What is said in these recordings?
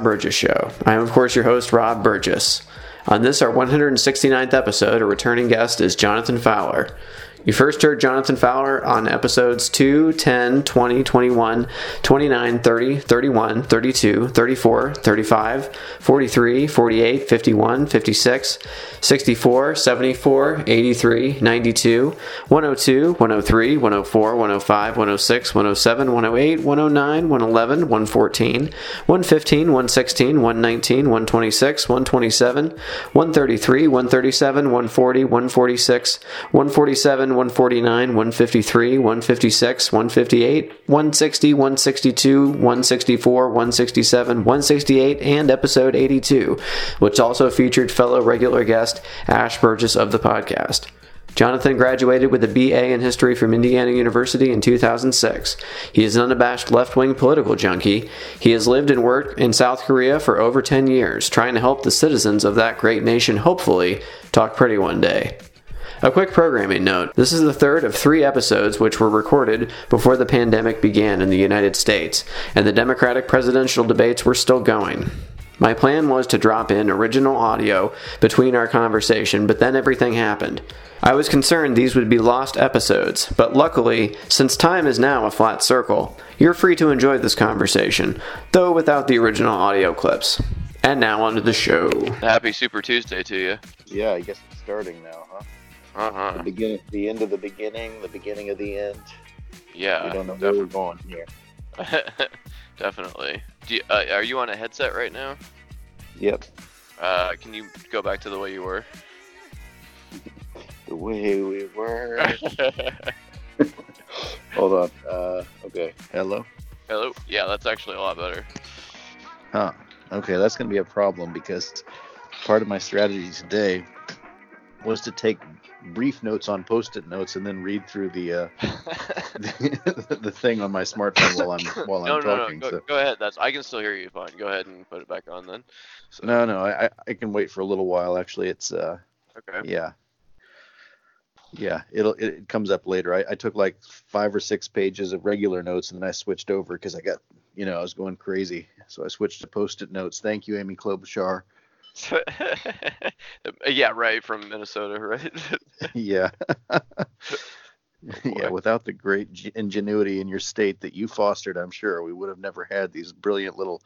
Rob Burgess Show. I am, of course, your host, Rob Burgess. On this, our 169th episode, a returning guest is Jonathan Fowler. You first heard Jonathan Fowler on episodes 2, 10, 20, 21, 29, 30, 31, 32, 34, 35, 43, 48, 51, 56, 64, 74, 83, 92, 102, 103, 104, 105, 106, 107, 108, 109, 111, 114, 115, 116, 119, 126, 127, 133, 137, 140, 146, 147, 149, 153, 156, 158, 160, 162, 164, 167, 168, and episode 82, which also featured fellow regular guest Ash Burgess of the podcast. Jonathan graduated with a BA in history from Indiana University in 2006. He is an unabashed left wing political junkie. He has lived and worked in South Korea for over 10 years, trying to help the citizens of that great nation hopefully talk pretty one day. A quick programming note this is the third of three episodes which were recorded before the pandemic began in the United States, and the Democratic presidential debates were still going. My plan was to drop in original audio between our conversation, but then everything happened. I was concerned these would be lost episodes, but luckily, since time is now a flat circle, you're free to enjoy this conversation, though without the original audio clips. And now onto the show. Happy Super Tuesday to you. Yeah, I guess it's starting now, huh? Uh huh. The beginning, the end of the beginning, the beginning of the end. Yeah. we don't know where we're going here. Definitely. Do you, uh, are you on a headset right now? Yep. Uh, can you go back to the way you were? The way we were. Hold on. Uh, okay. Hello. Hello. Yeah, that's actually a lot better. Huh. Okay, that's gonna be a problem because part of my strategy today was to take brief notes on post-it notes and then read through the uh, the, the thing on my smartphone while I'm while no, I'm no, talking. no. Go, so. go ahead. That's I can still hear you fine. Go ahead and put it back on then. So, No, no, I I- can wait for a little while. Actually, it's uh Okay. yeah yeah it'll it, it comes up later. I, I took like five or six pages of regular notes and then I switched over because I got you know I was going crazy, so I switched to post-it notes. Thank you, Amy Klobuchar. yeah, right. From Minnesota, right? yeah. yeah, without the great ingenuity in your state that you fostered, I'm sure we would have never had these brilliant little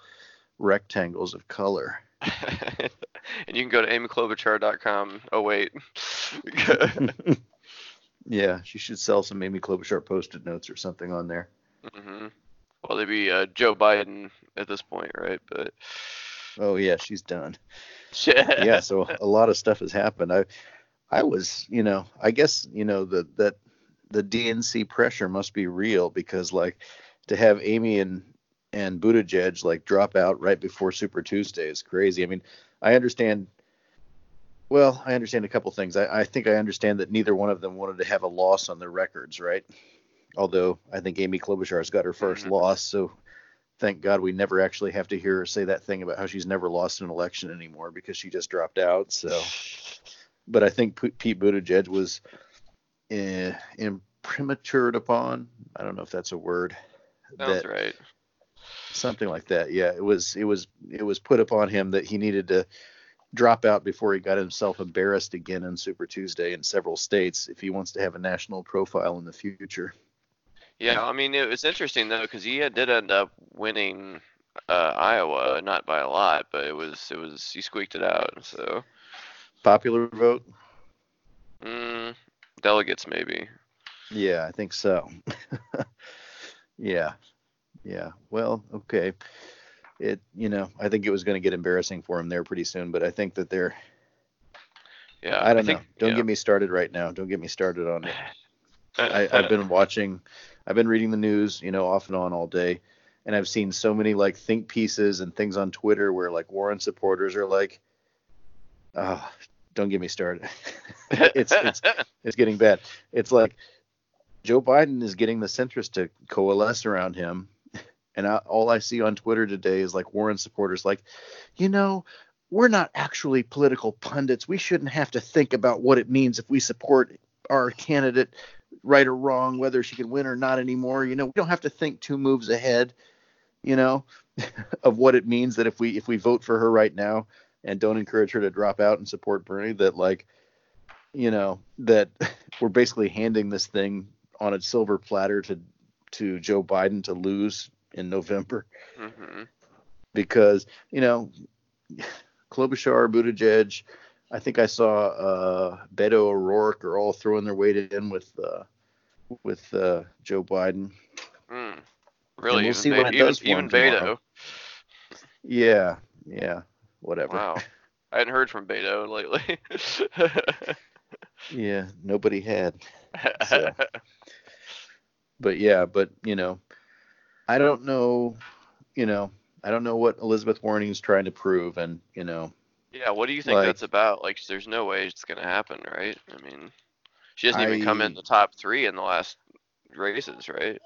rectangles of color. and you can go to amyklobuchar.com. Oh wait. yeah, she should sell some Amy Klobuchar post-it notes or something on there. hmm Well, they'd be uh, Joe Biden at this point, right? But Oh yeah, she's done. Yeah, yeah, so a lot of stuff has happened. I I was, you know, I guess, you know, the that the DNC pressure must be real because like to have Amy and and Buttigieg like drop out right before Super Tuesday is crazy. I mean, I understand well, I understand a couple things. I, I think I understand that neither one of them wanted to have a loss on their records, right? Although I think Amy Klobuchar's got her 1st Mhm. loss, so thank God we never actually have to hear her say that thing about how she's never lost an election anymore because she just dropped out. So, but I think P- Pete Buttigieg was uh, imprimatured upon. I don't know if that's a word. sounds that- right. Something like that. Yeah, it was. It was. It was put upon him that he needed to drop out before he got himself embarrassed again on Super Tuesday in several states if he wants to have a national profile in the future. Yeah, I mean it was interesting though because he did end up winning uh, Iowa, not by a lot, but it was it was he squeaked it out. So Popular vote. mm, delegates maybe. Yeah, I think so. yeah. Yeah. Well, okay. It, you know, I think it was going to get embarrassing for him there pretty soon, but I think that they're, Yeah, I don't think, know. Don't yeah. get me started right now. Don't get me started on it. I, I've been watching, I've been reading the news, you know, off and on all day, and I've seen so many like think pieces and things on Twitter where like Warren supporters are like, oh, don't get me started. it's, it's, it's getting bad. It's like Joe Biden is getting the centrists to coalesce around him. And I, all I see on Twitter today is like Warren supporters, like, you know, we're not actually political pundits. We shouldn't have to think about what it means if we support our candidate, right or wrong, whether she can win or not anymore. You know, we don't have to think two moves ahead. you know, of what it means that if we if we vote for her right now and don't encourage her to drop out and support Bernie, that like, you know, that we're basically handing this thing on a silver platter to to Joe Biden to lose in November. Mm-hmm. Because you know, Klobuchar, Buttigieg, I think I saw uh, Beto O'Rourke are all throwing their weight in with uh, with uh, Joe Biden. Mm. Really? we'll even see Be- what it even, does for even. Beto. Yeah, yeah, whatever. Wow. I hadn't heard from Beto lately. Yeah, nobody had. So. But yeah, but you know, I don't know, you know, I don't know what Elizabeth Warren is trying to prove, and you know, yeah, what do you think Like- that's about? Like, there's no way it's gonna happen, right? I mean, she hasn't even come in the top three in the last races, right?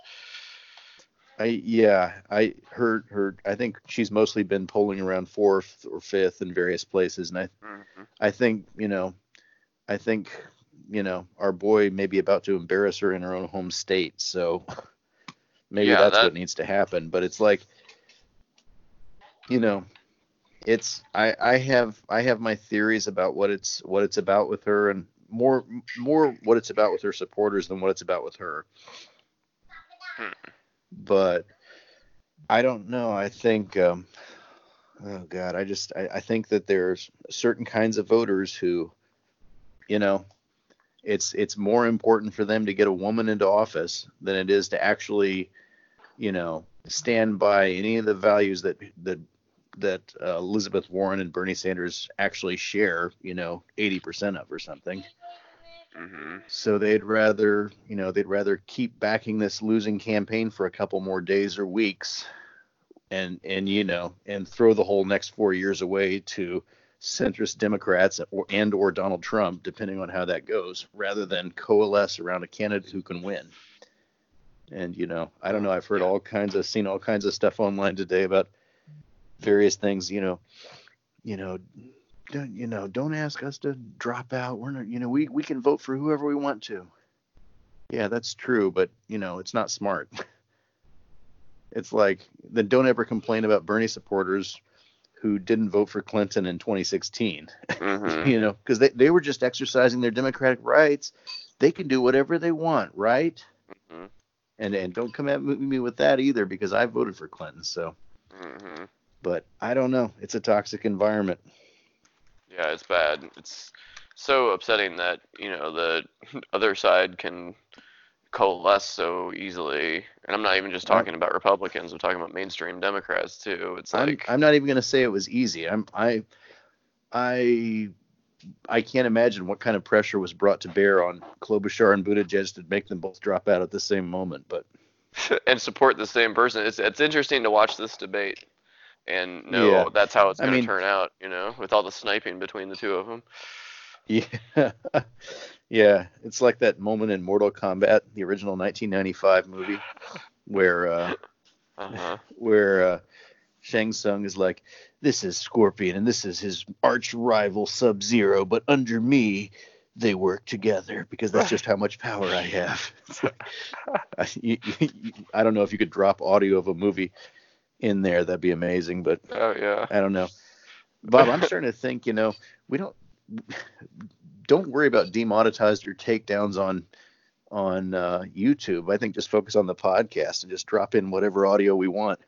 I yeah, I heard her. I think she's mostly been polling around fourth or fifth in various places, and I hmm I think you know, I think you know our boy may be about to embarrass her in her own home state, so maybe Yeah, that's that- what needs to happen. But it's like, you know, it's I I have I have my theories about what it's what it's about with her, and more more what it's about with her supporters than what it's about with her. But I don't know. I think. Um, Oh God, I just I, I think that there's certain kinds of voters who, you know, it's it's more important for them to get a woman into office than it is to actually, you know, stand by any of the values that that that uh, Elizabeth Warren and Bernie Sanders actually share, you know, 80% of or something. hmm So they'd rather, you know, they'd rather keep backing this losing campaign for a couple more days or weeks and and you know, and throw the whole next 4 years away to centrist Democrats or and or Donald Trump depending on how that goes rather than coalesce around a candidate who can win. And you know, I don't know, I've heard all kinds of seen all kinds of stuff online today about various things, you know, you know, don't you know don't ask us to drop out. We're not you know we we can vote for whoever we want to. Yeah that's true but you know it's not smart. It's like then don't ever complain about bernie supporters who didn't vote for clinton in 2016 hmm you know because they, they were just exercising their democratic rights. They can do whatever they want right? Mhm. and and don't come at me with that either because i voted for clinton so. Hmm but i don't know it's a toxic environment Yeah, it's bad. It's so upsetting that you know the other side can coalesce so easily, and I'm not even just talking about Republicans. I'm talking about mainstream Democrats too. It's I'm, like I'm not even going to say it was easy. I'm I I I can't imagine what kind of pressure was brought to bear on Klobuchar and Buttigieg to make them both drop out at the same moment. But and support the same person. It's it's interesting to watch this debate and know Yeah. that's how it's going to turn out. You know, with all the sniping between the two of them. yeah, yeah, it's like that moment in Mortal Kombat, the original 1995 movie, where uh, Uh huh. where uh, Shang Tsung is like, "This is Scorpion, and this is his arch rival Sub Zero, but under me." They work together because that's just how much power I have. Like, I, you, you- I don't know if you could drop audio of a movie in there. That'd be amazing, but oh yeah. I don't know. Bob, I'm starting to think, you know, we don't don't worry about demonetized or takedowns on on uh, YouTube. I think just focus on the podcast and just drop in whatever audio we want.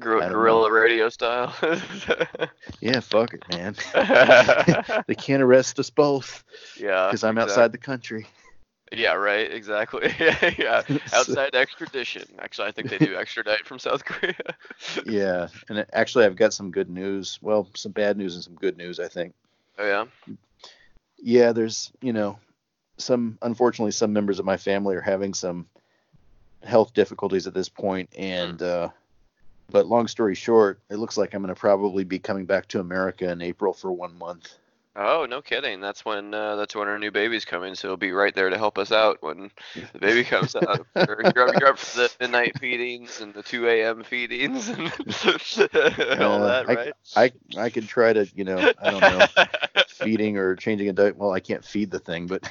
I don't radio style. Yeah, fuck it, man. they can't arrest us both yeah. because I'm exact- outside the country. Yeah, right. Exactly. yeah. yeah. Outside extradition. Actually, I think they do extradite from South Korea. yeah, and actually, I've got some good news. Well, some bad news and some good news. I think. oh yeah. yeah, there's, you know, some unfortunately some members of my family are having some health difficulties at this point and uh but long story short, it looks like I'm going to probably be coming back to America in April for 1 month. Oh, no kidding. That's when uh, that's when our new baby's coming, so he'll be right there to help us out when the baby comes out. You're, up, you're up for the midnight feedings and the 2 a.m. feedings and all Uh, that, right? I I could try to, you know, I don't know, feeding or changing a diet. Well, I can't feed the thing, but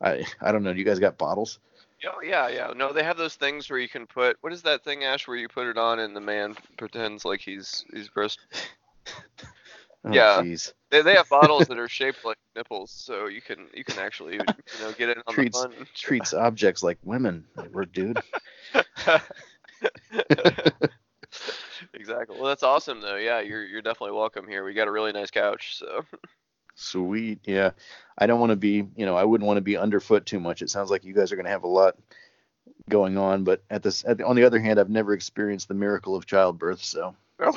I I don't know. You guys got bottles? Oh yeah, yeah. No, they have those things where you can put. What is that thing, Ash? Where you put it on and the man pretends like he's he's breast. Oh, Yeah. They, they have bottles that are shaped like nipples, so you can you can actually you know get in on Treats the fun. treats objects like women. We're dude. exactly. Well, that's awesome though. Yeah, you're you're definitely welcome here. We got a really nice couch, so. Sweet. Yeah. I don't want to be, you know, I wouldn't want to be underfoot too much. It sounds like you guys are going to have a lot going on, but at this, at the, on the other hand, I've never experienced the miracle of childbirth, so. well,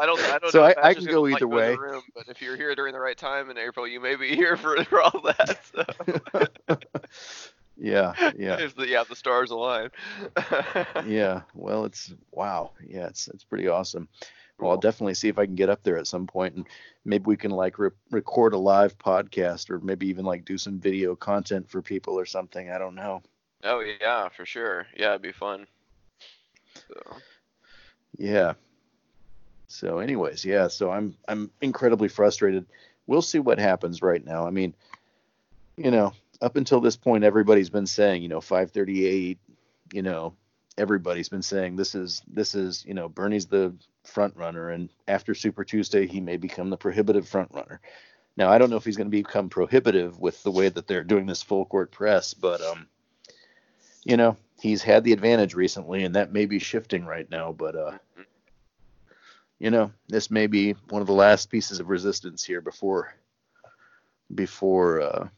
I don't. I don't So know I- I can go either way. Room, but if you're here during the right time in April, you may be here for, for all that. So. yeah. Yeah. If the, yeah, the stars align. Yeah. Well, it's, wow. Yeah. It's, it's pretty awesome. Well, I'll definitely see if I can get up there at some point and maybe we can like re- record a live podcast or maybe even like do some video content for people or something. I don't know. Oh yeah, for sure. Yeah, it'd be fun. So. Yeah. So anyways, yeah, so I'm I'm incredibly frustrated. We'll see what happens right now. I mean, you know, up until this point everybody's been saying, you know, 538, you know, everybody's been saying this is this is, you know, Bernie's the front runner and after Super Tuesday he may become the prohibitive front runner. Now, I don't know if he's going to become prohibitive with the way that they're doing this full court press, but um you know, he's had the advantage recently and that may be shifting right now, but uh you know, this may be one of the last pieces of resistance here before before uh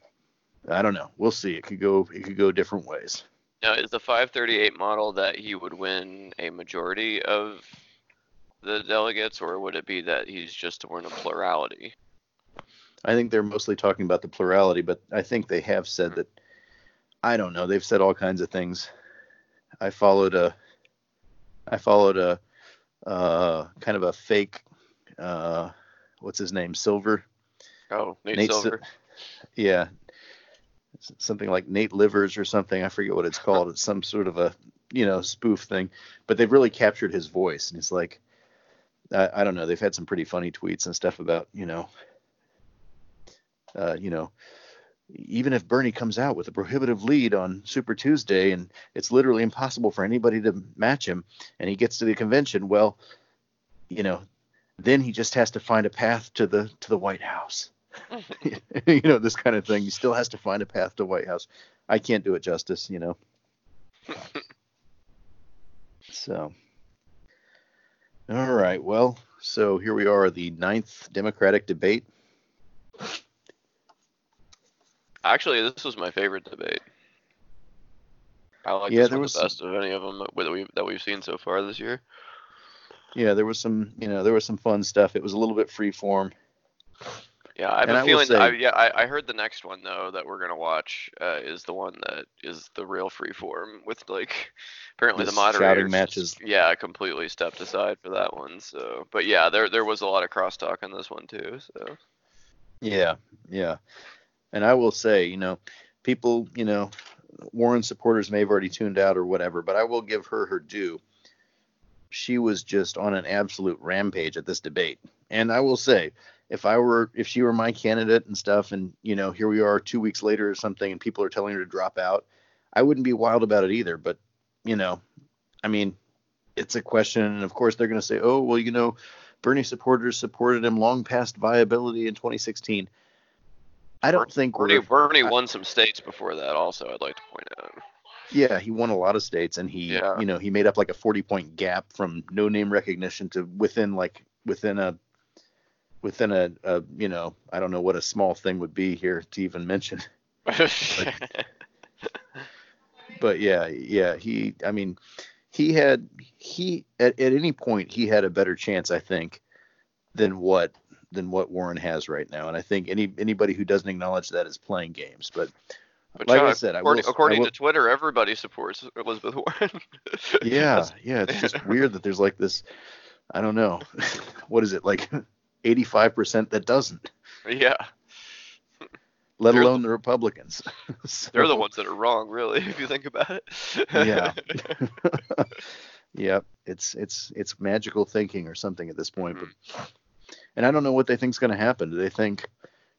I don't know. We'll see. It could go it could go different ways. Now, is the 538 model that he would win a majority of the delegates, or would it be that he's just to win a plurality? I think they're mostly talking about the plurality, but I think they have said that I don't know. They've said all kinds of things. I followed a I followed a uh kind of a fake uh what's his name? Silver. Oh, Nate, Nate Sil- Silver. Yeah. Something like Nate Livers or something. I forget what it's called. It's some sort of a, you know, spoof thing. But they've really captured his voice. And he's like, I, I don't know. They've had some pretty funny tweets and stuff about, you know, uh, you know, even if Bernie comes out with a prohibitive lead on Super Tuesday and it's literally impossible for anybody to match him and he gets to the convention, well, you know, then he just has to find a path to the to the White House. you know, this kind of thing. He still has to find a path to White House. I can't do it justice, you know. so, all right. Well, so here we are, the ninth Democratic debate. Actually, this was my favorite debate. I like Yeah, this there was the best of any of them that we that we've seen so far this year. Yeah, there was some, you know, there was some fun stuff. It was a little bit free form. Yeah, I have And a I feeling. say- I, yeah, I, I heard the next one though that we're gonna watch uh, is the one that is the real free form with like apparently The moderators. matches. Yeah, completely stepped aside for that one. So, but yeah, there there was a lot of crosstalk in this one too. So Yeah, yeah. And I will say, you know, people, you know, Warren supporters may have already tuned out or whatever, but I will give her her due. She was just on an absolute rampage at this debate. And I will say, if I were if she were my candidate and stuff and, you know, here we are 2 weeks later or something and people are telling her to drop out, I wouldn't be wild about it either, but you know, I mean, it's a question and of course they're going to say, "Oh, well, you know, Bernie supporters supported him long past viability in 2016." I don't think Bernie Bernie I- won some states before that. Also, I'd like to point out. yeah, he won a lot of states and he Yeah. you know, he made up like a 40 point gap from no name recognition to within like within a within a, a you know, I don't know what a small thing would be here to even mention. But yeah, yeah, he I mean, he had he at, at any point he had a better chance I think than what than what Warren has right now. And I think any anybody who doesn't acknowledge that is playing games. But But Like I John, said, I according, I will- to Twitter, everybody supports Elizabeth Warren. yeah yeah it's just weird that there's like this i don't know what is it like 85% that doesn't? Yeah, let They're alone the republicans. So, they're the ones that are wrong, really, if you think about it. yeah. Yep it's it's it's magical thinking or something at this point but mm-hmm. And i don't know what they think is going to happen do they think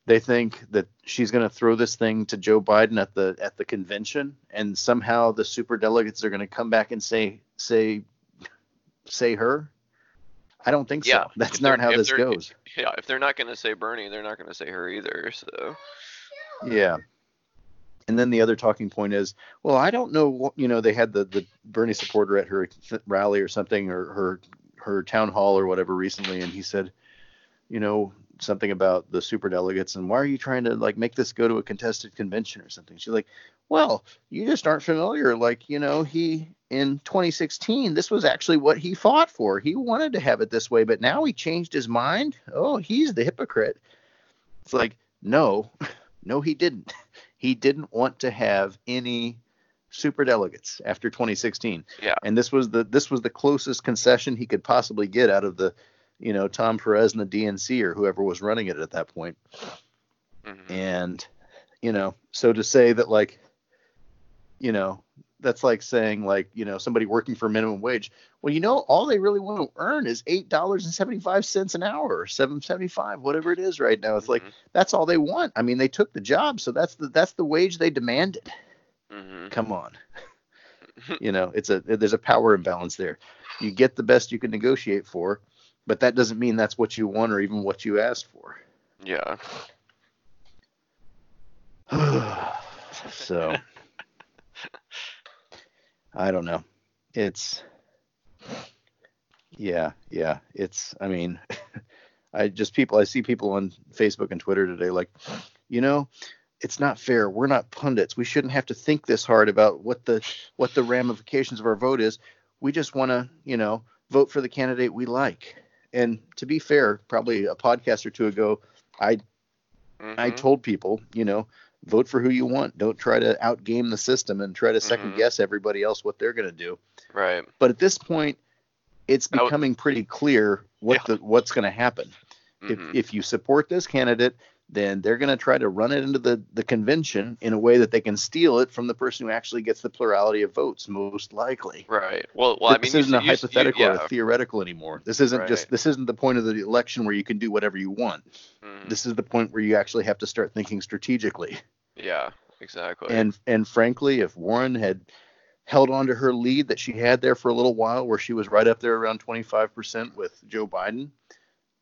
they think that she's going to throw this thing to Joe Biden at the at the convention, and somehow the super delegates are going to come back and say say say her. I don't think Yeah, so. That's not how this goes. Yeah, if they're not going to say Bernie, they're not going to say her either. So Yeah. And then the other talking point is, well, I don't know what you know. They had the the Bernie supporter at her rally or something, or her her town hall or whatever recently, and he said, you know, something about the super delegates and why are you trying to like make this go to a contested convention or something? She's like, well, you just aren't familiar. Like, you know, he in 2016, this was actually what he fought for. He wanted to have it this way, but now he changed his mind. Oh, he's the hypocrite. It's like, no, no, he didn't. He didn't want to have any super delegates after 2016. Yeah. And this was the this was the closest concession he could possibly get out of the, you know, Tom Perez and the DNC or whoever was running it at that point. mhm. And, you know, so to say that like, you know, that's like saying like, you know, somebody working for minimum wage. Well, you know, all they really want to earn is eight dollars and seventy five cents an hour or seven seventy five, whatever it is right now. It's like Mhm. that's all they want. I mean, they took the job, so that's the that's the wage they demanded. Mhm. Come on. you know, it's a there's a power imbalance there. You get the best you can negotiate for, but that doesn't mean that's what you want or even what you asked for. Yeah. so I don't know. It's yeah, yeah. It's I mean, I just people I see people on Facebook and Twitter today like, you know, it's not fair. We're not pundits. We shouldn't have to think this hard about what the what the ramifications of our vote is. We just want to, you know, vote for the candidate we like. And to be fair, probably a podcast or two ago, I I Mhm. told people, you know, vote for who you want. Don't try to outgame the system and try to second Mhm. guess everybody else what they're going to do. Right. But at this point, it's I would- becoming pretty clear what Yeah. the what's going to happen. Mhm. If if you support this candidate, then they're going to try to run it into the the convention in a way that they can steal it from the person who actually gets the plurality of votes, most likely. Right. Well, well, I mean, this isn't a you see- hypothetical yeah. or a theoretical anymore. This isn't just this isn't the point of the election where you can do whatever you want. Mhm. This is the point where you actually have to start thinking strategically. Yeah. Exactly. And and frankly, if Warren had held on to her lead that she had there for a little while, where she was right up there around 25% with Joe Biden,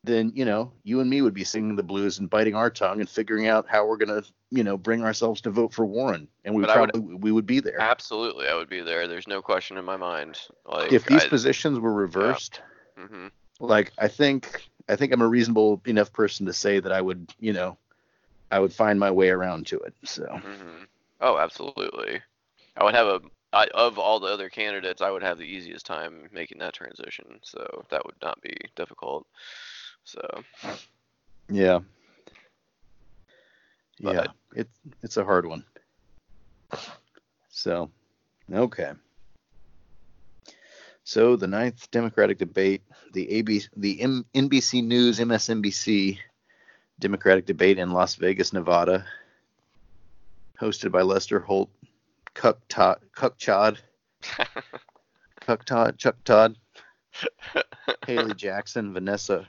then you know you and me would be singing the blues and biting our tongue and figuring out how we're gonna you know bring ourselves to vote for Warren, and we I would- probably we would be there. Absolutely, I would be there. There's no question in my mind. Like if these I, positions were reversed, mhm. like I think I think I'm a reasonable enough person to say that I would you know I would find my way around to it. So hmm Oh, absolutely. I would have a I, of all the other candidates, I would have the easiest time making that transition. So that would not be difficult. So Yeah. But- yeah, it's it's a hard one. So, okay. So the ninth Democratic debate, the AB, the M, NBC News, MSNBC Democratic debate in Las Vegas, Nevada, hosted by Lester Holt, Cuck Todd, Cuck Chod, Cuck Todd, Chuck Todd, Hallie Jackson, Vanessa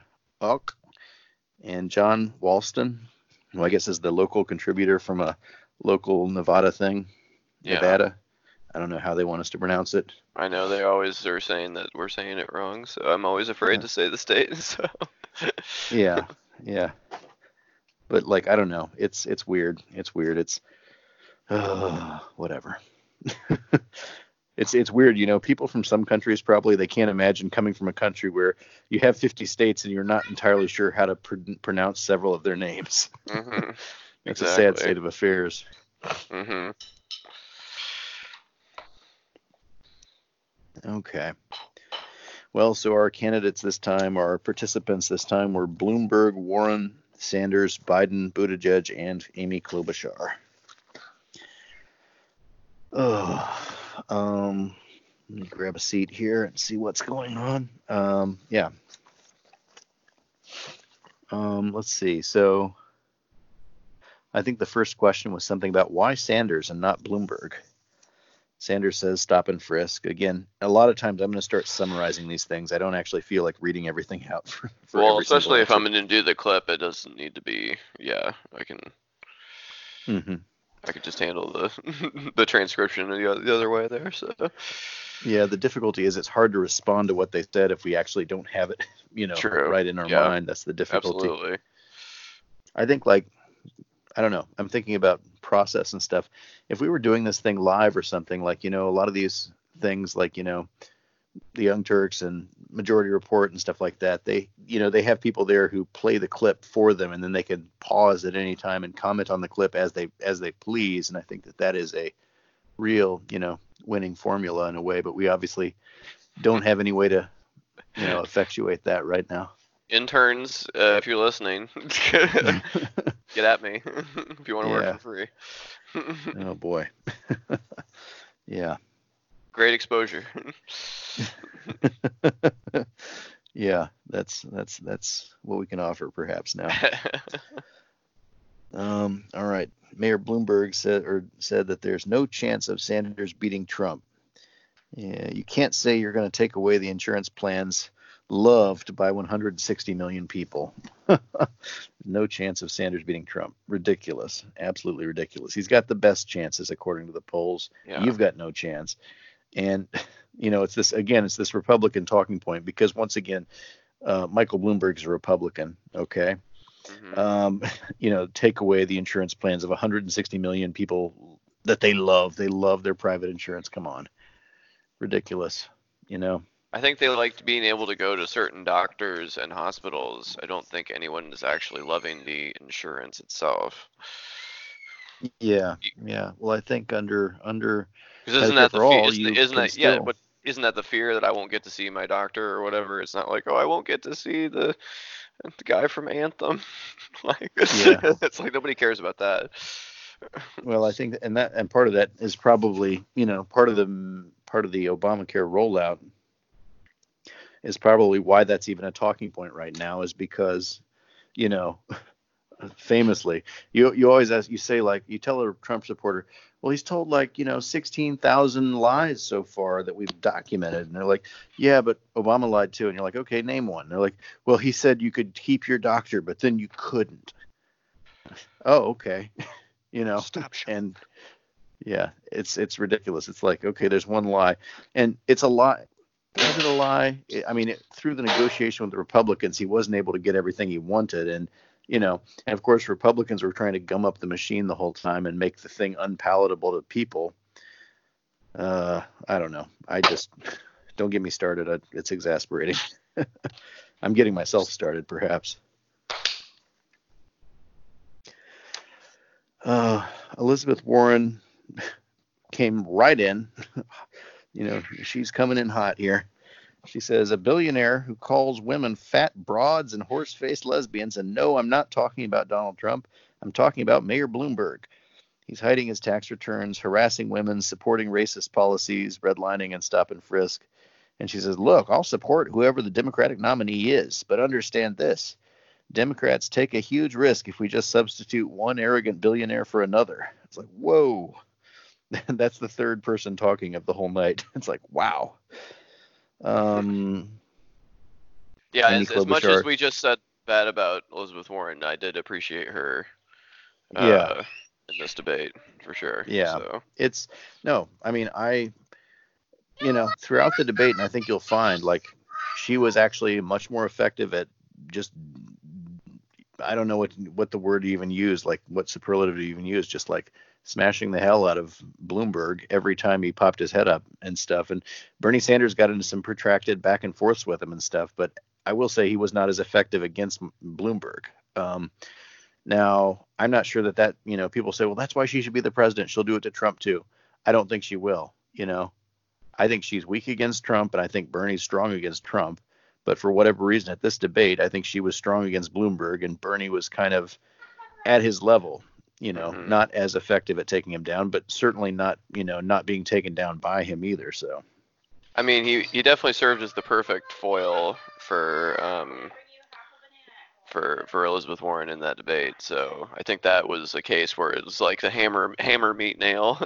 And John Walston, who I guess is the local contributor from a local Nevada thing, Yeah. Nevada. I don't know how they want us to pronounce it. I know they always are saying that we're saying it wrong, so I'm always afraid Yeah. to say the state. So Yeah, yeah. But like I don't know. It's it's weird. It's weird. It's uh, whatever. it's it's weird. You know, people from some countries probably they can't imagine coming from a country where you have 50 states and you're not entirely sure how to pr- pronounce several of their names. hmm It's a sad state of affairs. hmm Okay. Well, so our candidates this time, our participants this time were Bloomberg, Warren, Sanders, Biden, Buttigieg, and Amy Klobuchar. Oh, um, let me grab a seat here and see what's going on. Um, yeah. Um, let's see. So, I think the first question was something about why Sanders and not Bloomberg. Sanders says stop and frisk. Again, a lot of times I'm going to start summarizing these things. I don't actually feel like reading everything out for, for well, especially if I'm going to do the clip, it doesn't need to be. Yeah, I can. answer. I could just handle the the transcription the, the other way there. So Yeah, the difficulty is it's hard to respond to what they said if we actually don't have it, you know, True. right in our Yeah. mind. That's the difficulty. absolutely. I think like I don't know. I'm thinking about process and stuff. If we were doing this thing live or something, like you know, a lot of these things, like you know, the Young Turks and Majority Report and stuff like that, they you know they have people there who play the clip for them, and then they can pause at any time and comment on the clip as they as they please. And I think that that is a real you know winning formula in a way. But we obviously don't have any way to you know effectuate that right now. Interns, uh, if you're listening, get at me if you want to Yeah. work for free. oh boy. yeah. Great exposure. yeah, that's that's that's what we can offer perhaps now. Um, all right. Mayor Bloomberg said or said that there's no chance of Sanders beating Trump. Yeah, you can't say you're going to take away the insurance plans loved by 160 million people. no chance of Sanders beating Trump. Ridiculous. Absolutely ridiculous. He's got the best chances according to the polls. yeah. You've got no chance. And you know, it's this again, it's this Republican talking point because once again, uh, Michael Bloomberg's a Republican. Okay, Mhm. um, you know, take away the insurance plans of 160 million people that they love. They love their private insurance. Come on, ridiculous. You know, I think they liked being able to go to certain doctors and hospitals. I don't think anyone is actually loving the insurance itself. yeah, yeah. Well, I think under under Because isn't that the for fe- isn't, isn't that yeah? But isn't that the fear that I won't get to see my doctor or whatever? It's not like oh I won't get to see the the guy from Anthem. like Yeah. it's like nobody cares about that. Well, I think, and that, and part of that is probably, you know, part of the part of the Obamacare rollout is probably why that's even a talking point right now, is because, you know, famously, you you always ask, you say like, you tell a Trump supporter, well, he's told like, you know, sixteen thousand lies so far that we've documented, and they're like, yeah, but Obama lied too, and you're like, okay, name one. they're like, well, he said you could keep your doctor, but then you couldn't. Oh, okay. you know Stop and yeah it's it's ridiculous. It's like okay there's one lie. And it's a lie. Is it a lie? I- i mean it, through the negotiation with the republicans he wasn't able to get everything he wanted. And you know and of course republicans were trying to gum up the machine the whole time and make the thing unpalatable to people. Uh i don't know. I just don't get me started. I, it's exasperating. I'm getting myself started perhaps. Uh, Elizabeth Warren came right in. you know, she's coming in hot here. She says, a billionaire who calls women fat broads and horse faced lesbians. And no, I'm not talking about Donald Trump. I'm talking about Mayor Bloomberg. He's hiding his tax returns, harassing women, supporting racist policies, redlining and stop and frisk. And she says, Look, I'll support whoever the Democratic nominee is, but understand this Democrats take a huge risk if we just substitute one arrogant billionaire for another. It's like, whoa. That's the third person talking of the whole night. It's like, wow. Um, Yeah, as, as much as we just said bad about Elizabeth Warren, I did appreciate her. Uh, Yeah. In this debate, for sure. Yeah. So. it's no, I mean, I, you know, throughout the debate, and I think you'll find like she was actually much more effective at just, I don't know what what the word to even use, like what superlative to even use, just like smashing the hell out of Bloomberg every time he popped his head up and stuff. And Bernie Sanders got into some protracted back and forths with him and stuff, but I will say he was not as effective against Bloomberg. Um, now, I'm not sure that that, you know, people say, well, that's why she should be the president. She'll do it to Trump too. I don't think she will, you know. I think she's weak against Trump, and I think Bernie's strong against Trump. But for whatever reason, at this debate, I think she was strong against Bloomberg, and Bernie was kind of at his level, you know, Mhm. not as effective at taking him down, but certainly not, you know, not being taken down by him either. So, I mean, he he definitely served as the perfect foil for um for for Elizabeth Warren in that debate. So I think that was a case where it was like the hammer hammer meet nail,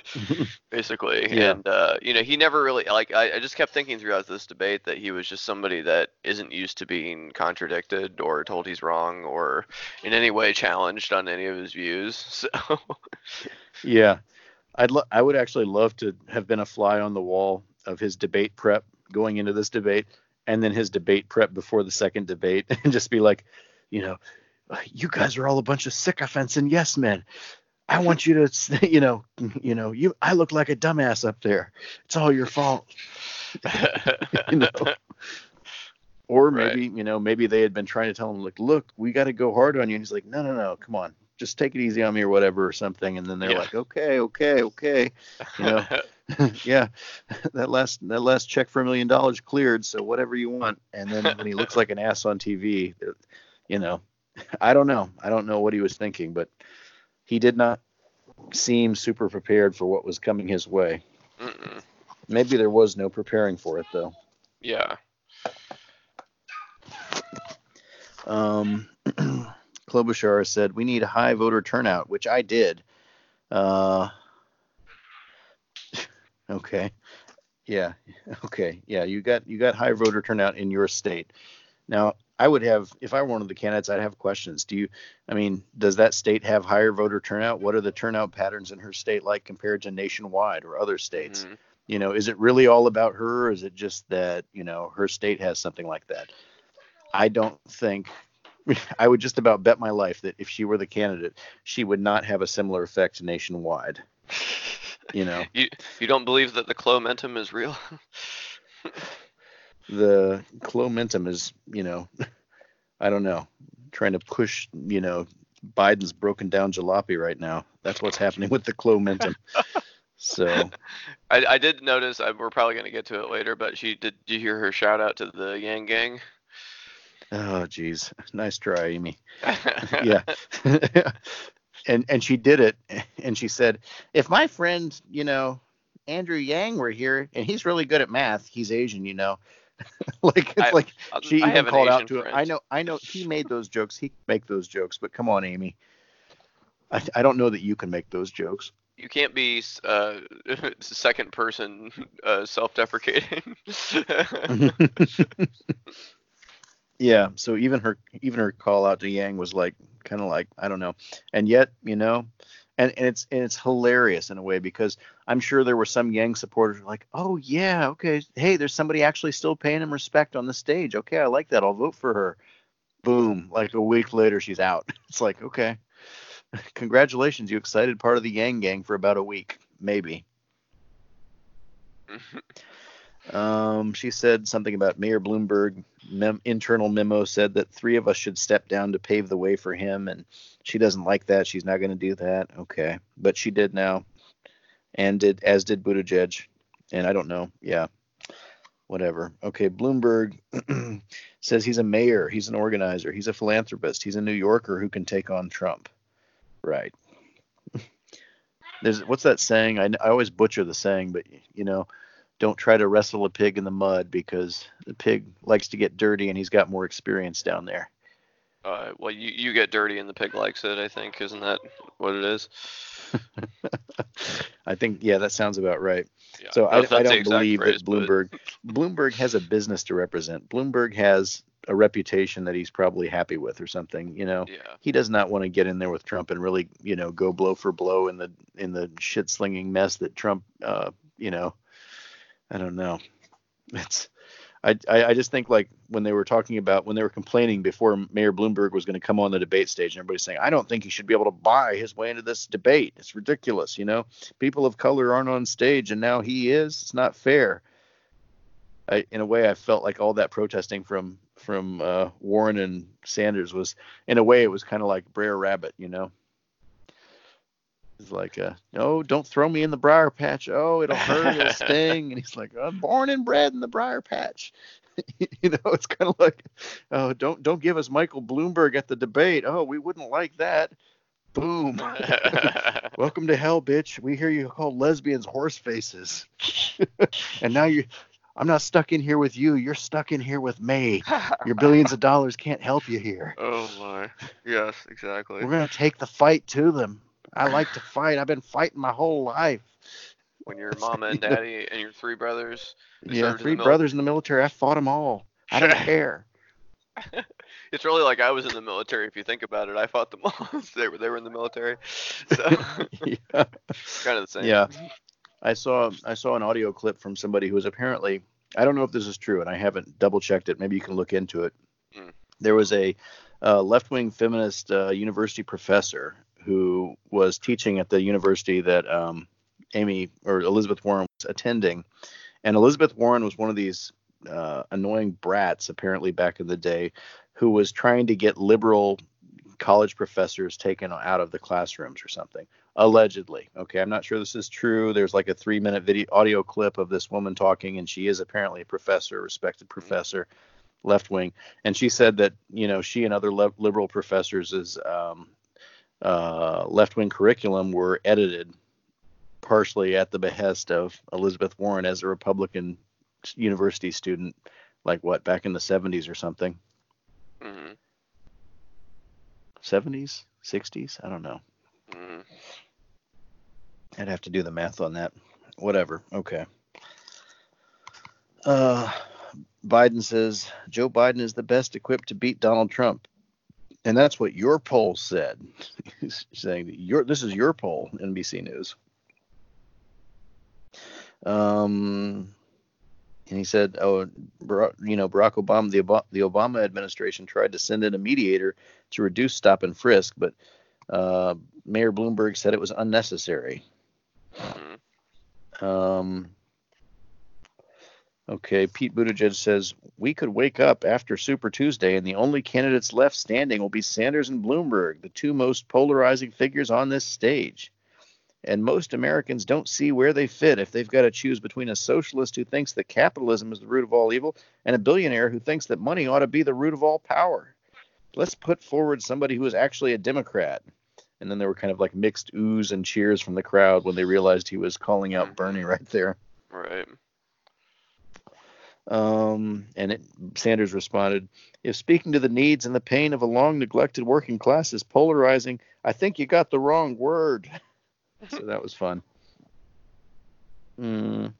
basically. Yeah. And uh, you know, he never really like. I, I just kept thinking throughout this debate that he was just somebody that isn't used to being contradicted or told he's wrong or in any way challenged on any of his views. So Yeah, I'd lo- I would actually love to have been a fly on the wall of his debate prep going into this debate, and then his debate prep before the second debate, and just be like, you know, you guys are all a bunch of sycophants and yes men. I want you to, you know, you know, you. I look like a dumbass up there. It's all your fault. You know. Or Right. maybe, you know, maybe they had been trying to tell him, like, look, we got to go hard on you. And he's like, no, no, no, come on, just take it easy on me or whatever or something. And then they're Yeah. like, okay, okay, okay. You know, yeah, that last that last check for a million dollars cleared, so whatever you want. And then when he looks like an ass on TV, you know, I don't know, I don't know what he was thinking, but he did not seem super prepared for what was coming his way. Mm-mm. Maybe there was no preparing for it though. yeah. Um, Klobuchar said we need high voter turnout, which I did. Uh, okay, yeah, okay, yeah. You got you got high voter turnout in your state. Now, I would have if I were one of the candidates, I'd have questions. Do you? I mean, does that state have higher voter turnout? What are the turnout patterns in her state like compared to nationwide or other states? Mhm. You know, is it really all about her, or is it just that you know her state has something like that? I don't think. I would just about bet my life that if she were the candidate, she would not have a similar effect nationwide. You know, You you don't believe that the clomentum is real? the clomentum is, you know, I don't know, trying to push, you know, Biden's broken down jalopy right now. That's what's happening with the clomentum. So I, I did notice. I, we're probably going to get to it later, but she did. Did you hear her shout out to the Yang Gang? Oh, geez. Nice try, Amy. Yeah. and and she did it, and she said, if my friend, you know, Andrew Yang were here, and he's really good at math, he's Asian, you know. like it's I- like she I even called out to him. friend. I know, I know, he made those jokes. He can make those jokes, but come on, Amy. I, I don't know that you can make those jokes. You can't be uh, second person uh, self-deprecating. Yeah. So even her, even her call out to Yang was like, kind of like, I don't know. And yet, you know, and, and it's and it's hilarious in a way because I'm sure there were some Yang supporters like, oh yeah, okay, hey, there's somebody actually still paying him respect on the stage. Okay, I like that. I'll vote for her. Boom! Like a week later, she's out. It's like, okay, congratulations, you excited part of the Yang gang for about a week, maybe. Um, she said something about Mayor Bloomberg. Mem- internal memo said that three of us should step down to pave the way for him, and she doesn't like that. She's not going to do that. Okay, but she did now, and did as did Buttigieg, and I don't know. Yeah, whatever. Okay, Bloomberg says he's a mayor, he's an organizer, he's a philanthropist, he's a New Yorker who can take on Trump. Right. There's what's that saying? I, I always butcher the saying, but you know, don't try to wrestle a pig in the mud because the pig likes to get dirty and he's got more experience down there. uh, well, you, you get dirty and the pig likes it. I think isn't that what it is? I think yeah, that sounds about right. Yeah, So I, I don't believe phrase, that but- Bloomberg Bloomberg has a business to represent. Bloomberg has a reputation that he's probably happy with or something, you know. Yeah. He does not want to get in there with Trump and really, you know, go blow for blow in the in the shit slinging mess that Trump uh, you know, I don't know. It's I, I just think like when they were talking about when they were complaining before Mayor Bloomberg was going to come on the debate stage and everybody's saying I don't think he should be able to buy his way into this debate. It's ridiculous, you know. People of color aren't on stage and now he is. It's not fair. I, in a way, I felt like all that protesting from from uh, Warren and Sanders was, in a way, it was kind of like Brer Rabbit, you know. It's like, uh, no, don't throw me in the briar patch. Oh, it'll hurt, it'll sting. And he's like, I'm born and bred in the briar patch. you know, it's kind of like, oh, don't don't give us Michael Bloomberg at the debate. Oh, we wouldn't like that. Boom. Welcome to hell, bitch. We hear you call lesbians horse faces. and now you I'm not stuck in here with you. You're stuck in here with me. Your billions of dollars can't help you here. Oh my. Yes, exactly. We're gonna take the fight to them. I like to fight. I've been fighting my whole life. When your mama and daddy and your three brothers. Yeah, served in three the mil- brothers in the military. I fought them all. I don't care. It's really like I was in the military. If you think about it, I fought them all. they were they were in the military, so yeah. kind of the same. Yeah. I saw I saw an audio clip from somebody who was apparently I don't know if this is true and I haven't double checked it. Maybe you can look into it. Mm. There was a uh, left wing feminist uh, university professor who was teaching at the university that um, Amy or Elizabeth Warren was attending, and Elizabeth Warren was one of these uh, annoying brats apparently back in the day who was trying to get liberal college professors taken out of the classrooms or something allegedly okay? I'm not sure this is true. There's like a three minute video audio clip of this woman talking and she is apparently a professor a respected professor left wing and she said that you know she and other le- liberal professors is um, uh, left wing curriculum were edited partially at the behest of elizabeth warren as a republican university student like what back in the 70s or something hmm 70s 60s i don't know hmm I'd have to do the math on that. Whatever. Okay. Uh, Biden says Joe Biden is the best equipped to beat Donald Trump, and that's what your poll said. Saying that your this is your poll, NBC News. Um, and he said, "Oh, you know, Barack Obama, the Ob- the Obama administration tried to send in a mediator to reduce stop and frisk, but uh, Mayor Bloomberg said it was unnecessary." hmm Um, okay, Pete Buttigieg says we could wake up after Super Tuesday and the only candidates left standing will be Sanders and Bloomberg, the two most polarizing figures on this stage. And most Americans don't see where they fit if they've got to choose between a socialist who thinks that capitalism is the root of all evil and a billionaire who thinks that money ought to be the root of all power. Let's put forward somebody who is actually a Democrat. And then there were kind of like mixed oohs and cheers from the crowd when they realized he was calling out hmm. Bernie right there. Right. Um, and it, Sanders responded, If speaking to the needs and the pain of a long neglected working class is polarizing, I think you got the wrong word. so that was fun. Mm,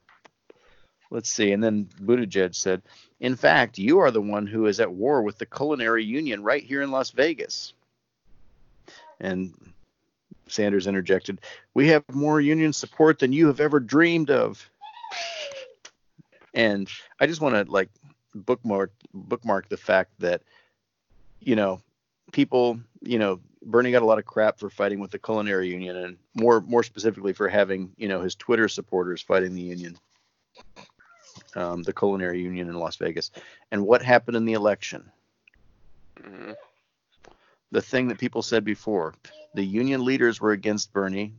let's see. And then Buttigieg said, In fact, you are the one who is at war with the culinary union right here in Las Vegas. And Sanders interjected, We have more union support than you have ever dreamed of. And I just want to like bookmark bookmark the fact that you know people you know Bernie got a lot of crap for fighting with the culinary union and more more specifically for having you know his Twitter supporters fighting the union um, the culinary union in Las Vegas. And what happened in the election? Hmm the thing that people said before the union leaders were against Bernie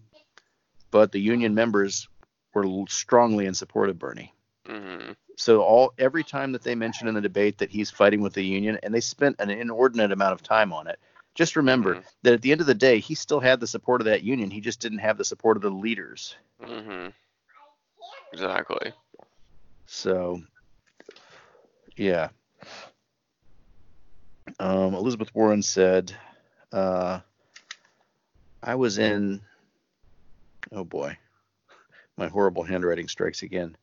but the union members were strongly in support of Bernie hmm So all every time that they mention in the debate that he's fighting with the union, and they spent an inordinate amount of time on it, just remember Mhm. that at the end of the day, he still had the support of that union. He just didn't have the support of the leaders. hmm Exactly. So, yeah. Um, Elizabeth Warren said, uh, "I was in." Oh boy, my horrible handwriting strikes again.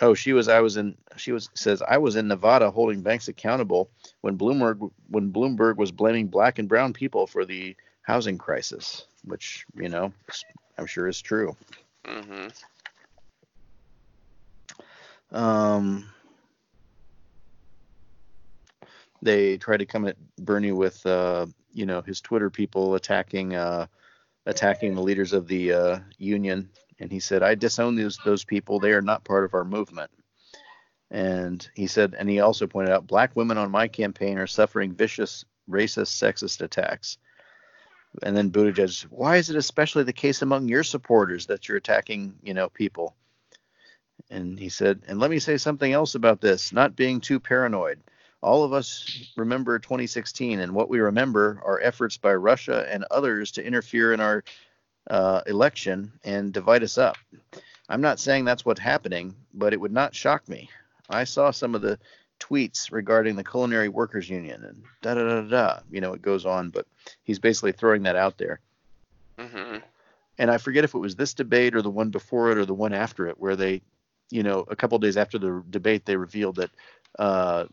Oh, she was. I was in. She was says I was in Nevada holding banks accountable when Bloomberg when Bloomberg was blaming black and brown people for the housing crisis, which you know I'm sure is true. hmm Um, they tried to come at Bernie with, uh, you know, his Twitter people attacking, uh, attacking the leaders of the uh, union, and he said, "I disown those those people. They are not part of our movement." And he said, and he also pointed out, black women on my campaign are suffering vicious racist, sexist attacks. And then Buttigieg, why is it especially the case among your supporters that you're attacking, you know, people? And he said, and let me say something else about this, not being too paranoid. All of us remember 2016, and what we remember are efforts by Russia and others to interfere in our uh, election and divide us up. I'm not saying that's what's happening, but it would not shock me. I saw some of the tweets regarding the Culinary Workers Union and da da da da. You know, it goes on, but he's basically throwing that out there. Mm-hmm. And I forget if it was this debate or the one before it or the one after it, where they, you know, a couple days after the debate, they revealed that, uh,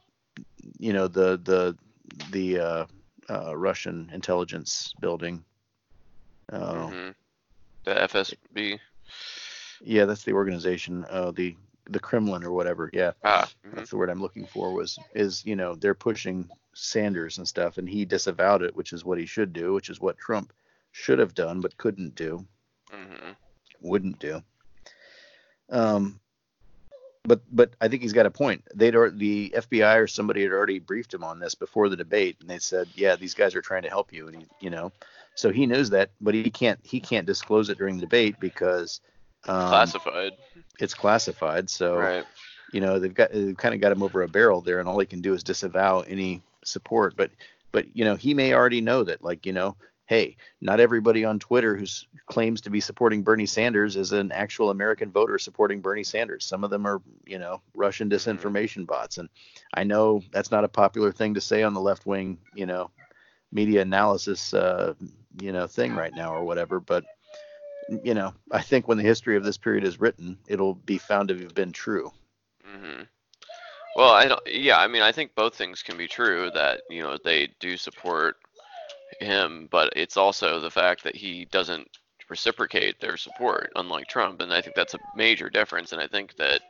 you know, the the the uh, uh, Russian intelligence building. Uh, mm-hmm. The FSB. Yeah, that's the organization. Uh, the the Kremlin or whatever. Yeah, ah, mm-hmm. that's the word I'm looking for. Was is you know they're pushing Sanders and stuff, and he disavowed it, which is what he should do, which is what Trump should have done but couldn't do, mm-hmm. wouldn't do. Um, but but I think he's got a point. They'd or, the FBI or somebody had already briefed him on this before the debate, and they said, yeah, these guys are trying to help you, and he, you know, so he knows that, but he can't he can't disclose it during the debate because um, classified. It's classified, so right. you know they've got they've kind of got him over a barrel there, and all he can do is disavow any support. But but you know he may already know that, like you know, hey, not everybody on Twitter who claims to be supporting Bernie Sanders is an actual American voter supporting Bernie Sanders. Some of them are, you know, Russian Mm-hmm. disinformation bots. And I know that's not a popular thing to say on the left wing, you know, media analysis, uh, you know, thing right now or whatever. But, you know, I think when the history of this period is written, it'll be found to have been true. hmm Well, I don't. Yeah, I mean, I think both things can be true. That you know they do support him, but it's also the fact that he doesn't reciprocate their support, unlike Trump, and I think that's a major difference. And I think that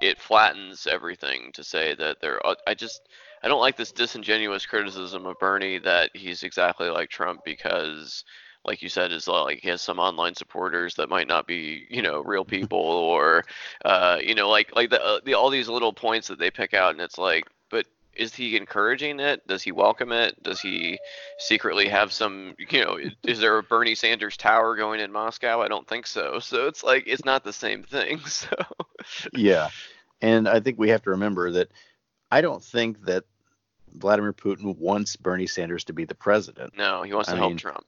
it flattens everything to say that they're. I just I don't like this disingenuous criticism of Bernie that he's exactly like Trump because like you said, is like he has some online supporters that might not be, you know, real people, or, uh, you know, like like the, uh, the all these little points that they pick out, and it's like, but is he encouraging it? Does he welcome it? Does he secretly have some, you know, is there a Bernie Sanders tower going in Moscow? I don't think so. So it's like it's not the same thing. So yeah. And I think we have to remember that I don't think that Vladimir Putin wants Bernie Sanders to be the president. no, he wants I to help mean, Trump.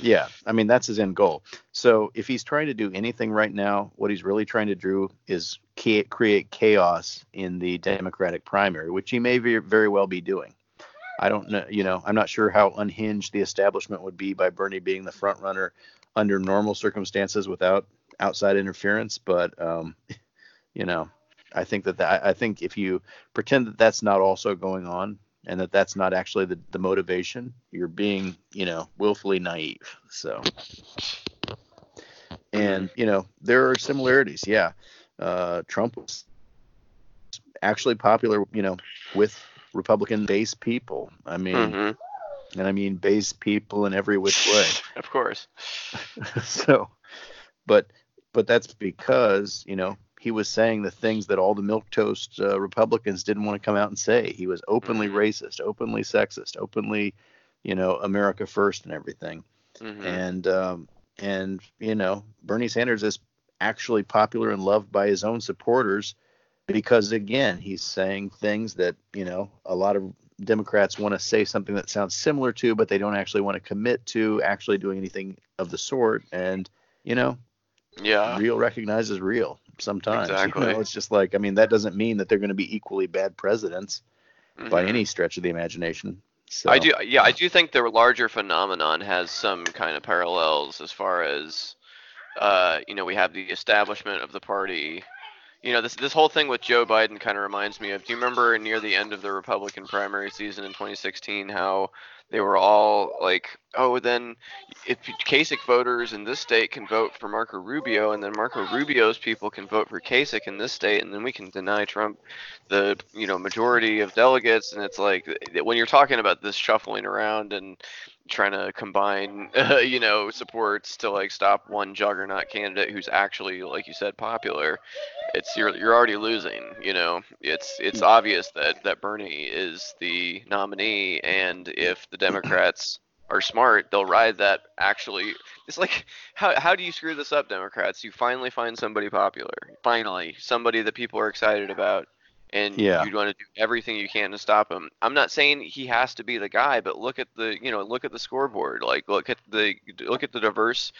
Yeah, I mean that's his end goal. So if he's trying to do anything right now, what he's really trying to do is create chaos in the Democratic primary, which he may very, very well be doing. I don't know, you know, I'm not sure how unhinged the establishment would be by Bernie being the front runner under normal circumstances without outside interference, but um, you know, I think that, that I think if you pretend that that's not also going on, and that that's not actually the, the motivation you're being you know willfully naive so. And you know there are similarities yeah. Uh, trump was actually popular you know with republican base people. I mean hmm and i mean base people in every which way. Of course. so but but that's because you know he was saying the things that all the milk toast uh, republicans didn't want to come out and say. He was openly Mhm. racist openly sexist openly you know america first and everything. Hmm and um and you know bernie sanders is actually popular and loved by his own supporters because again he's saying things that you know a lot of democrats want to say something that sounds similar to but they don't actually want to commit to actually doing anything of the sort. And you know Yeah. real recognizes real sometimes you know, it's just like i mean that doesn't mean that they're going to be equally bad presidents by Mhm. any stretch of the imagination so I do, yeah, I do think the larger phenomenon has some kind of parallels as far as, uh, you know, we have the establishment of the party. You know, this this whole thing with Joe Biden kind of reminds me of. Do you remember near the end of the Republican primary season in 2016 how they were all like, "Oh, then if Kasich voters in this state can vote for Marco Rubio, and then Marco Rubio's people can vote for Kasich in this state, and then we can deny Trump the you know majority of delegates and it's like when you're talking about this shuffling around and trying to combine uh, you know supports to like stop one juggernaut candidate who's actually like you said popular. It's you're you're already losing you know? It's it's obvious that that Bernie is the nominee and if the Democrats are smart they'll ride that actually. It's like how how do you screw this up democrats? You finally find somebody popular. Finally. Somebody that people are excited about and Yeah. you'd want to do everything you can to stop him. I'm not saying he has to be the guy, but look at the you know look at the scoreboard. Like look at the look at the diverse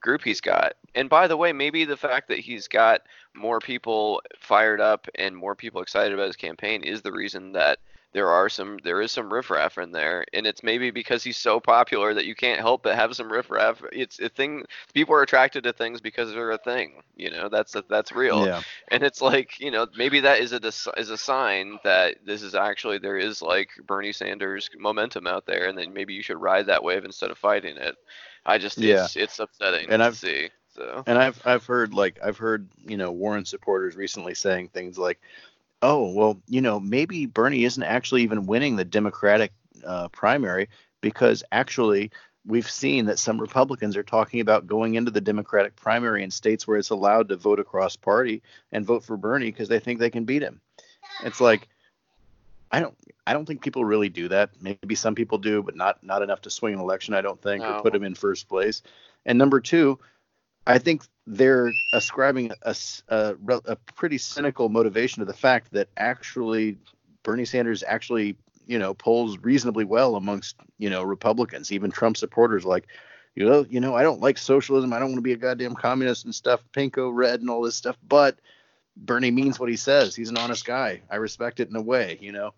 group he's got. And by the way, maybe the fact that he's got more people fired up and more people excited about his campaign is the reason that there are some there is some riffraff in there and it's maybe because he's so popular that you can't help but have some riffraff it's a thing people are attracted to things because they're a thing you know that's that's real Yeah. and it's like you know maybe that is a is a sign that this is actually there is like Bernie Sanders momentum out there, and then maybe you should ride that wave instead of fighting it. I just Yeah. it's it's upsetting And to I've- see. So And I've I've heard like I've heard you know Warren supporters recently saying things like, "Oh well, you know maybe Bernie isn't actually even winning the Democratic uh, primary because actually we've seen that some Republicans are talking about going into the Democratic primary in states where it's allowed to vote across party and vote for Bernie because they think they can beat him." It's like I don't I don't think people really do that. Maybe some people do, but not not enough to swing an election. I don't think No. or put him in first place. And number two, I think they're ascribing a, a a pretty cynical motivation to the fact that actually Bernie Sanders actually, you know, polls reasonably well amongst, you know, Republicans, even Trump supporters like, you know, you know, I don't like socialism. I don't want to be a goddamn communist and stuff, pinko red and all this stuff, but Bernie means what he says. He's an honest guy. I respect it in a way, you know.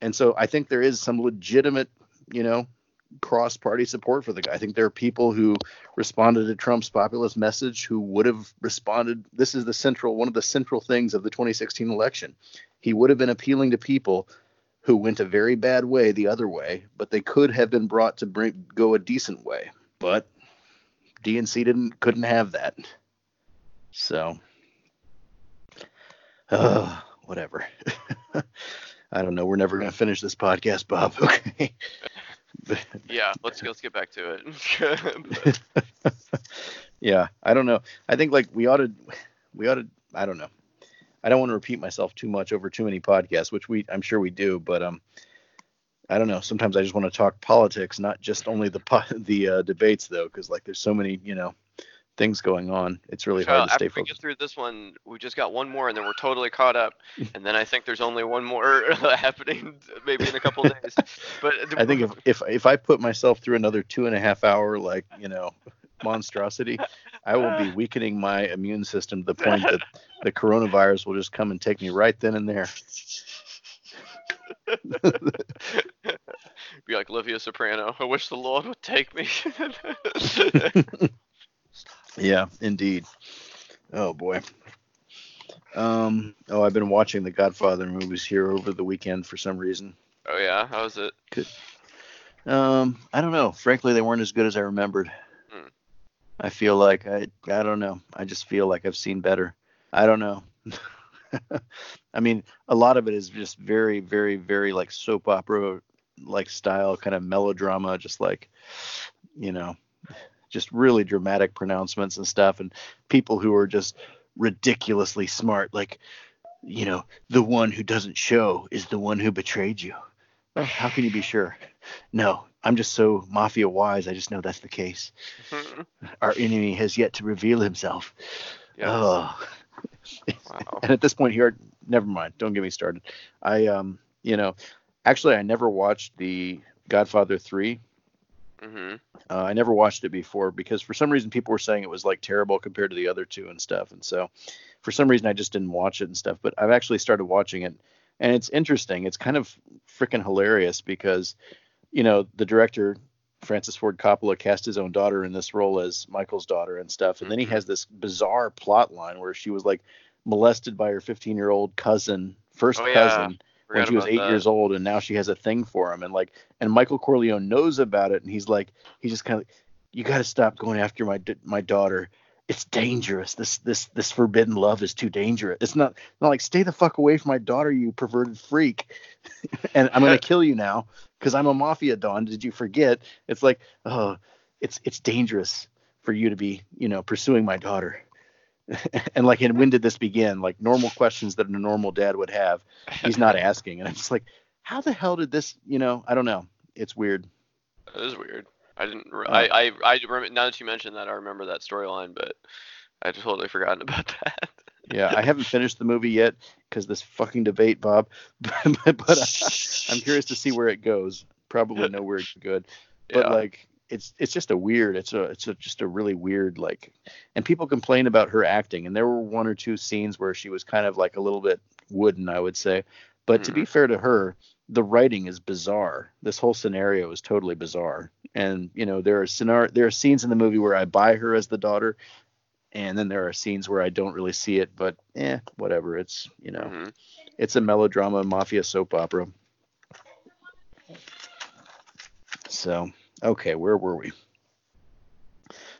And so I think there is some legitimate, you know, cross party support for the guy. I think there are people who responded to Trump's populist message who would have responded. This is the central one of the central things of the 2016 election. He would have been appealing to people who went a very bad way the other way, but they could have been brought to bring, go a decent way. But DNC didn't couldn't have that. So uh, whatever. I don't know. We're never going to finish this podcast, Bob. Okay. Yeah, let's let's get back to it. yeah, I don't know. I think like we ought to, we ought to. I don't know. I don't want to repeat myself too much over too many podcasts, which we I'm sure we do, but um, I don't know. Sometimes I just want to talk politics, not just only the po- the uh, debates though, because like there's so many you know things going on. It's really hard to stay after stay we get through this one, we just got one more, and then we're totally caught up. And then I think there's only one more happening, maybe in a couple days. But I think if, if if I put myself through another two and a half hour like you know monstrosity, I will be weakening my immune system to the point that the coronavirus will just come and take me right then and there. be like Livia Soprano. I wish the Lord would take me. Yeah, indeed. Oh boy. Um. Oh, I've been watching the Godfather movies here over the weekend for some reason. oh yeah, how was it? Good. Um. I don't know. Frankly, they weren't as good as I remembered. Hmm. I feel like I. I don't know. I just feel like I've seen better. I don't know. I mean, a lot of it is just very, very, very like soap opera like style, kind of melodrama, just like, you know, just really dramatic pronouncements and stuff, and people who are just ridiculously smart, like, you know, the one who doesn't show is the one who betrayed you. How can you be sure? No, I'm just so mafia wise. I just know that's the case. Our enemy has yet to reveal himself. Yes. Oh. Wow. And at this point here, never mind. Don't get me started. I um, you know, actually I never watched the Godfather 3. Hmm Uh, I never watched it before because for some reason people were saying it was like terrible compared to the other two and stuff. And so for some reason I just didn't watch it and stuff. But I've actually started watching it and it's interesting. It's kind of freaking hilarious because, you know, the director Francis Ford Coppola cast his own daughter in this role as Michael's daughter and stuff. And then he Mhm. has this bizarre plot line where she was like molested by her 15 year old cousin, first Oh, yeah. When she was eight that. years old, and now she has a thing for him. And like, and Michael Corleone knows about it, and he's like, he's just kind of, you got to stop going after my my daughter. It's dangerous. This this this forbidden love is too dangerous. It's not not like stay the fuck away from my daughter, you perverted freak. and I'm gonna kill you now because I'm a mafia don. Did you forget? It's like, oh, it's it's dangerous for you to be, you know, pursuing my daughter. and like, and when did this begin? Like normal questions that a normal dad would have he's not asking and i'm just like how the hell did this you know i don't know it's weird It is weird. I didn't. Re- Uh, I, I I remember now that you mentioned that. I remember that storyline, but I totally forgotten about that. yeah, I haven't finished the movie yet because this fucking debate, Bob. but, but I, am curious to see where it goes. Probably nowhere good. But Yeah. like, it's it's just a weird. It's a it's a, just a really weird like. And people complain about her acting, and there were one or two scenes where she was kind of like a little bit wooden, I would say. But to be fair to her, the writing is bizarre. This whole scenario is totally bizarre. And you know, there are scenar- there are scenes in the movie where I buy her as the daughter, and then there are scenes where I don't really see it. But eh, whatever. It's you know, Mhm. it's a melodrama, mafia soap opera. So okay, where were we?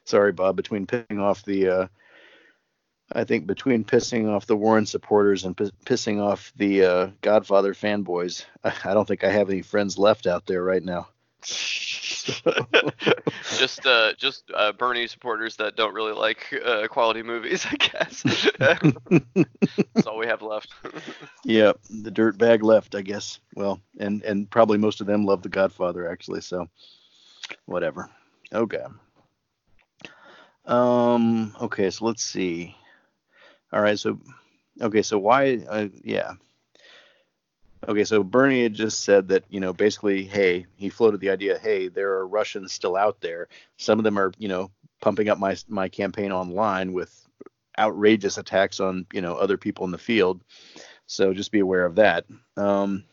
Sorry, Bob. Between pissing off the, uh, I think between pissing off the Warren supporters and p- pissing off the uh, Godfather fanboys, I, I don't think I have any friends left out there right now. just uh, just uh, Bernie supporters that don't really like uh, quality movies, I guess. That's all we have left. Yeah, the dirt bag left, I guess. Well, and and probably most of them love The Godfather actually, so whatever. Okay. Um. Okay, so let's see. All right, so okay, so why? Uh, yeah. Okay, so Bernie had just said that you know basically, hey, he floated the idea, hey, there are Russians still out there. Some of them are you know pumping up my my campaign online with outrageous attacks on you know other people in the field. So just be aware of that. Um,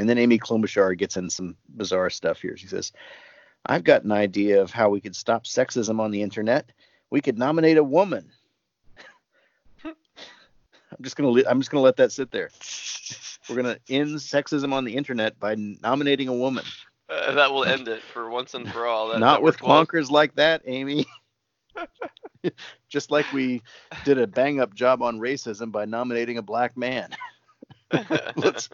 and then Amy Klobuchar gets in some bizarre stuff here. She says, "I've got an idea of how we could stop sexism on the internet. We could nominate a woman." I'm just gonna I'm just gonna let that sit there. We're gonna end sexism on the internet by nominating a woman. Uh, that will end it for once and for all. That, Not that with worked well. like that, Amy. just like we did a bang up job on racism by nominating a black man. let's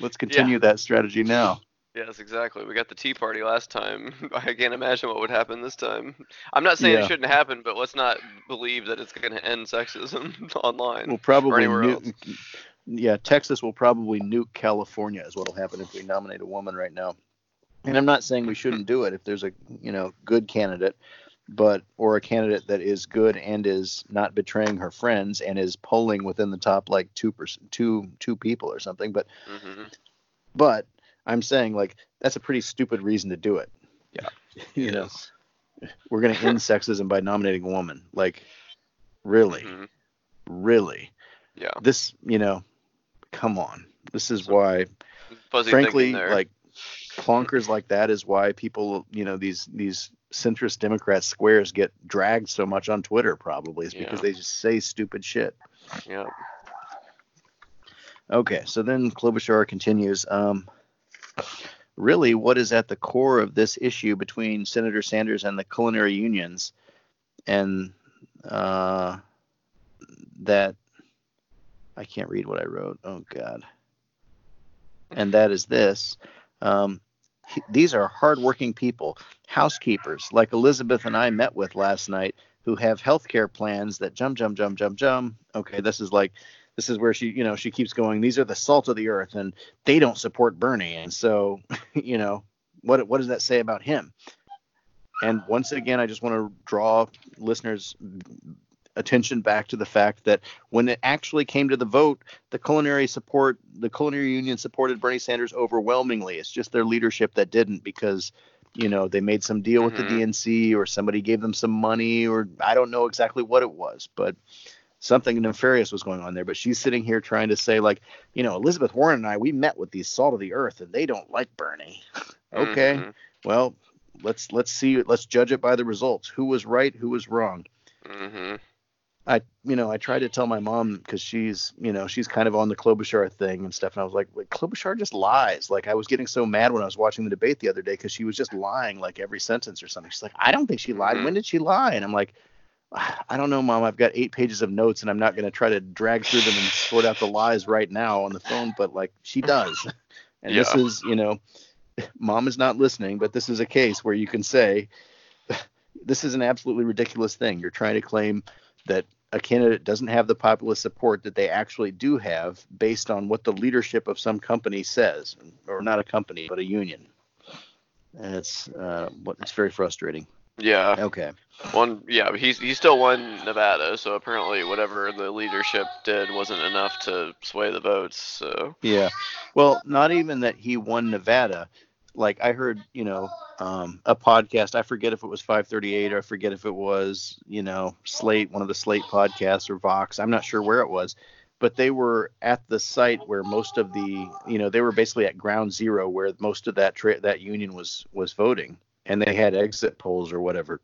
let's continue that strategy now. Yes, exactly. We got the Tea Party last time. I can't imagine what would happen this time. I'm not saying Yeah. it shouldn't happen, but let's not believe that it's going to end sexism online. We'll probably nuke, yeah, Texas will probably nuke California is what'll happen if we nominate a woman right now. And I'm not saying we shouldn't do it if there's a you know good candidate, but or a candidate that is good and is not betraying her friends and is polling within the top like two percent, two two people or something. But hmm but I'm saying like that's a pretty stupid reason to do it. Yeah. you know, we're gonna end sexism by nominating a woman. Like, really, Mhm. really. Yeah. This, you know, come on. This is So, why, frankly, like clonkers like that is why people, you know, these these centrist Democrat squares get dragged so much on Twitter. Probably is because Yeah. they just say stupid shit. yeah. Okay, so then Klobuchar continues. Um, really, what is at the core of this issue between Senator Sanders and the culinary unions, and uh, that I can't read what I wrote. Oh God. And that is this. Um, these are hardworking people, housekeepers like Elizabeth and I met with last night, who have health care plans that jump, jump, jump, jump, jump. Okay, this is like this is where she you know she keeps going. These are the salt of the earth and they don't support bernie. And so you know what what does that say about him? And once again i just want to draw listeners attention back to the fact that when it actually came to the vote the culinary support the culinary union supported bernie sanders overwhelmingly it's just their leadership that didn't because you know they made some deal with the Mhm. dnc or somebody gave them some money or i don't know exactly what it was but something nefarious was going on there. But she's sitting here trying to say, like, you know, Elizabeth Warren and I, we met with these salt of the earth, and they don't like Bernie. okay, Mhm. well, let's let's see, let's judge it by the results. Who was right? Who was wrong? Mhm. I, you know, I tried to tell my mom because she's, you know, she's kind of on the Klobuchar thing and stuff, and I was like, "Wait, Klobuchar just lies. Like, I was getting so mad when I was watching the debate the other day because she was just lying like every sentence or something. She's like, I don't think she lied. Mhm. When did she lie? And I'm like, I don't know, mom. I've got eight pages of notes, and I'm not going to try to drag through them and sort out the lies right now on the phone. But like, she does. And this is, you know, mom is not listening, but this is a case where you can say, this is an absolutely ridiculous thing. You're trying to claim that a candidate doesn't have the populist support that they actually do have based on what the leadership of some company says, or not a company, but a union. And it's uh, it's very frustrating. Yeah. Okay. One, yeah, he's he still won Nevada, so apparently whatever the leadership did wasn't enough to sway the votes. So Yeah. Well, not even that he won Nevada. Like I heard, you know, um, a podcast. I forget if it was 538 or I forget if it was, you know, Slate, one of the Slate podcasts or Vox. I'm not sure where it was, but they were at the site where most of the, you know, they were basically at ground zero where most of that tra- that union was was voting, and they had exit polls or whatever.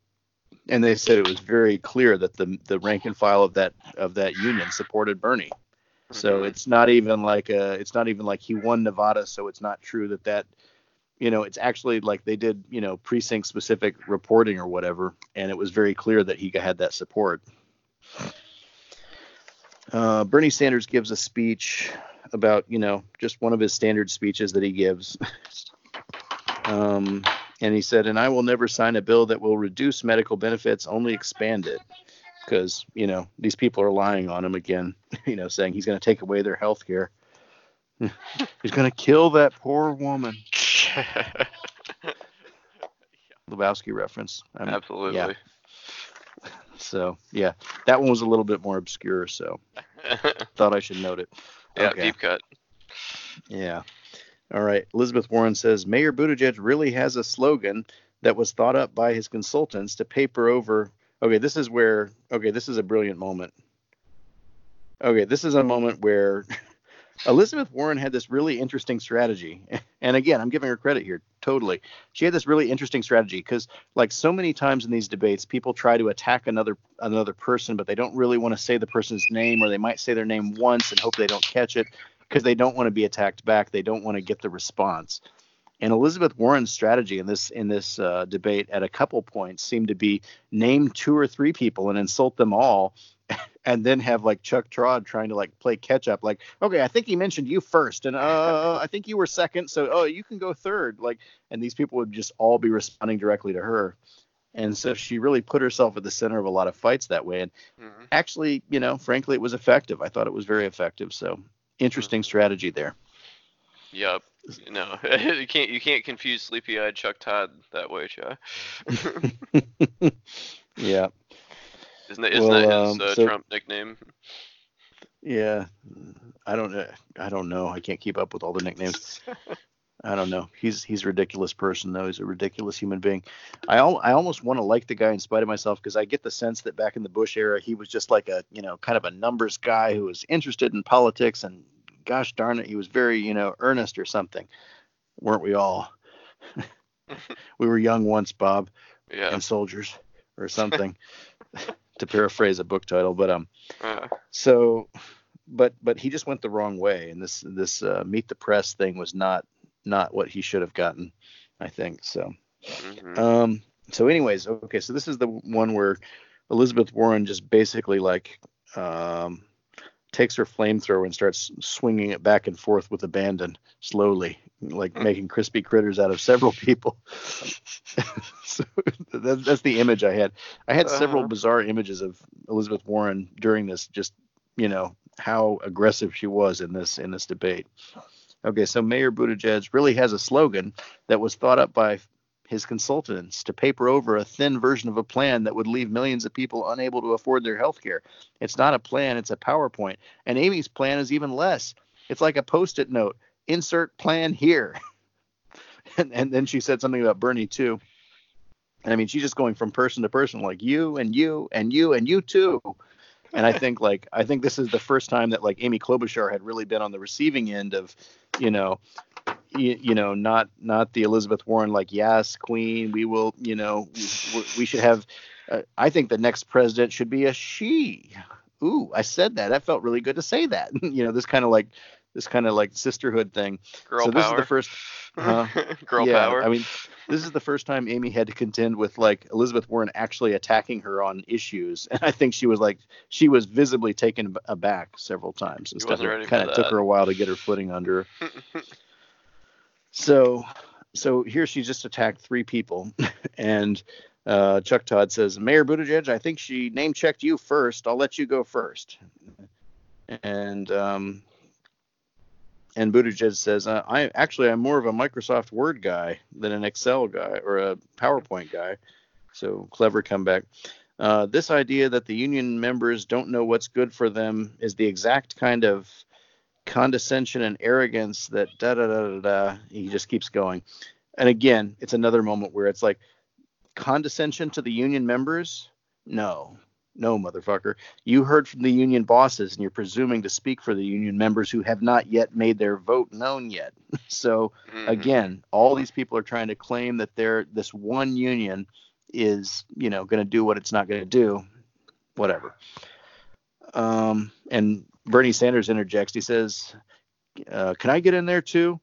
And they said it was very clear that the the rank and file of that of that union supported Bernie. So Mhm. it's not even like a, it's not even like he won Nevada, so it's not true that that, you know, it's actually like they did, you know, precinct specific reporting or whatever, and it was very clear that he had that support. Uh, Bernie Sanders gives a speech about, you know, just one of his standard speeches that he gives. um, and he said, and I will never sign a bill that will reduce medical benefits, only expand it. Because, you know, these people are lying on him again, you know, saying he's going to take away their health care. he's going to kill that poor woman. Lebowski reference. I'm- absolutely. yeah. So, yeah, that one was a little bit more obscure, so thought I should note it. yeah, Okay. deep cut. Yeah. All right. Elizabeth Warren says Mayor Buttigieg really has a slogan that was thought up by his consultants to paper over. Okay, this is where. Okay, this is a brilliant moment. Okay, this is a moment where Elizabeth Warren had this really interesting strategy. And again, I'm giving her credit here, totally. She had this really interesting strategy because, like so many times in these debates, people try to attack another another person, but they don't really want to say the person's name, or they might say their name once and hope they don't catch it because they don't want to be attacked back. They don't want to get the response. And Elizabeth Warren's strategy in this in this uh, debate at a couple points seemed to be name two or three people and insult them all, and then have like Chuck Todd trying to like play catch up. Like, okay, I think he mentioned you first, and uh, I think you were second, so oh, you can go third. Like, and these people would just all be responding directly to her. And so she really put herself at the center of a lot of fights that way. And Mhm. actually, you know, frankly, it was effective. I thought it was very effective. So interesting strategy there. Yep. No, you can't you can't confuse sleepy-eyed Chuck Todd that way, Chuck. Yeah. Isn't that, isn't Well, that his um, uh, so- Trump nickname? Yeah. I don't know. I don't know. I can't keep up with all the nicknames. I don't know. He's he's a ridiculous person though. He's a ridiculous human being. I al- I almost want to like the guy in spite of myself because I get the sense that back in the Bush era he was just like a you know kind of a numbers guy who was interested in politics and gosh darn it he was very you know earnest or something. Weren't we all? we were young once, Bob, Yeah. and soldiers or something. to paraphrase a book title, but um Uh, so but but he just went the wrong way and this this uh, meet the press thing was not not what he should have gotten i think so mhm. um so anyways okay so this is the one where elizabeth warren just basically like um takes her flamethrower and starts swinging it back and forth with abandon slowly like making crispy critters out of several people. So that, that's the image i had. I had several Uh-huh. bizarre images of elizabeth warren during this just you know how aggressive she was in this in this debate. Okay so mayor buttigieg really has a slogan that was thought up by his consultants to paper over a thin version of a plan that would leave millions of people unable to afford their health care. It's not a plan, it's a PowerPoint. And Amy's plan is even less. It's like a post it note insert plan here. and, and then she said something about Bernie, too. And I mean, she's just going from person to person, like you and you and you and you too. And I think like I think this is the first time that like Amy Klobuchar had really been on the receiving end of, you know, you, you know, not not the Elizabeth Warren like yes, Queen, we will, you know, we, we should have. Uh, I think the next president should be a she. Ooh, I said that. That felt really good to say that. you know, this kind of like this kind of like sisterhood thing. Girl so this is the first. Huh? Girl yeah, power. I mean, this is the first time Amy had to contend with like Elizabeth Warren actually attacking her on issues, and I think she was like she was visibly taken aback several times. And stuff. It kind of took her a while to get her footing under. So, so here she just attacked three people, and uh, Chuck Todd says, Mayor Buttigieg, I think she name checked you first. I'll let you go first. And um, and Buttigieg says, uh, I actually I'm more of a Microsoft Word guy than an Excel guy or a PowerPoint guy. So clever comeback. Uh, this idea that the union members don't know what's good for them is the exact kind of condescension and arrogance that da da da da da. He just keeps going. And again, it's another moment where it's like condescension to the union members. No, no, motherfucker. You heard from the union bosses, and you're presuming to speak for the union members who have not yet made their vote known yet. so mm-hmm. again, all these people are trying to claim that they're this one union is you know going to do what it's not going to do whatever um, and bernie sanders interjects. He says uh, can i get in there too?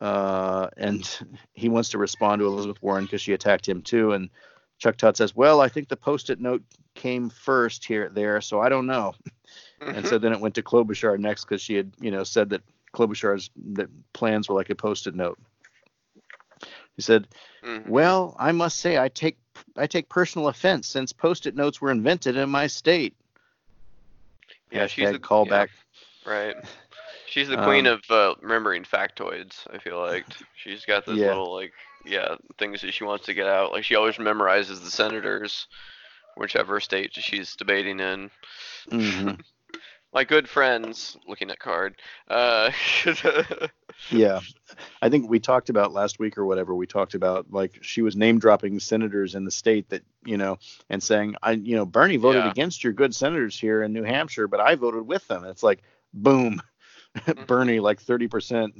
Uh, and he wants to respond to elizabeth warren because she attacked him too. And chuck todd says well i think the post-it note came first here there so i don't know. And so then it went to klobuchar next because she had you know said that klobuchar's that plans were like a post-it note. He said, mm-hmm. "Well, I must say I take I take personal offense. Since post-it notes were invented in my state." Yeah, Hashtag she's the callback. Yeah, right. She's the queen um, of uh, remembering factoids. I feel like she's got this yeah. little like yeah things that she wants to get out. Like she always memorizes the senators, whichever state she's debating in. Mm-hmm. my good friends looking at card uh, yeah. I think we talked about last week or whatever we talked about like she was name dropping senators in the state that you know and saying i you know bernie voted yeah. against your good senators here in new hampshire but i voted with them. It's like boom. Mm-hmm. bernie like 30%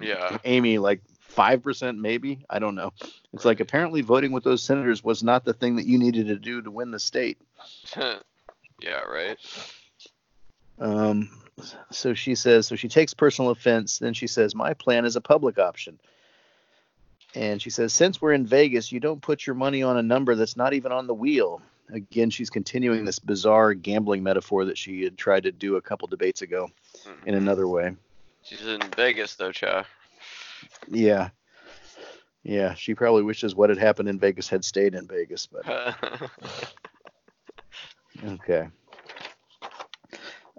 yeah. Amy like 5% maybe? I don't know. It's right. like apparently voting with those senators was not the thing that you needed to do to win the state. Yeah right um, so she says, so she takes personal offense. Then she says, my plan is a public option. And she says, since we're in Vegas, you don't put your money on a number that's not even on the wheel. Again, she's continuing this bizarre gambling metaphor that she had tried to do a couple debates ago in mm-hmm. another way. She's in Vegas, though, Cha. Yeah. Yeah, she probably wishes what had happened in Vegas had stayed in Vegas, but. okay.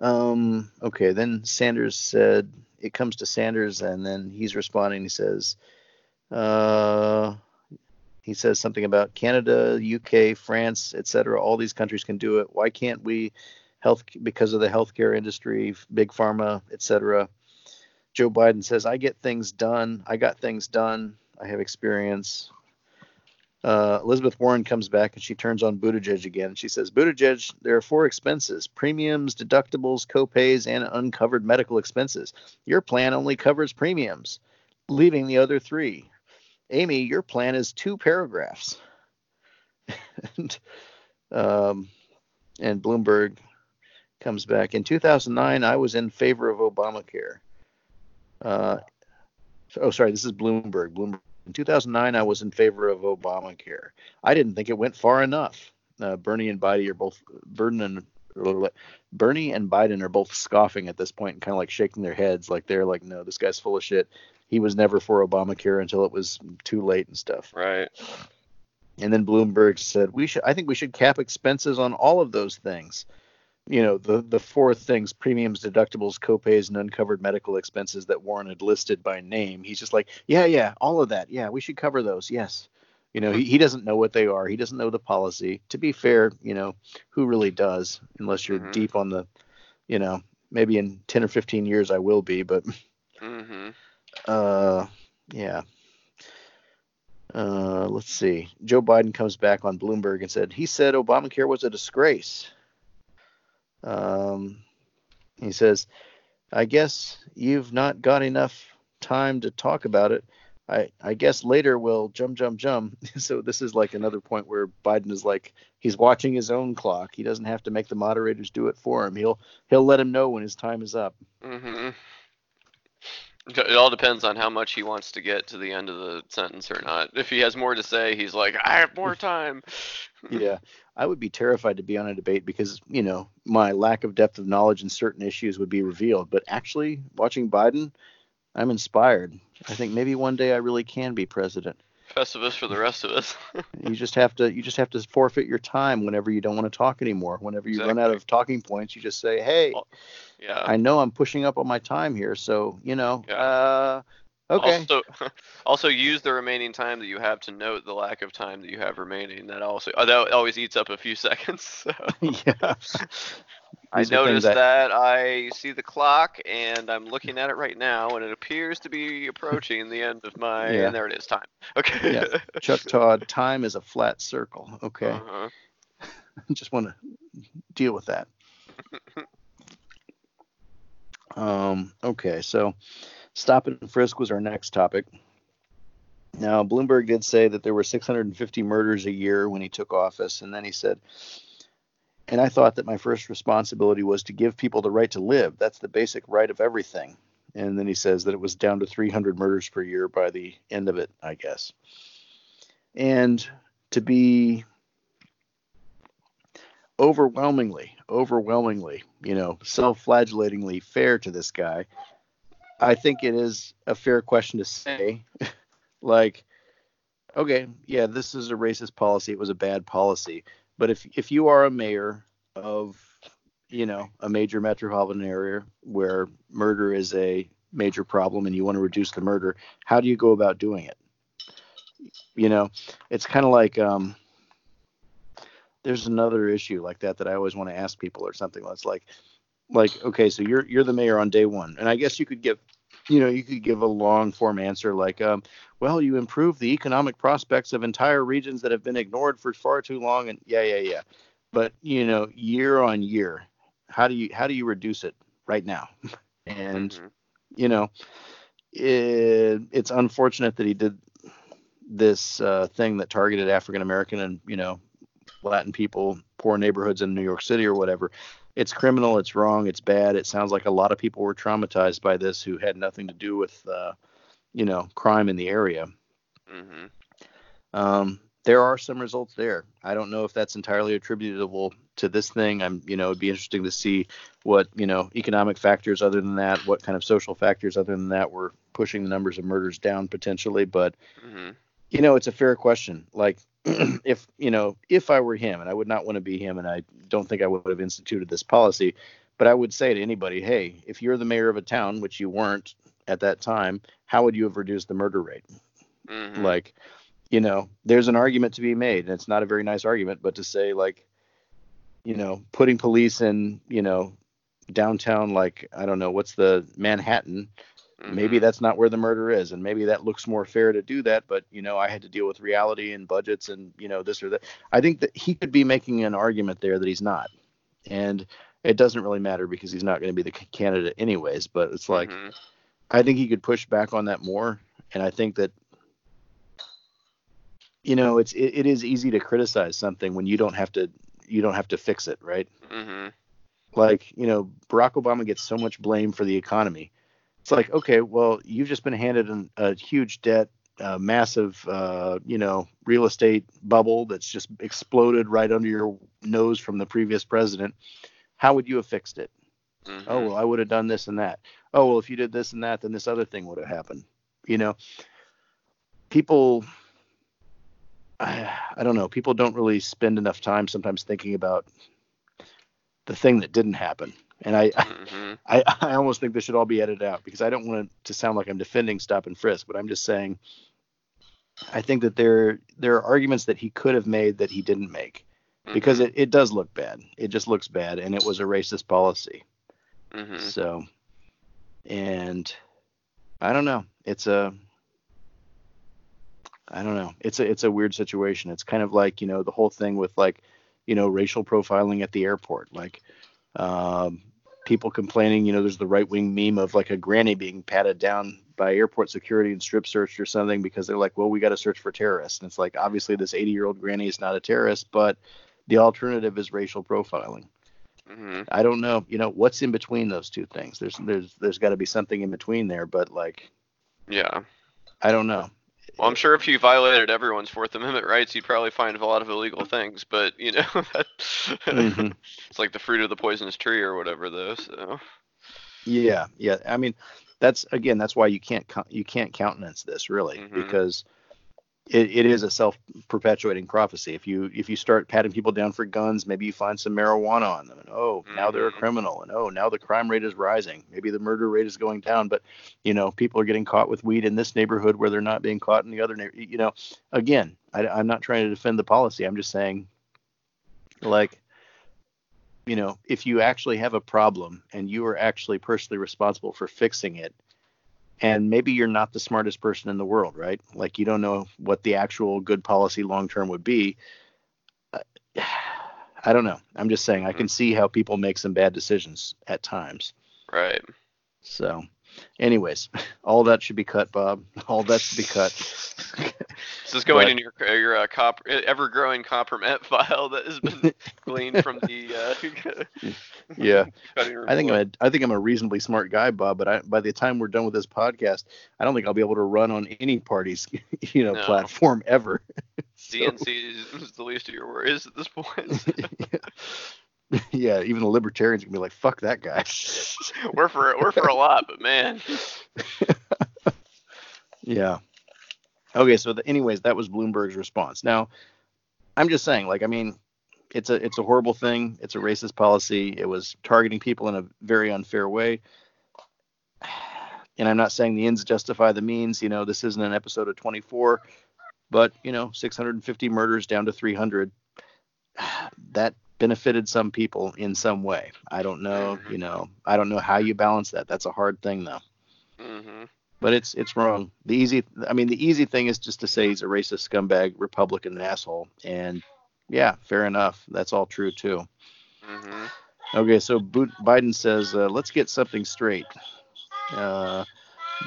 Um, okay, then Sanders said it comes to Sanders, and then he's responding. He says, uh, he says something about Canada, UK, France, etc. All these countries can do it. Why can't we? Health because of the healthcare industry, big pharma, etc. Joe Biden says, "I get things done. I got things done. I have experience. Uh, Elizabeth Warren comes back and she turns on Buttigieg again. She says, Buttigieg, there are four expenses premiums, deductibles, copays, and uncovered medical expenses. Your plan only covers premiums, leaving the other three. Amy, your plan is two paragraphs. and, um, and Bloomberg comes back. In 2009, I was in favor of Obamacare. Uh, oh, sorry, this is Bloomberg. Bloomberg in 2009, I was in favor of Obamacare. I didn't think it went far enough. Uh, Bernie and Biden are both Bernie and Bernie and Biden are both scoffing at this point and kind of like shaking their heads, like they're like, "No, this guy's full of shit." He was never for Obamacare until it was too late and stuff. Right. And then Bloomberg said, "We should. I think we should cap expenses on all of those things." You know the the four things premiums deductibles copays and uncovered medical expenses that warren had listed by name he's just like yeah yeah all of that yeah we should cover those yes you know he, he doesn't know what they are he doesn't know the policy to be fair you know who really does unless you're mm-hmm. deep on the you know maybe in 10 or 15 years i will be but mm-hmm. uh yeah uh, let's see. Joe Biden comes back on Bloomberg and said he said Obamacare was a disgrace. Um, he says, I guess you've not got enough time to talk about it. I, I guess later we'll jump, jump, jump. so this is like another point where Biden is like he's watching his own clock. He doesn't have to make the moderators do it for him. He'll he'll let him know when his time is up. Mm-hmm. It all depends on how much he wants to get to the end of the sentence or not. If he has more to say, he's like, I have more time. yeah. I would be terrified to be on a debate because, you know, my lack of depth of knowledge in certain issues would be revealed. But actually, watching Biden, I'm inspired. I think maybe one day I really can be president. Festivus for the rest of us. you just have to you just have to forfeit your time whenever you don't want to talk anymore. Whenever you exactly. run out of talking points, you just say, "Hey, yeah. I know I'm pushing up on my time here, so you know, yeah. uh, Okay. Also, also use the remaining time that you have to note the lack of time that you have remaining. That also that always eats up a few seconds. So. yeah. I These things noticed that- that I see the clock and I'm looking at it right now, and it appears to be approaching the end of my. Yeah. And there it is, time. Okay. Yeah. Chuck Todd, time is a flat circle. Okay. Uh-huh. I just want to deal with that. um, okay, so stop and frisk was our next topic. Now, Bloomberg did say that there were 650 murders a year when he took office, and then he said, and I thought that my first responsibility was to give people the right to live. That's the basic right of everything. And then he says that it was down to 300 murders per year by the end of it, I guess. And to be overwhelmingly, overwhelmingly, you know, self-flagellatingly fair to this guy, I think it is a fair question to say, like, okay, yeah, this is a racist policy. It was a bad policy. But if if you are a mayor of, you know, a major metropolitan area where murder is a major problem and you want to reduce the murder, how do you go about doing it? You know, it's kind of like um, there's another issue like that that I always want to ask people or something. That's like, like okay, so you're you're the mayor on day one, and I guess you could give, you know, you could give a long form answer like, um, well, you improve the economic prospects of entire regions that have been ignored for far too long, and yeah, yeah, yeah. But you know, year on year, how do you how do you reduce it right now? and Mhm. you know, it, it's unfortunate that he did this uh, thing that targeted African American and you know Latin people, poor neighborhoods in New York City or whatever. It's criminal. It's wrong. It's bad. It sounds like a lot of people were traumatized by this who had nothing to do with, uh, you know, crime in the area. Mhm. Um, there are some results there. I don't know if that's entirely attributable to this thing. I'm, you know, it'd be interesting to see what, you know, economic factors other than that, what kind of social factors other than that were pushing the numbers of murders down potentially. But, Mhm. You know, it's a fair question. Like, if, you know, if I were him, and I would not want to be him, and I don't think I would have instituted this policy, but I would say to anybody, hey, if you're the mayor of a town, which you weren't at that time, how would you have reduced the murder rate? Mhm. like you know there's an argument to be made and it's not a very nice argument but to say like you know putting police in you know downtown like i don't know what's the manhattan maybe Mhm. that's not where the murder is and maybe that looks more fair to do that but you know i had to deal with reality and budgets and you know this or that i think that he could be making an argument there that he's not and it doesn't really matter because he's not going to be the c- candidate anyways but it's like Mhm. I think he could push back on that more, and I think that you know it's it, it is easy to criticize something when you don't have to you don't have to fix it, right? Mhm. Like you know Barack Obama gets so much blame for the economy. It's like okay, well you've just been handed an, a huge debt, a massive uh, you know real estate bubble that's just exploded right under your nose from the previous president. How would you have fixed it? Mhm. oh well i would have done this and that oh well if you did this and that then this other thing would have happened you know people I, I don't know people don't really spend enough time sometimes thinking about the thing that didn't happen and i Mhm. i, I almost think this should all be edited out because i don't want it to sound like i'm defending stop and frisk but i'm just saying i think that there there are arguments that he could have made that he didn't make because Mhm. it, it does look bad it just looks bad and it was a racist policy Mhm. so, and I don't know. It's a I don't know. It's a it's a weird situation. It's kind of like you know the whole thing with like you know racial profiling at the airport. Like um, people complaining. You know, there's the right wing meme of like a granny being patted down by airport security and strip searched or something because they're like, well, we got to search for terrorists. And it's like obviously this 80 year old granny is not a terrorist, but the alternative is racial profiling. Mhm. I don't know, you know, what's in between those two things. There's there's there's got to be something in between there, but like Yeah. I don't know. Well, I'm sure if you violated everyone's Fourth Amendment rights, you'd probably find a lot of illegal things. But you know, that, Mhm. it's like the fruit of the poisonous tree or whatever, though. So. Yeah, yeah. I mean, that's again, that's why you can't you can't countenance this really Mhm. because it, it is a self-perpetuating prophecy. If you if you start patting people down for guns, maybe you find some marijuana on them, and oh, now they're a Mhm. criminal, and oh, now the crime rate is rising. Maybe the murder rate is going down, but you know, people are getting caught with weed in this neighborhood where they're not being caught in the other neighborhood. You know, again, I, I'm not trying to defend the policy. I'm just saying, like, you know, if you actually have a problem and you are actually personally responsible for fixing it, and maybe you're not the smartest person in the world, right? Like you don't know what the actual good policy long term would be. Uh, I don't know. I'm just saying I can see how people make some bad decisions at times. Right. So, anyways, all that should be cut, Bob. All that should be cut. This is going But- in your your uh, cop ever-growing kompromat file that has been gleaned from the uh, yeah, I think. I'm a, I think I'm a reasonably smart guy, Bob. But I, by the time we're done with this podcast, I don't think I'll be able to run on any party's you know No. platform ever. So- DNC is, is the least of your worries at this point. yeah, even the libertarians can be like, "Fuck that guy." we're for we're for a lot, but man, Yeah. Okay, so the, anyways, that was Bloomberg's response. Now, I'm just saying, like, I mean, it's a it's a horrible thing. It's a racist policy. It was targeting people in a very unfair way. And I'm not saying the ends justify the means. You know, this isn't an episode of 24, but you know, 650 murders down to 300. That benefited some people in some way. I don't know. Mhm. You know, I don't know how you balance that. That's a hard thing, though hmm but it's it's wrong. The easy, I mean, the easy thing is just to say he's a racist scumbag, Republican and asshole, and yeah, fair enough. That's all true too. hmm Okay, so Biden says, uh, let's get something straight. Uh,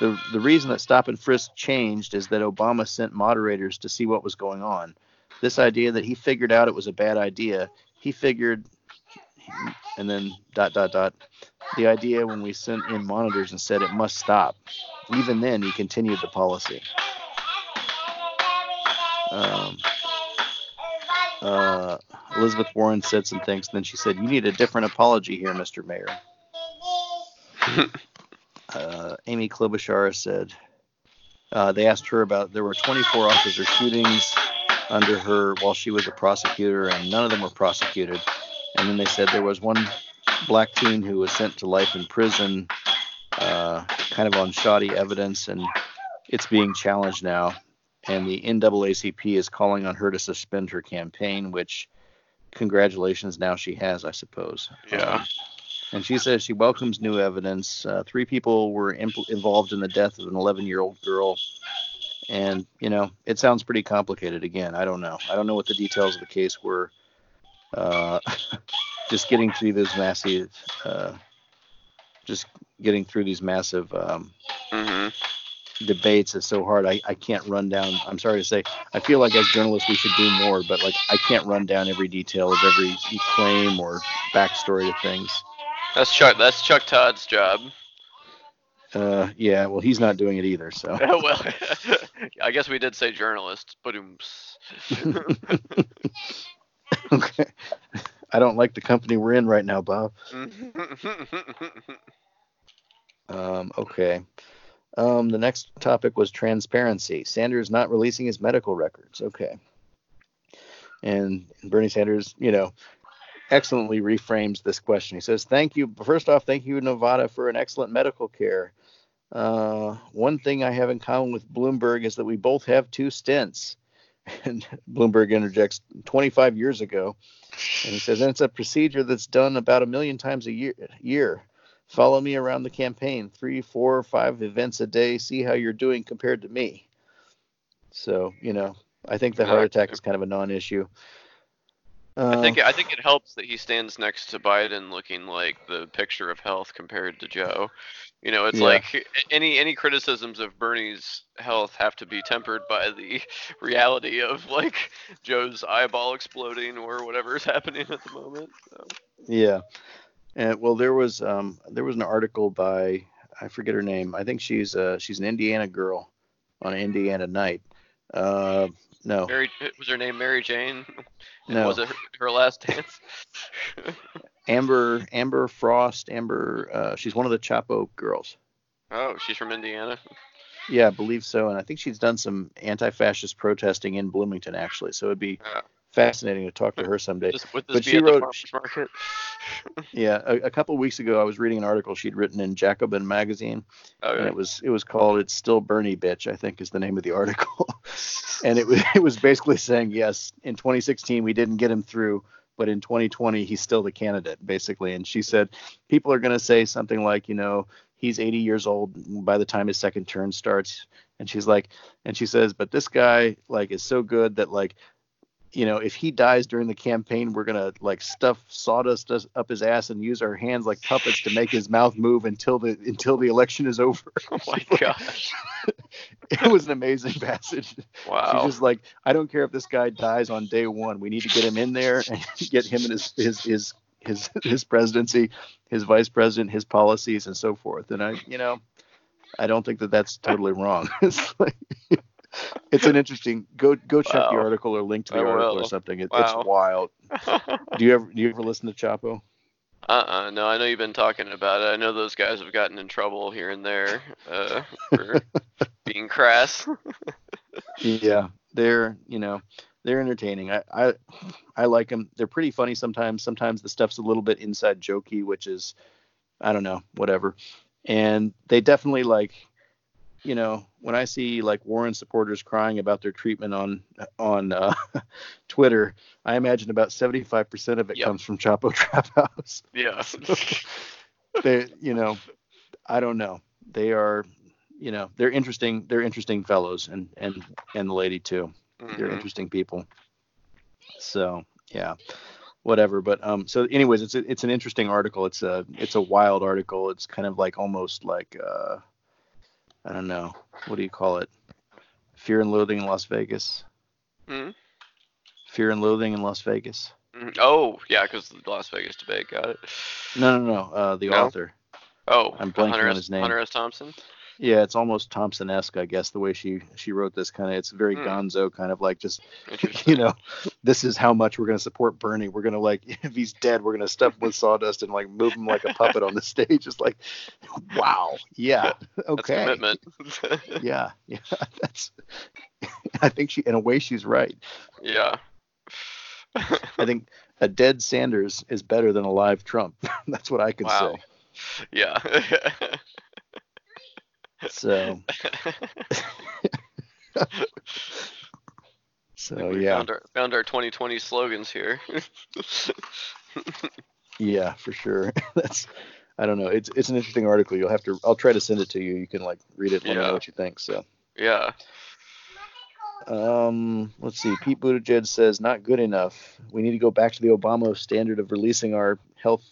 the the reason that stop and frisk changed is that Obama sent moderators to see what was going on. This idea that he figured out it was a bad idea, he figured, and then dot dot dot. The idea when we sent in monitors and said it must stop. Even then, he continued the policy. Um, uh, Elizabeth Warren said some things, and then she said, "You need a different apology here, Mr. Mayor." uh, Amy Klobuchar said uh, they asked her about there were 24 officer shootings under her while she was a prosecutor, and none of them were prosecuted. And then they said there was one black teen who was sent to life in prison, uh, kind of on shoddy evidence, and it's being challenged now. And the NAACP is calling on her to suspend her campaign, which congratulations, now she has, I suppose. Yeah. Um, and she says she welcomes new evidence. Uh, three people were involved in the death of an 11 year old girl. And, you know, it sounds pretty complicated. Again, I don't know. I don't know what the details of the case were. Uh, just getting through those massive, uh, just getting through these massive um, hmm debates is so hard. I, I can't run down. I'm sorry to say. I feel like as journalists we should do more, but like I can't run down every detail of every claim or backstory to things. That's Chuck. That's Chuck Todd's job. Uh, yeah, well, he's not doing it either. So well, I guess we did say journalist, but okay. I don't like the company we're in right now, Bob. Um, okay. Um, the next topic was transparency. Sanders not releasing his medical records. Okay. And Bernie Sanders, you know, excellently reframes this question. He says, "Thank you. First off, thank you, Nevada, for an excellent medical care. Uh, one thing I have in common with Bloomberg is that we both have two stents. And Bloomberg interjects, "25 years ago," and he says, "And it's a procedure that's done about a million times a year. Year. Follow me around the campaign, three, four, five events a day. See how you're doing compared to me." So, you know, I think the heart attack is kind of a non-issue. I think Uh, I think it helps that he stands next to Biden, looking like the picture of health compared to Joe. You know, it's Yeah. like any any criticisms of Bernie's health have to be tempered by the reality of like Joe's eyeball exploding or whatever is happening at the moment. So. Yeah. And well, there was um there was an article by I forget her name. I think she's uh she's an Indiana girl on Indiana Night. Uh no. Mary was her name Mary Jane? And No. Was it her, her last dance? Amber Amber Frost, Amber uh she's one of the Chapo girls. oh, she's from Indiana. Yeah, I believe so. And I think she's done some anti-fascist protesting in Bloomington, actually. So it'd be Yeah. Fascinating to talk to her someday. Just, But she wrote- the market? Yeah, a, a couple weeks ago, I was reading an article she'd written in Jacobin magazine, Oh, and it was it was called "It's Still Bernie, Bitch," I think is the name of the article, and it was it was basically saying yes, in 2016 we didn't get him through, but in 2020 he's still the candidate, basically. And she said people are going to say something like, you know, he's 80 years old by the time his second term starts, and she's like, and she says, but this guy like is so good that like you know, if he dies during the campaign, we're gonna like stuff sawdust up his ass and use our hands like puppets to make his mouth move until the until the election is over. Oh my gosh. it was an amazing passage. Wow. She's just like, I don't care if this guy dies on day one. We need to get him in there and get him and his his his his his presidency, his vice president, his policies, and so forth. And I, you know, I don't think that that's totally wrong. it's like. It's an interesting. Go go check the article or link to the I article or something. It, Wow. It's wild. Do you ever do you ever listen to Chapo? Uh-uh. No, I know you've been talking about it. I know those guys have gotten in trouble here and there uh, for being crass. Yeah, they're you know they're entertaining. I I I like them. They're pretty funny sometimes. Sometimes the stuff's a little bit inside jokey, which is I don't know, whatever. And they definitely like you know when I see like Warren supporters crying about their treatment on on uh, Twitter, I imagine about 75% of it Yep. comes from Chapo Trap House. yeah. they you know i don't know they are you know they're interesting they're interesting fellows and and and the lady too they're Mhm. interesting people so yeah whatever but um so anyways it's a, it's an interesting article it's a it's a wild article it's kind of like almost like uh i don't know what do you call it fear and loathing in las vegas Mhm. fear and loathing in las vegas Mhm. Oh, yeah, because the Las Vegas debate got it. no no no uh the No? author Oh, I'm blanking Hunter on his name. Hunter S. Thompson. Yeah, it's almost Thompson-esque, I guess, the way she she wrote this kind of. It's very Hmm. Gonzo, kind of like just you know, this is how much we're gonna support Bernie. We're gonna like, if he's dead, we're gonna stuff him with sawdust and like move him like a puppet on the stage. It's like, wow, yeah, That's okay, commitment. yeah, yeah. That's. I think she, in a way, she's right. yeah. I think a dead Sanders is better than a live Trump. That's what I can wow. say. Yeah. So, so yeah. found our found our 2020 slogans here. Yeah, for sure. That's I don't know. It's it's an interesting article. You'll have to I'll try to send it to you. You can like read it and let me Yeah. know what you think. So yeah. um let's see. Pete Buttigieg says not good enough. We need to go back to the Obama standard of releasing our health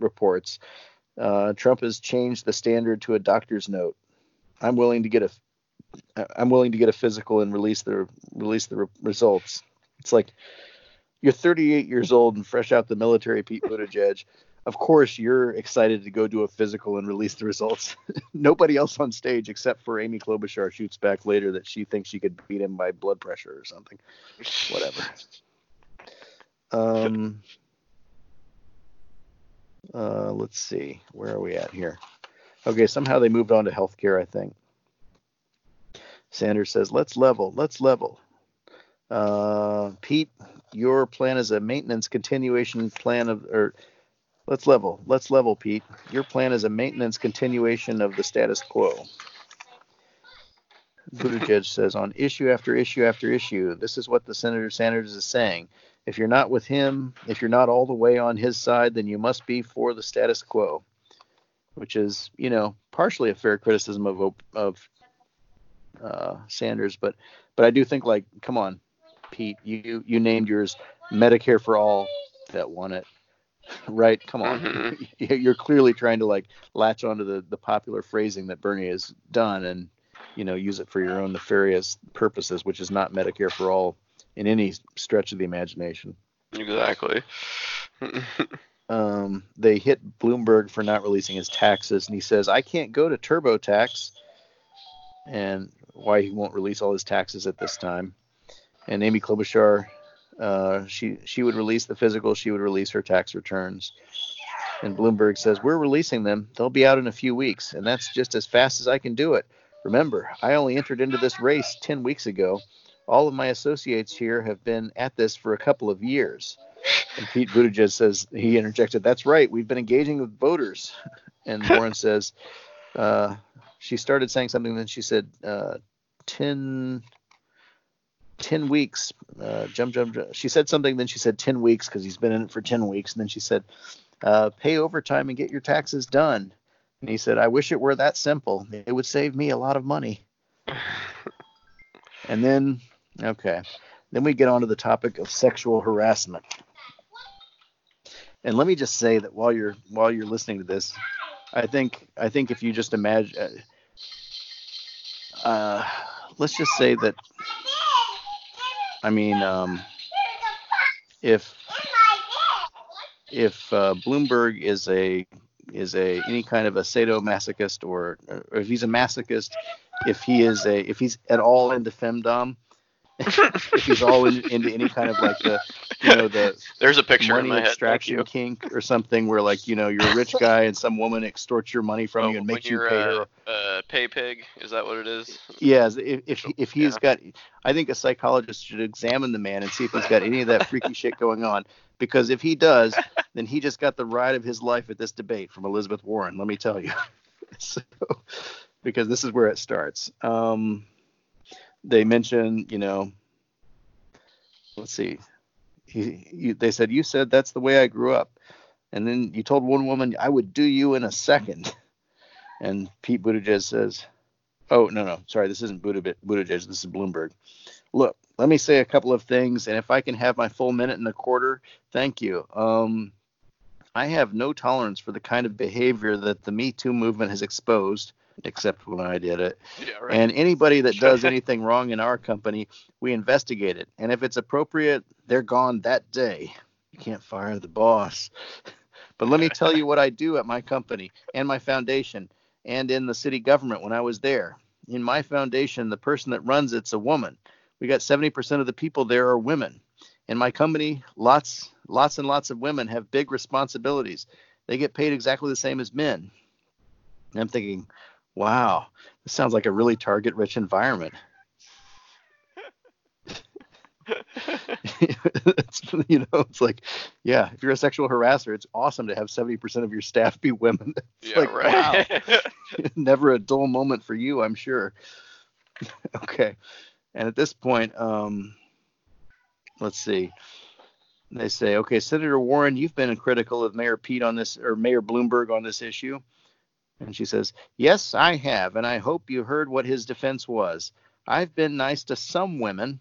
reports. Uh, Trump has changed the standard to a doctor's note. I'm willing to get a I'm willing to get a physical and release the release the re- results. It's like you're 38 years old and fresh out the military, Pete Buttigieg. Of course, you're excited to go do a physical and release the results. Nobody else on stage, except for Amy Klobuchar, shoots back later that she thinks she could beat him by blood pressure or something. Whatever. Um. Uh, let's see. Where are we at here? Okay, somehow they moved on to healthcare, I think. Sanders says, let's level, let's level. Uh, Pete, your plan is a maintenance continuation plan of, or let's level, let's level, Pete. Your plan is a maintenance continuation of the status quo. Buttigieg says, on issue after issue after issue, this is what the Senator Sanders is saying. If you're not with him, if you're not all the way on his side, then you must be for the status quo, which is, you know, partially a fair criticism of of uh, Sanders, but but I do think like, come on, Pete, you you named yours Medicare for all that won it, right? Come on, Mhm. you're clearly trying to like latch onto the the popular phrasing that Bernie has done and you know use it for your own nefarious purposes, which is not Medicare for all in any stretch of the imagination. Exactly. Um, they hit Bloomberg for not releasing his taxes, and he says, "I can't go to TurboTax," and why he won't release all his taxes at this time. And Amy Klobuchar, uh, she she would release the physical, she would release her tax returns. And Bloomberg says, "We're releasing them. They'll be out in a few weeks, and that's just as fast as I can do it. Remember, I only entered into this race 10 weeks ago. All of my associates here have been at this for a couple of years. And Pete Buttigieg says, he interjected, That's right, we've been engaging with voters. And Warren says, uh, She started saying something, then she said, uh, 10, 10 weeks. Uh, jump, jump, jump. She said something, then she said 10 weeks because he's been in it for 10 weeks. And then she said, uh, pay overtime and get your taxes done. And he said, I wish it were that simple. It would save me a lot of money. and then, okay, then we get on to the topic of sexual harassment. And let me just say that while you're while you're listening to this, I think I think if you just imagine, uh, uh let's just say that I mean, um, if if uh, Bloomberg is a is a any kind of a sadomasochist or, or if he's a masochist, if he is a if he's at all into femdom, if he's all in, into any kind of like the you know the there's a picture money in my extraction kink or something where like you know you're a rich guy and some woman extorts your money from oh, you and makes you pay her. Uh, pay pig is that what it is? Yeah, if if, if he's yeah. got, I think a psychologist should examine the man and see if he's got any of that freaky shit going on. Because if he does, then he just got the ride of his life at this debate from Elizabeth Warren. Let me tell you. so, because this is where it starts. Um, they mentioned, you know, let's see, he, they said you said that's the way I grew up, and then you told one woman I would do you in a second, and Pete Buttigieg says, oh no no sorry this isn't Buttigieg this is Bloomberg. Look, let me say a couple of things, and if I can have my full minute and a quarter, thank you. Um, I have no tolerance for the kind of behavior that the Me Too movement has exposed except when I did it. Yeah, right. And anybody that does anything wrong in our company, we investigate it. And if it's appropriate, they're gone that day. You can't fire the boss. but let me tell you what I do at my company and my foundation and in the city government when I was there. In my foundation, the person that runs it's a woman. We got 70% of the people there are women. In my company, lots lots and lots of women have big responsibilities. They get paid exactly the same as men. And I'm thinking, Wow, this sounds like a really target rich environment. it's, you know, it's like, yeah, if you're a sexual harasser, it's awesome to have 70% of your staff be women. It's yeah, like, right. wow. Never a dull moment for you, I'm sure. okay. And at this point, um, let's see. They say, okay, Senator Warren, you've been critical of Mayor Pete on this, or Mayor Bloomberg on this issue. And she says, Yes, I have, and I hope you heard what his defense was. I've been nice to some women,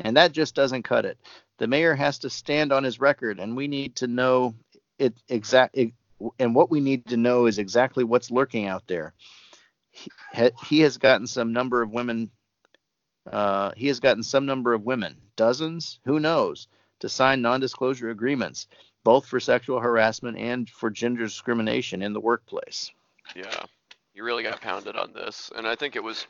and that just doesn't cut it. The mayor has to stand on his record, and we need to know it exact. and what we need to know is exactly what's lurking out there. He, he has gotten some number of women. Uh, he has gotten some number of women, dozens, who knows, to sign non-disclosure agreements both for sexual harassment and for gender discrimination in the workplace. Yeah, you really got pounded on this, and I think it was.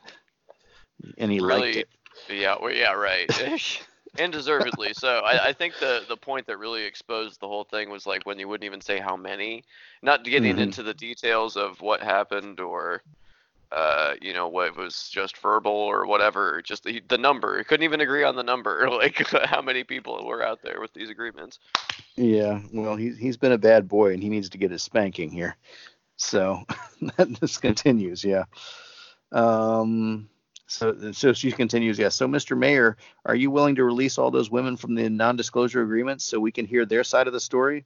And he really, liked it. Yeah, well, yeah, right. and deservedly so. I, I, think the the point that really exposed the whole thing was like when you wouldn't even say how many, not getting mm-hmm. into the details of what happened or uh, you know, what was just verbal or whatever, just the, the number. couldn't even agree on the number, like how many people were out there with these agreements. Yeah, well, he's he's been a bad boy and he needs to get his spanking here. So this continues, yeah. Um, so so she continues, yeah. So Mr. Mayor, are you willing to release all those women from the non-disclosure agreements so we can hear their side of the story?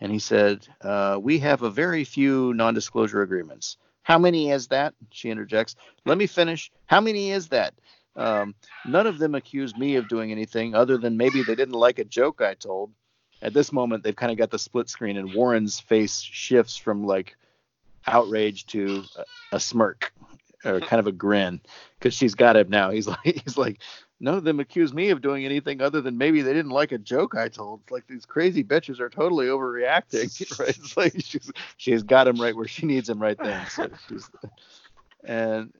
And he said, uh, we have a very few non-disclosure agreements. How many is that? She interjects. Let me finish. How many is that? Um, none of them accused me of doing anything other than maybe they didn't like a joke I told. At this moment, they've kind of got the split screen, and Warren's face shifts from like outrage to a, a smirk or kind of a grin because she's got him now. He's like, he's like, none of them accuse me of doing anything other than maybe they didn't like a joke I told. It's like these crazy bitches are totally overreacting, right? It's like she's she's got him right where she needs him right then. So and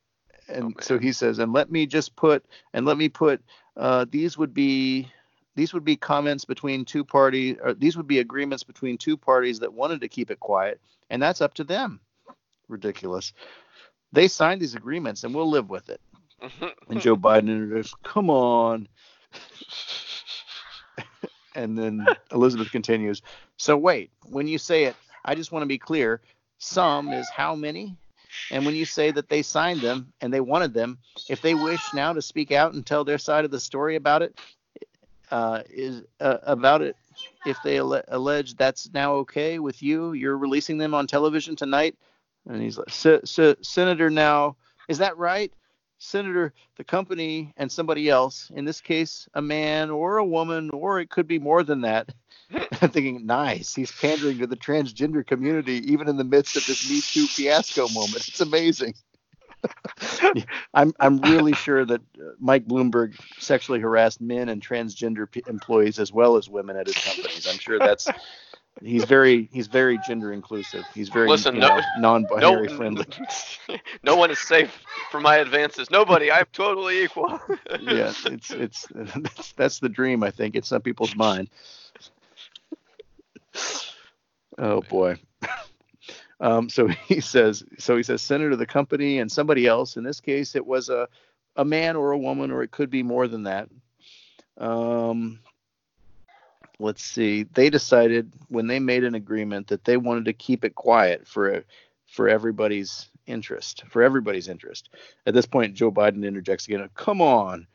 and oh, so he says, and let me just put and let me put uh, these would be these would be comments between two parties or these would be agreements between two parties that wanted to keep it quiet and that's up to them ridiculous they signed these agreements and we'll live with it. And Joe Biden introduced, come on. and then Elizabeth continues, so wait, when you say it, I just want to be clear, some is how many? And when you say that they signed them and they wanted them, if they wish now to speak out and tell their side of the story about it, uh, is uh, about it, if they alle- allege that's now okay with you, you're releasing them on television tonight. And he's like, Senator, now is that right? Senator, the company, and somebody else, in this case, a man or a woman, or it could be more than that. I'm thinking, nice. He's pandering to the transgender community, even in the midst of this Me Too fiasco moment. It's amazing. I'm I'm really sure that uh, Mike Bloomberg sexually harassed men and transgender p- employees as well as women at his companies. I'm sure that's he's very he's very gender inclusive. He's very Listen, you know, no, non-binary no, friendly. No one is safe from my advances. Nobody. I'm totally equal. yeah, it's it's that's, that's the dream. I think it's some people's mind. Oh boy. Um, so he says, so he says, senator, the company, and somebody else. In this case, it was a a man or a woman, or it could be more than that. Um, let's see. They decided when they made an agreement that they wanted to keep it quiet for for everybody's interest, for everybody's interest. At this point, Joe Biden interjects again. Come on,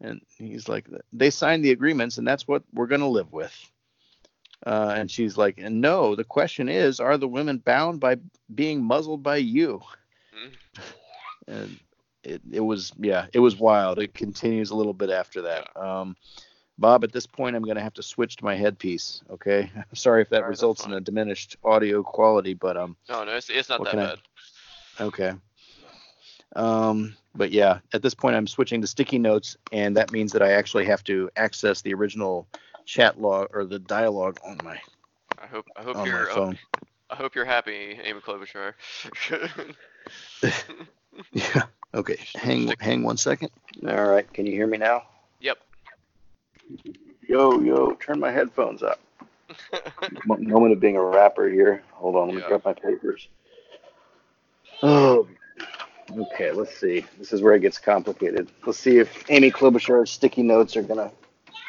and he's like, they signed the agreements, and that's what we're going to live with. Uh, and she's like, and no, the question is, are the women bound by being muzzled by you? Mm-hmm. And it, it was, yeah, it was wild. It continues a little bit after that. Um, Bob, at this point, I'm going to have to switch to my headpiece. Okay. I'm Sorry if that Sorry, results in a diminished audio quality, but um. No, no, it's, it's not that bad. I, okay. Um, but yeah, at this point, I'm switching to sticky notes, and that means that I actually have to access the original chat log or the dialogue on my. I hope I hope you're uh, phone. I hope you're happy, Amy Klobuchar. yeah. Okay. Hang hang one second. All right. Can you hear me now? Yo yo, turn my headphones up. Moment of being a rapper here. Hold on, let me yeah. grab my papers. Oh. Okay, let's see. This is where it gets complicated. Let's see if Amy Klobuchar's sticky notes are gonna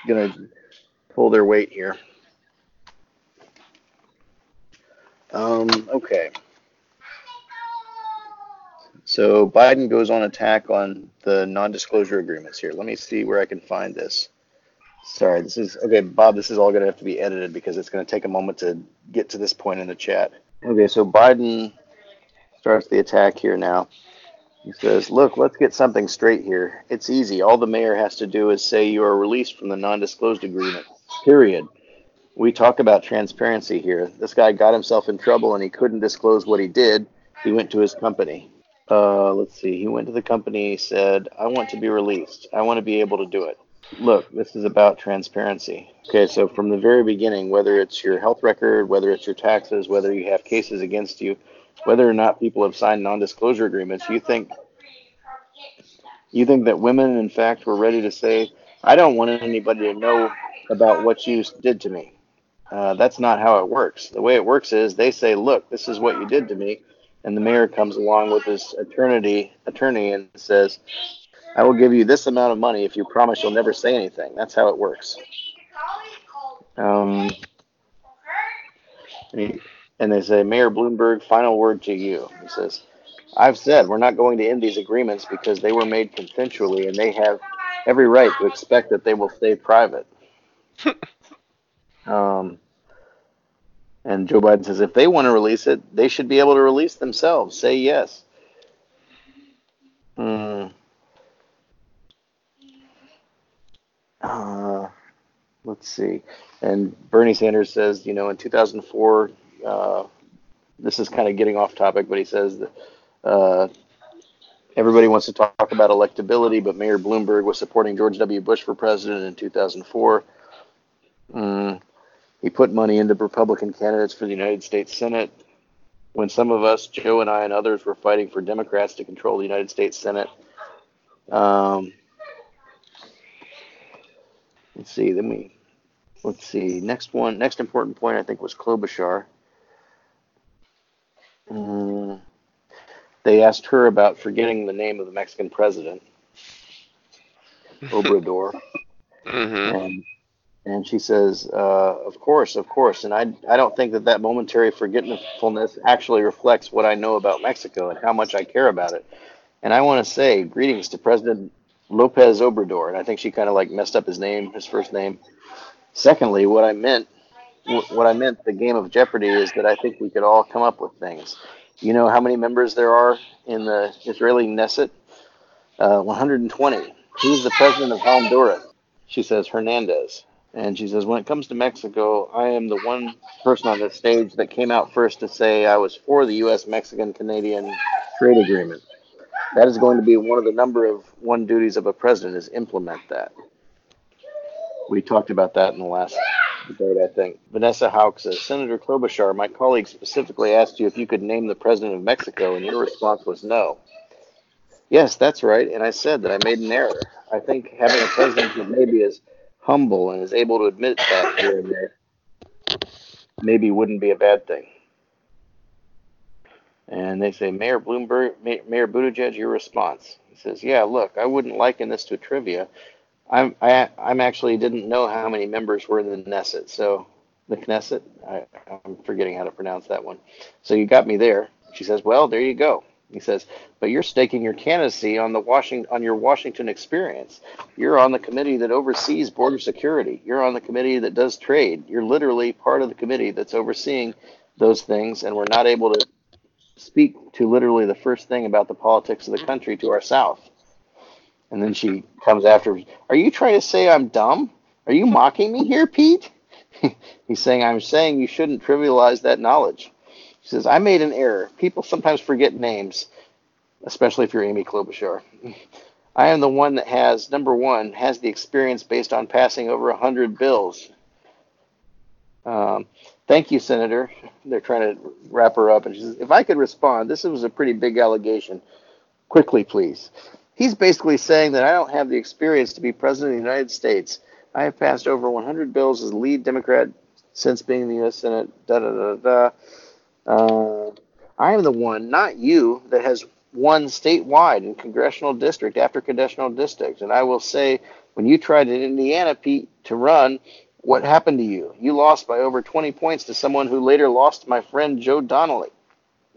gonna pull their weight here. Um, okay. So Biden goes on attack on the non-disclosure agreements here. Let me see where I can find this. Sorry, this is okay, Bob. This is all going to have to be edited because it's going to take a moment to get to this point in the chat. Okay, so Biden starts the attack here now. He says, Look, let's get something straight here. It's easy. All the mayor has to do is say you are released from the non disclosed agreement. Period. We talk about transparency here. This guy got himself in trouble and he couldn't disclose what he did. He went to his company. Uh, let's see. He went to the company, said, I want to be released. I want to be able to do it. Look, this is about transparency. Okay, so from the very beginning, whether it's your health record, whether it's your taxes, whether you have cases against you, whether or not people have signed non-disclosure agreements, you think you think that women, in fact, were ready to say, "I don't want anybody to know about what you did to me." Uh, that's not how it works. The way it works is they say, "Look, this is what you did to me," and the mayor comes along with his attorney attorney and says, "I will give you this amount of money if you promise you'll never say anything." That's how it works. Um, and they say, Mayor Bloomberg, final word to you. He says, I've said we're not going to end these agreements because they were made consensually and they have every right to expect that they will stay private. um, and Joe Biden says, if they want to release it, they should be able to release themselves. Say yes. Hmm. Uh, let's see. And Bernie Sanders says, you know, in 2004, uh, this is kind of getting off topic, but he says that uh, everybody wants to talk about electability, but Mayor Bloomberg was supporting George W. Bush for president in 2004. Mm, he put money into Republican candidates for the United States Senate. When some of us, Joe and I and others, were fighting for Democrats to control the United States Senate. Um, let's see. Let me. Let's see. Next one. Next important point I think was Klobuchar. Mm. they asked her about forgetting the name of the Mexican president, Obrador, Mm-hmm. and and she says, uh, "Of course, of course." And I I don't think that that momentary forgetfulness actually reflects what I know about Mexico and how much I care about it. And I want to say greetings to President Lopez Obrador, and I think she kind of like messed up his name, his first name. Secondly, what I meant, what I meant, the game of Jeopardy is that I think we could all come up with things. You know how many members there are in the Israeli Knesset? Uh, 120. Who's the president of Honduras? She says Hernandez. And she says, when it comes to Mexico, I am the one person on this stage that came out first to say I was for the U.S. Mexican Canadian trade agreement. That is going to be one of the number of one duties of a president is implement that. We talked about that in the last debate, I think. Vanessa Hauc says, Senator Klobuchar, my colleague specifically asked you if you could name the president of Mexico, and your response was no. Yes, that's right. And I said that I made an error. I think having a president who maybe is humble and is able to admit that here and there maybe wouldn't be a bad thing. And they say, Mayor Bloomberg, Ma- Mayor Buttigieg, your response. He says, Yeah, look, I wouldn't liken this to trivia. I'm I, I'm actually didn't know how many members were in the Knesset, so the Knesset. I, I'm forgetting how to pronounce that one. So you got me there. She says, Well, there you go. He says, but you're staking your candidacy on the Washington on your Washington experience. You're on the committee that oversees border security. You're on the committee that does trade. You're literally part of the committee that's overseeing those things, and we're not able to speak to literally the first thing about the politics of the country to our south. And then she comes after, Are you trying to say I'm dumb? Are you mocking me here, Pete? He's saying, I'm saying you shouldn't trivialize that knowledge. She says, I made an error. People sometimes forget names, especially if you're Amy Klobuchar. I am the one that has, number one, has the experience based on passing over 100 bills. Um, thank you, Senator. They're trying to wrap her up. And she says, if I could respond, this was a pretty big allegation. Quickly, please. He's basically saying that I don't have the experience to be President of the United States. I have passed over 100 bills as lead Democrat since being in the U.S. Senate. Da da da da. Uh, I am the one, not you, that has won statewide in congressional district after congressional district. And I will say, when you tried in Indiana, Pete, to run, what happened to you? You lost by over 20 points to someone who later lost my friend Joe Donnelly.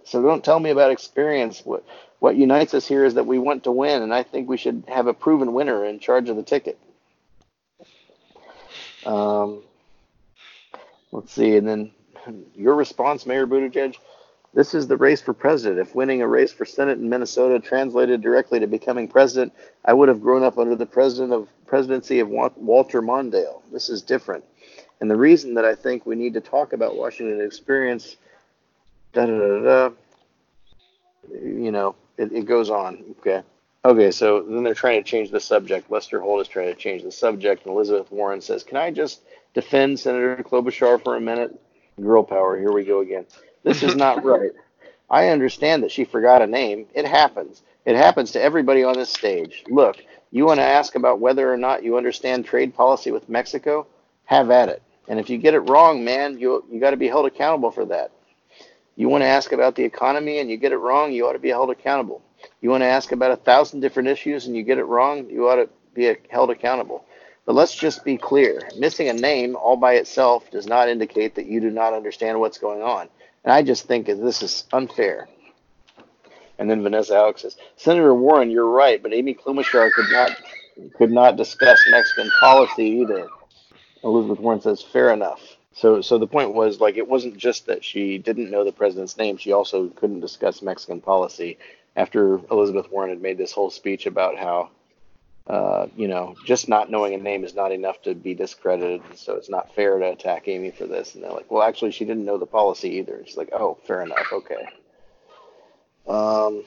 So don't tell me about experience. What what unites us here is that we want to win, and I think we should have a proven winner in charge of the ticket. Um, let's see, and then your response, Mayor Buttigieg. This is the race for president. If winning a race for Senate in Minnesota translated directly to becoming president, I would have grown up under the president of presidency of Walter Mondale. This is different. And the reason that I think we need to talk about Washington experience, da da da da, you know, it, it goes on. Okay. Okay, so then they're trying to change the subject. Lester Holt is trying to change the subject, and Elizabeth Warren says, Can I just defend Senator Klobuchar for a minute? Girl power, here we go again. This is not right. I understand that she forgot a name. It happens. It happens to everybody on this stage. Look, you want to ask about whether or not you understand trade policy with Mexico? Have at it. And if you get it wrong, man, you you got to be held accountable for that. You want to ask about the economy and you get it wrong, you ought to be held accountable. You want to ask about a thousand different issues and you get it wrong, you ought to be held accountable. But let's just be clear missing a name all by itself does not indicate that you do not understand what's going on. And I just think this is unfair. And then Vanessa Alex says, Senator Warren, you're right, but Amy Klobuchar could not could not discuss Mexican policy either. Elizabeth Warren says, fair enough. So, so the point was like it wasn't just that she didn't know the president's name; she also couldn't discuss Mexican policy. After Elizabeth Warren had made this whole speech about how uh, you know, just not knowing a name is not enough to be discredited. So it's not fair to attack Amy for this. And they're like, well, actually, she didn't know the policy either. It's like, oh, fair enough. Okay. Um,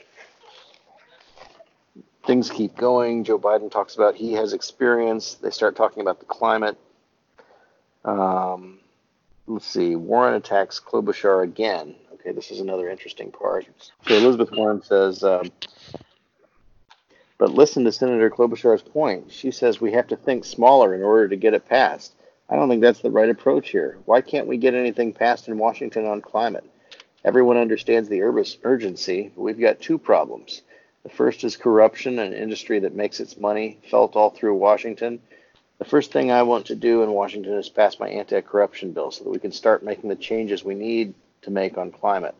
things keep going. Joe Biden talks about he has experience. They start talking about the climate. Um, let's see. Warren attacks Klobuchar again. Okay, this is another interesting part. So Elizabeth Warren says, um, but listen to Senator Klobuchar's point. She says we have to think smaller in order to get it passed. I don't think that's the right approach here. Why can't we get anything passed in Washington on climate? Everyone understands the urgency, but we've got two problems. The first is corruption, an industry that makes its money felt all through Washington. The first thing I want to do in Washington is pass my anti corruption bill so that we can start making the changes we need to make on climate.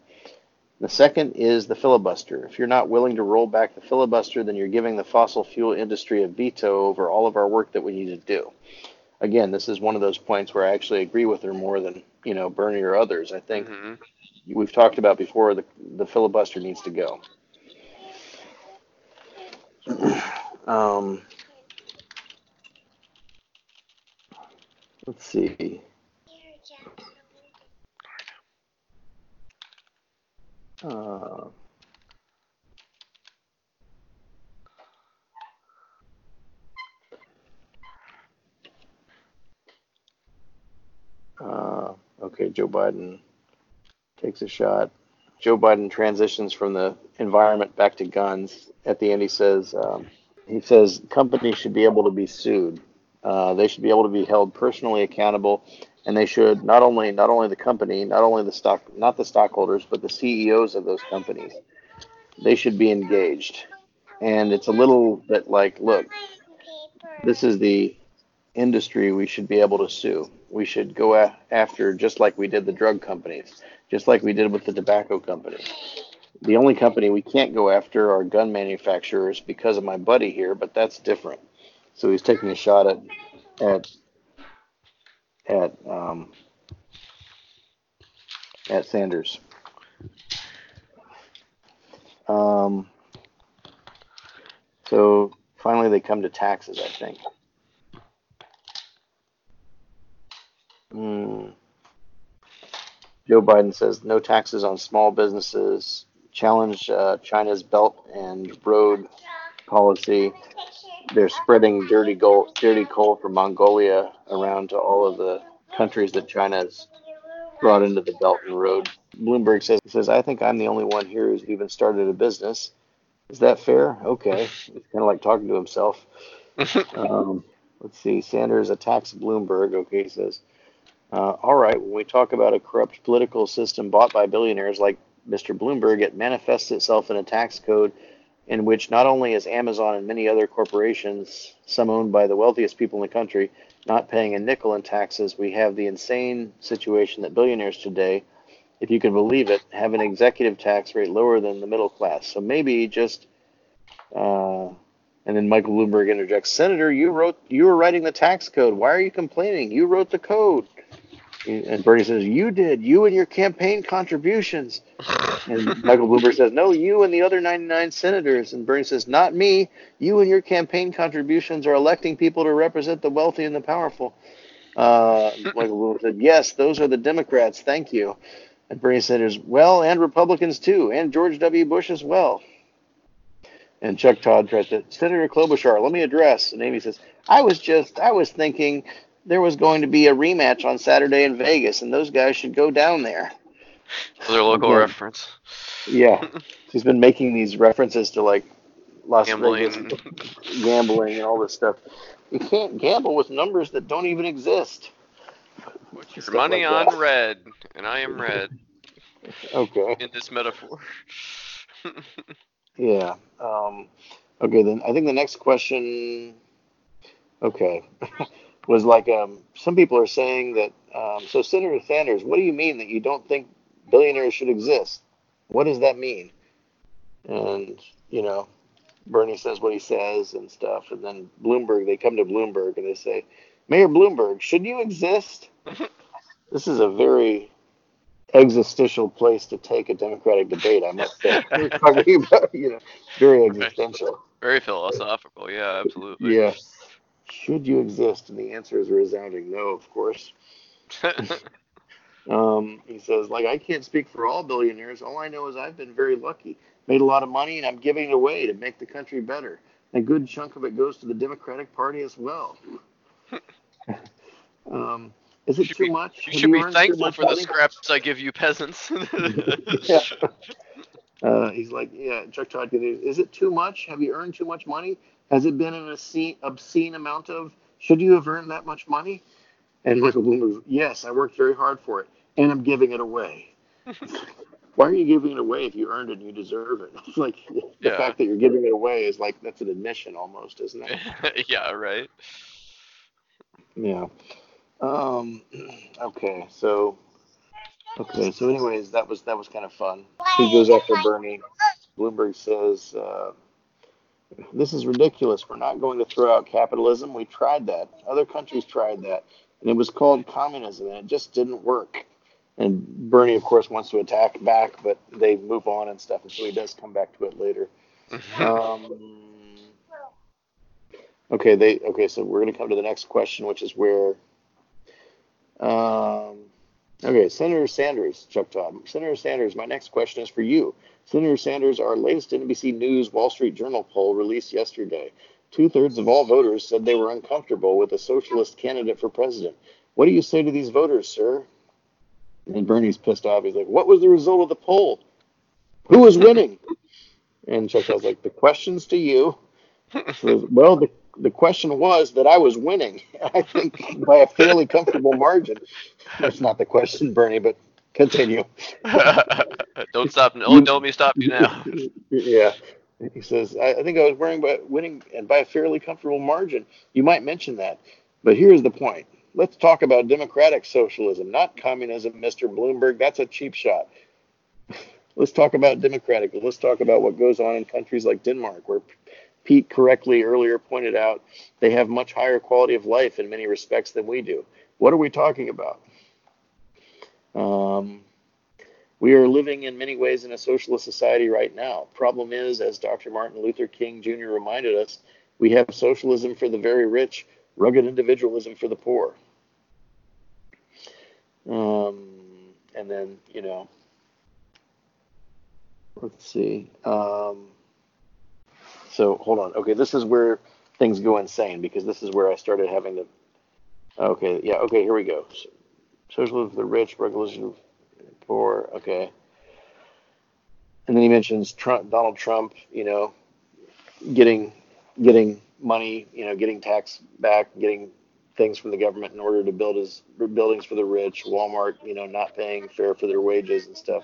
The second is the filibuster. If you're not willing to roll back the filibuster, then you're giving the fossil fuel industry a veto over all of our work that we need to do. Again, this is one of those points where I actually agree with her more than you know Bernie or others. I think hmm we've talked about before the the filibuster needs to go. Um, let's see. Uh, uh, okay, Joe Biden takes a shot. Joe Biden transitions from the environment back to guns. At the end, he says um, he says companies should be able to be sued. Uh, they should be able to be held personally accountable, and they should not only not only the company, not only the stock, not the stockholders, but the CEOs of those companies. They should be engaged. And it's a little bit like, look, this is the industry we should be able to sue. We should go a- after just like we did the drug companies, just like we did with the tobacco companies. The only company we can't go after are gun manufacturers because of my buddy here, but that's different. So he's taking a shot at at at um, at Sanders. Um, so finally, they come to taxes. I think. Hmm. Joe Biden says no taxes on small businesses. Challenge uh, China's Belt and Road policy. They're spreading dirty gold, dirty coal from Mongolia around to all of the countries that China's brought into the Belt and Road. Bloomberg says he says I think I'm the only one here who's even started a business. Is that fair? Okay, it's kind of like talking to himself. Um, let's see. Sanders attacks Bloomberg. Okay, he says. Uh, all right, when we talk about a corrupt political system bought by billionaires like Mr. Bloomberg, it manifests itself in a tax code in which not only is Amazon and many other corporations, some owned by the wealthiest people in the country, not paying a nickel in taxes, we have the insane situation that billionaires today, if you can believe it, have an executive tax rate lower than the middle class. So maybe just. Uh, and then Michael Bloomberg interjects, Senator, you wrote, you were writing the tax code. Why are you complaining? You wrote the code. And Bernie says, You did. You and your campaign contributions. And Michael Bloomberg says, No, you and the other 99 senators. And Bernie says, Not me. You and your campaign contributions are electing people to represent the wealthy and the powerful. Uh, Michael Bloomberg said, Yes, those are the Democrats. Thank you. And Bernie Sanders, Well, and Republicans too, and George W. Bush as well. And Chuck Todd tries to, Senator Klobuchar, let me address. And Amy says, I was just, I was thinking there was going to be a rematch on Saturday in Vegas, and those guys should go down there. Another local Okay. reference. Yeah, he's been making these references to like Las Gambling. Vegas, gambling, and all this stuff. You can't gamble with numbers that don't even exist. Put your Stuff money like on that. red, and I am red Okay. in this metaphor. Yeah. Um, okay, then I think the next question, okay, was like um, some people are saying that. Um, so, Senator Sanders, what do you mean that you don't think billionaires should exist? What does that mean? And you know, Bernie says what he says and stuff, and then Bloomberg, they come to Bloomberg and they say, Mayor Bloomberg, should you exist? this is a very existential place to take a democratic debate, I must say. Talking about, you know, very existential. Very philosophical. Yeah, absolutely. Yeah. Should you exist? And the answer is a resounding no, of course. Um, he says, like, I can't speak for all billionaires. All I know is I've been very lucky, made a lot of money, and I'm giving it away to make the country better. A good chunk of it goes to the Democratic Party as well. um, is it should too be- much? you Have should be thankful for the scraps I give you peasants. Yeah. Uh, he's like, yeah, Chuck Todd, is it too much? Have you earned too much money? Has it been an obscene, obscene amount of, should you have earned that much money? And Michael Bloomberg, yes, I worked very hard for it, and I'm giving it away. why are you giving it away if you earned it and you deserve it? It's like the Yeah. fact that you're giving it away is like that's an admission almost, isn't it? yeah, right. Yeah. Um. Okay. So. Okay. So, anyways, that was that was kind of fun. He goes after Bernie. Bloomberg says, uh, "This is ridiculous. We're not going to throw out capitalism. We tried that. Other countries tried that, and it was called communism, and it just didn't work." And Bernie, of course, wants to attack back, but they move on and stuff, and so he does come back to it later. Um, okay, they okay. So we're going to come to the next question, which is where. Um, okay, Senator Sanders, Chuck Todd. Senator Sanders, my next question is for you. Senator Sanders, our latest NBC News Wall Street Journal poll released yesterday. Two thirds of all voters said they were uncomfortable with a socialist candidate for president. What do you say to these voters, sir? And Bernie's pissed off. He's like, What was the result of the poll? Who was winning? And Chuck Todd's like, The question's to you. Well, the, the question was that I was winning. I think by a fairly comfortable margin. That's not the question, Bernie, but continue. don't stop. Oh, don't me stop you now. yeah. He says, I, I think I was wearing by winning and by a fairly comfortable margin. You might mention that. But here's the point. Let's talk about democratic socialism, not communism, Mr. Bloomberg. That's a cheap shot. Let's talk about democratic. Let's talk about what goes on in countries like Denmark, where Pete correctly earlier pointed out they have much higher quality of life in many respects than we do. What are we talking about? Um, we are living in many ways in a socialist society right now. Problem is, as Dr. Martin Luther King Jr. reminded us, we have socialism for the very rich, rugged individualism for the poor. Um, and then, you know, let's see. Um, so hold on. Okay, this is where things go insane because this is where I started having to. Okay, yeah. Okay, here we go. Socialism for the rich, regulation for the poor. Okay. And then he mentions Trump, Donald Trump. You know, getting getting money. You know, getting tax back, getting things from the government in order to build his buildings for the rich. Walmart, you know, not paying fair for their wages and stuff.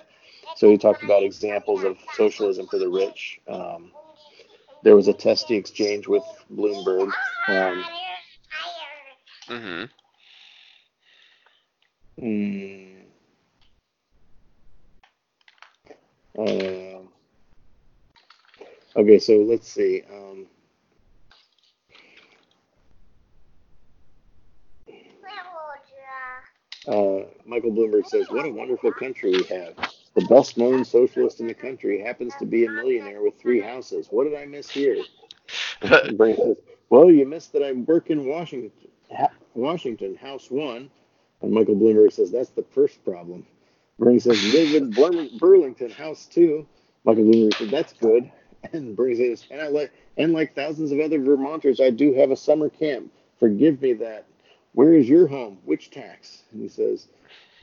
So he talked about examples of socialism for the rich. Um, there was a testy exchange with Bloomberg. Um, hmm mm, um, okay, so let's see. Um, uh, Michael Bloomberg says, "What a wonderful country we have. The best known socialist in the country happens to be a millionaire with three houses. What did I miss here?" "Well, you missed that I work in Washington, Washington, House One." And Michael Bloomberg says, "That's the first problem." Bernie says, "Live in Burlington, House Two." Michael Bloomberg said, "That's good." And Bernie says, "And I like, and like thousands of other Vermonters, I do have a summer camp. Forgive me that. Where is your home? Which tax?" And he says,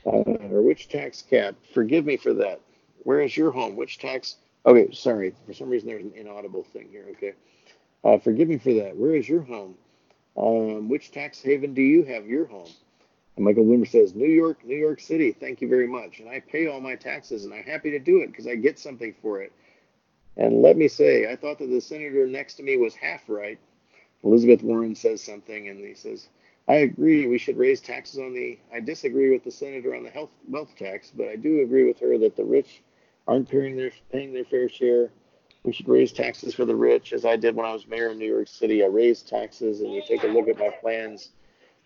"Or which tax cap? Forgive me for that. Where is your home? Which tax?" Okay, sorry. For some reason, there's an inaudible thing here. Okay. Uh, forgive me for that. Where is your home? Um, which tax haven do you have your home? And Michael Bloomer says, New York, New York City. Thank you very much. And I pay all my taxes, and I'm happy to do it because I get something for it. And let me say, I thought that the senator next to me was half right. Elizabeth Warren says something, and he says, I agree. We should raise taxes on the. I disagree with the senator on the health wealth tax, but I do agree with her that the rich aren't paying their paying their fair share. We should raise taxes for the rich, as I did when I was mayor in New York City. I raised taxes, and you take a look at my plans.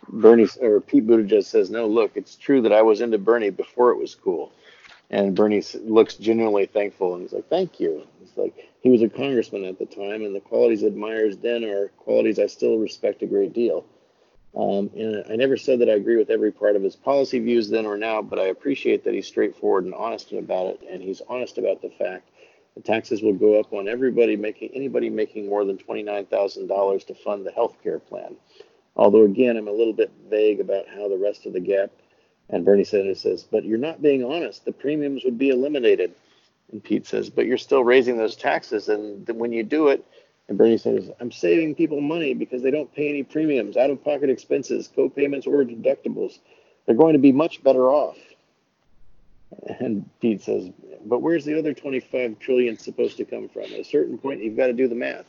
Bernie or Pete Buttigieg says, "No, look, it's true that I was into Bernie before it was cool." And Bernie looks genuinely thankful, and he's like, "Thank you." He's like, he was a congressman at the time, and the qualities admires then are qualities I still respect a great deal. Um, and I never said that I agree with every part of his policy views then or now, but I appreciate that he's straightforward and honest about it, and he's honest about the fact the taxes will go up on everybody making anybody making more than twenty nine thousand dollars to fund the health care plan. Although again, I'm a little bit vague about how the rest of the gap. And Bernie Sanders says, "But you're not being honest. The premiums would be eliminated." And Pete says, "But you're still raising those taxes, and when you do it." And Bernie Sanders, I'm saving people money because they don't pay any premiums, out of pocket expenses, co payments, or deductibles. They're going to be much better off. And Pete says, but where's the other 25 trillion supposed to come from? At a certain point, you've got to do the math.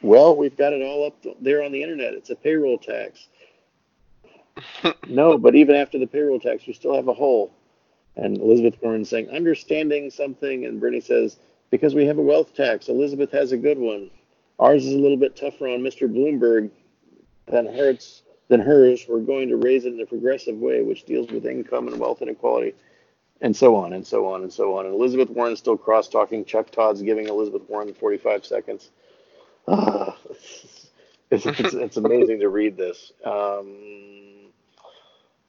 Well, we've got it all up there on the internet. It's a payroll tax. no, but even after the payroll tax, we still have a hole. And Elizabeth Warren saying, understanding something. And Bernie says, because we have a wealth tax. Elizabeth has a good one. Ours is a little bit tougher on Mr. Bloomberg than hers. Than hers. We're going to raise it in a progressive way, which deals with income and wealth inequality and so on and so on and so on. And Elizabeth Warren is still cross talking. Chuck Todd's giving Elizabeth Warren 45 seconds. Ah, it's, it's, it's, amazing to read this. Um,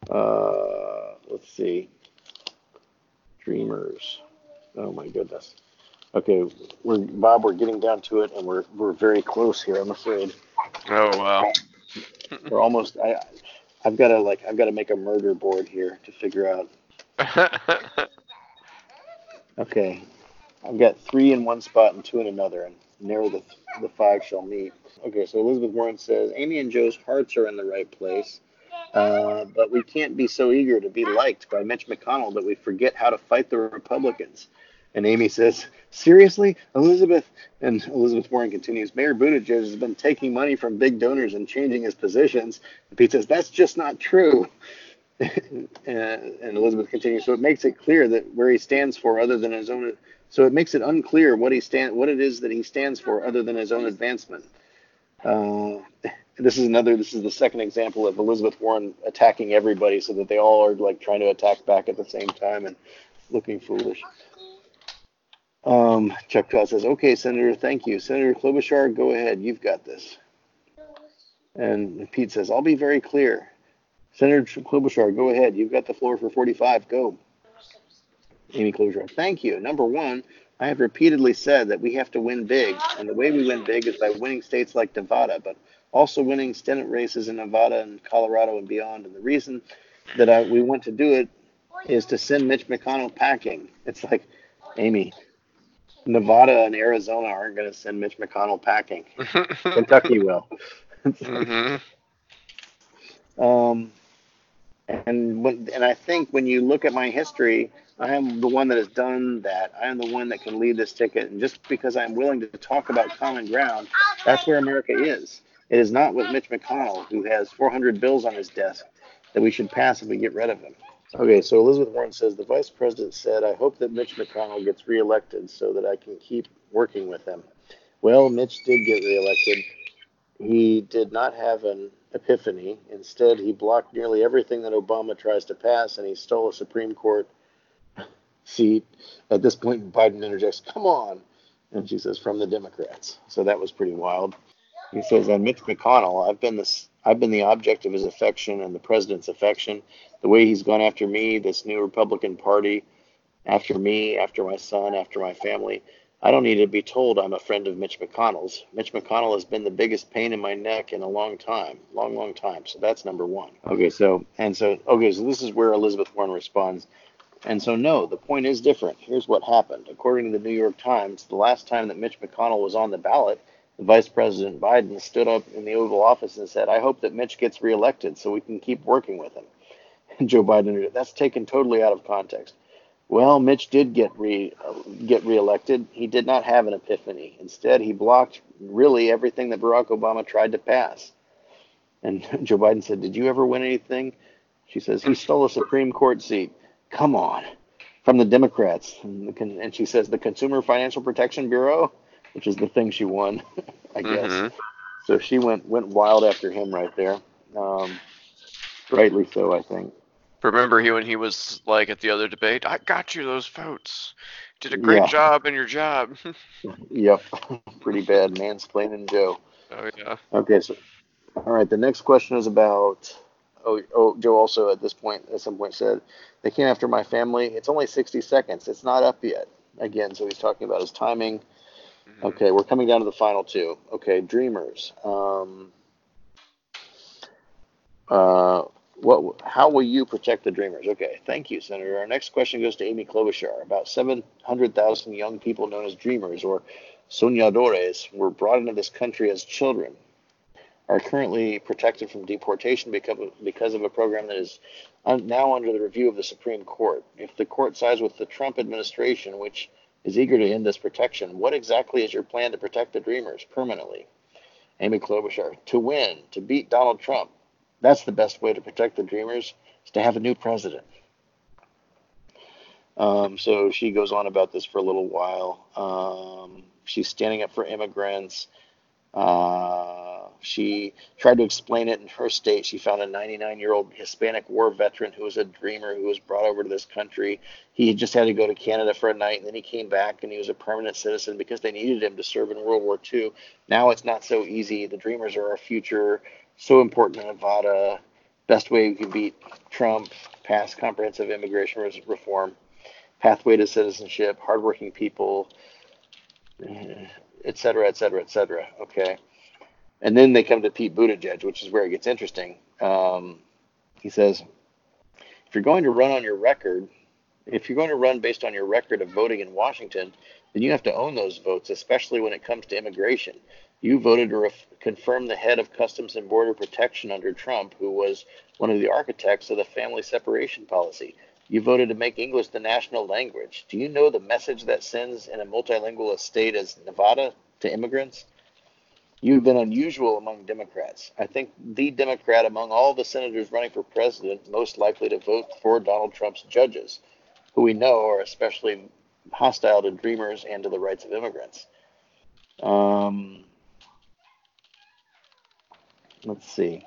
uh, let's see. Dreamers. Oh my goodness. Okay, we're Bob. We're getting down to it, and we're we're very close here. I'm afraid. Oh wow. we're almost. I I've got to like I've got to make a murder board here to figure out okay. I've got three in one spot and two in another, and narrow the, the five shall meet. Okay, so Elizabeth Warren says Amy and Joe's hearts are in the right place, uh, but we can't be so eager to be liked by Mitch McConnell that we forget how to fight the Republicans. And Amy says, Seriously, Elizabeth? And Elizabeth Warren continues, Mayor Buttigieg has been taking money from big donors and changing his positions. And Pete says, That's just not true. and Elizabeth continues. So it makes it clear that where he stands for, other than his own, so it makes it unclear what he stand, what it is that he stands for, other than his own advancement. Uh, this is another. This is the second example of Elizabeth Warren attacking everybody, so that they all are like trying to attack back at the same time and looking foolish. Um, Chuck Todd says, "Okay, Senator, thank you, Senator Klobuchar. Go ahead, you've got this." And Pete says, "I'll be very clear. Senator Klobuchar, go ahead. You've got the floor for 45. Go. Amy Klobuchar, thank you. Number one, I have repeatedly said that we have to win big, and the way we win big is by winning states like Nevada, but also winning Senate races in Nevada and Colorado and beyond. And the reason that I, we want to do it is to send Mitch McConnell packing. It's like, Amy, Nevada and Arizona aren't going to send Mitch McConnell packing. Kentucky will. mm-hmm. Um, and when, and I think when you look at my history, I am the one that has done that. I am the one that can lead this ticket. And just because I'm willing to talk about common ground, that's where America is. It is not with Mitch McConnell, who has 400 bills on his desk, that we should pass if we get rid of him. Okay, so Elizabeth Warren says the vice president said, I hope that Mitch McConnell gets reelected so that I can keep working with him. Well, Mitch did get reelected. He did not have an epiphany. Instead, he blocked nearly everything that Obama tries to pass, and he stole a Supreme Court seat. At this point, Biden interjects, "Come on," and she says, "From the Democrats." So that was pretty wild. He says, "On Mitch McConnell, I've been this." I've been the object of his affection and the president's affection. The way he's gone after me, this new Republican Party, after me, after my son, after my family. I don't need to be told I'm a friend of Mitch McConnell's. Mitch McConnell has been the biggest pain in my neck in a long time, long, long time. So that's number one. Okay, so and so okay, so this is where Elizabeth Warren responds. And so no, the point is different. Here's what happened. According to the New York Times, the last time that Mitch McConnell was on the ballot, Vice President Biden stood up in the Oval Office and said, "I hope that Mitch gets reelected so we can keep working with him." And Joe Biden, that's taken totally out of context. Well, Mitch did get re uh, get reelected. He did not have an epiphany. Instead, he blocked really everything that Barack Obama tried to pass. And Joe Biden said, "Did you ever win anything?" She says, "He stole a Supreme Court seat." Come on, from the Democrats. And, the, and she says the Consumer Financial Protection Bureau, which is the thing she won, I guess. Mm-hmm. So she went went wild after him right there. Um, rightly so, I think. Remember he when he was like at the other debate, I got you those votes. Did a great yeah. job in your job. yep. Pretty bad mansplaining Joe. Oh yeah. Okay, so all right, the next question is about oh, oh Joe also at this point at some point said they came after my family. It's only 60 seconds. It's not up yet. Again, so he's talking about his timing. Mm-hmm. Okay, we're coming down to the final two. Okay, Dreamers. Um, uh, what, how will you protect the dreamers? Okay, thank you, Senator. Our next question goes to Amy Klobuchar. About 700,000 young people known as dreamers or soñadores were brought into this country as children. are currently protected from deportation because of, because of a program that is now under the review of the Supreme Court. If the court sides with the Trump administration, which is eager to end this protection, what exactly is your plan to protect the Dreamers permanently? Amy Klobuchar, to win, to beat Donald Trump. That's the best way to protect the Dreamers, is to have a new president. Um, so she goes on about this for a little while. Um, she's standing up for immigrants. Uh, she tried to explain it in her state. She found a 99 year old Hispanic war veteran who was a dreamer who was brought over to this country. He just had to go to Canada for a night and then he came back and he was a permanent citizen because they needed him to serve in World War II. Now it's not so easy. The dreamers are our future. So important in Nevada. Best way we can beat Trump, pass comprehensive immigration reform, pathway to citizenship, hardworking people, eh, et cetera, et cetera, et cetera. Okay. And then they come to Pete Buttigieg, which is where it gets interesting. Um, he says, if you're going to run on your record, if you're going to run based on your record of voting in Washington, then you have to own those votes, especially when it comes to immigration. You voted to ref- confirm the head of Customs and Border Protection under Trump, who was one of the architects of the family separation policy. You voted to make English the national language. Do you know the message that sends in a multilingual state as Nevada to immigrants? You've been unusual among Democrats. I think the Democrat among all the senators running for president most likely to vote for Donald Trump's judges, who we know are especially hostile to dreamers and to the rights of immigrants. Um, let's see.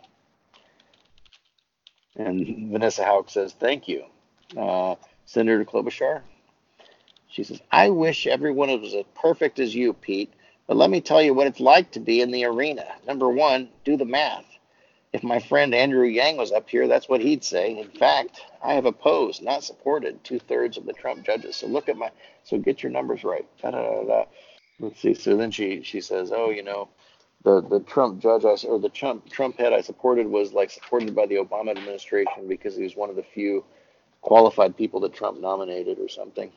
And Vanessa Hauc says, Thank you. Uh, Senator Klobuchar. She says, I wish everyone was as perfect as you, Pete. But let me tell you what it's like to be in the arena. Number one, do the math. If my friend Andrew Yang was up here, that's what he'd say. In fact, I have opposed, not supported, two thirds of the Trump judges. So look at my, so get your numbers right. Da, da, da. Let's see. So then she she says, oh, you know, the the Trump judge I, or the Trump Trump head I supported was like supported by the Obama administration because he was one of the few qualified people that Trump nominated or something.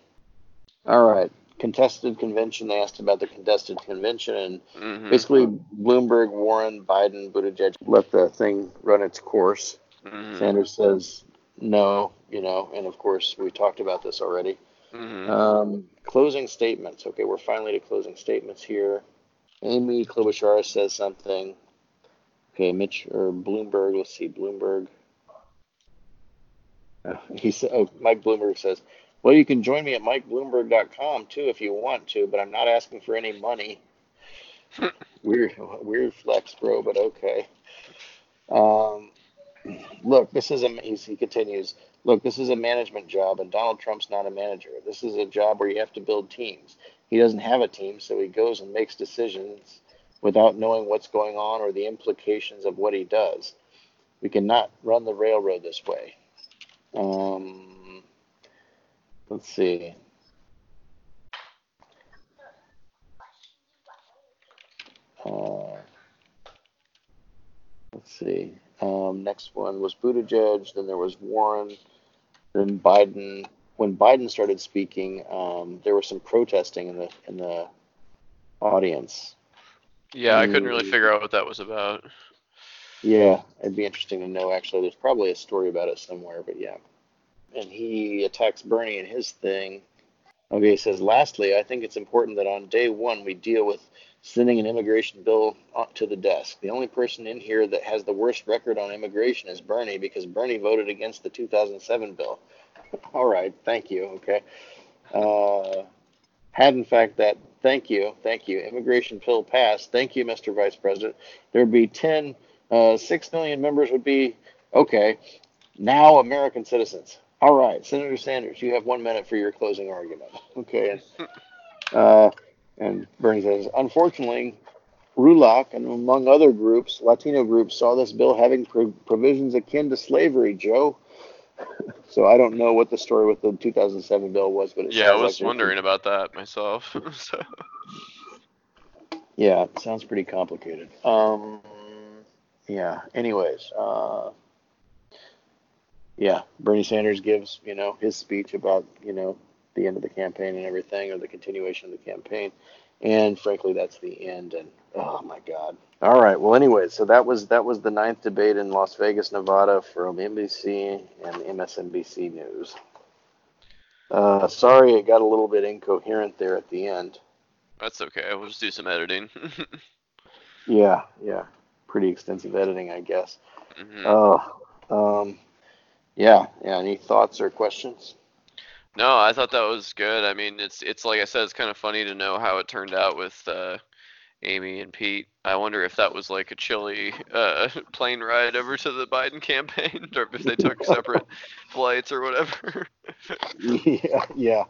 All right contested convention. They asked about the contested convention, and mm-hmm. basically Bloomberg, Warren, Biden, Buttigieg let the thing run its course. Mm-hmm. Sanders says no, you know, and of course we talked about this already. Mm-hmm. Um, closing statements. Okay, we're finally to closing statements here. Amy Klobuchar says something. Okay, Mitch or Bloomberg. Let's see, Bloomberg. Uh, he said, "Oh, Mike Bloomberg says well, you can join me at mikebloomberg.com too if you want to, but I'm not asking for any money. weird, weird flex, bro, but okay. Um, look, this is a he continues. Look, this is a management job, and Donald Trump's not a manager. This is a job where you have to build teams. He doesn't have a team, so he goes and makes decisions without knowing what's going on or the implications of what he does. We cannot run the railroad this way. Um, Let's see. Uh, let's see. Um, next one was Buttigieg. Then there was Warren. Then Biden. When Biden started speaking, um, there was some protesting in the in the audience. Yeah, I couldn't really figure out what that was about. Yeah, it'd be interesting to know. Actually, there's probably a story about it somewhere, but yeah and he attacks Bernie and his thing. Okay, he says, lastly, I think it's important that on day one we deal with sending an immigration bill to the desk. The only person in here that has the worst record on immigration is Bernie because Bernie voted against the 2007 bill. All right, thank you. Okay. Uh, had in fact that, thank you, thank you, immigration bill passed, thank you, Mr. Vice President, there would be 10, uh, 6 million members would be, okay, now American citizens. All right, Senator Sanders, you have one minute for your closing argument. Okay. Uh, and Bernie says, unfortunately, LULAC and among other groups, Latino groups, saw this bill having pro- provisions akin to slavery, Joe. so I don't know what the story with the 2007 bill was, but yeah, I was like wondering about that myself. so. Yeah, it sounds pretty complicated. Um, yeah. Anyways, uh, yeah, Bernie Sanders gives, you know, his speech about, you know, the end of the campaign and everything, or the continuation of the campaign. and frankly, that's the end. And oh my God. All right. Well, anyway, so that was that was the ninth debate in Las Vegas, Nevada, from NBC and MSNBC News. Uh, sorry, it got a little bit incoherent there at the end. That's okay. We'll just do some editing. Yeah, yeah, pretty extensive editing, I guess. hmm Oh, um, yeah, yeah. Any thoughts or questions? No, I thought that was good. I mean, it's it's like I said, it's kind of funny to know how it turned out with uh, Amy and Pete. I wonder if that was like a chilly uh, plane ride over to the Biden campaign, or if they took separate flights or whatever. yeah, yeah.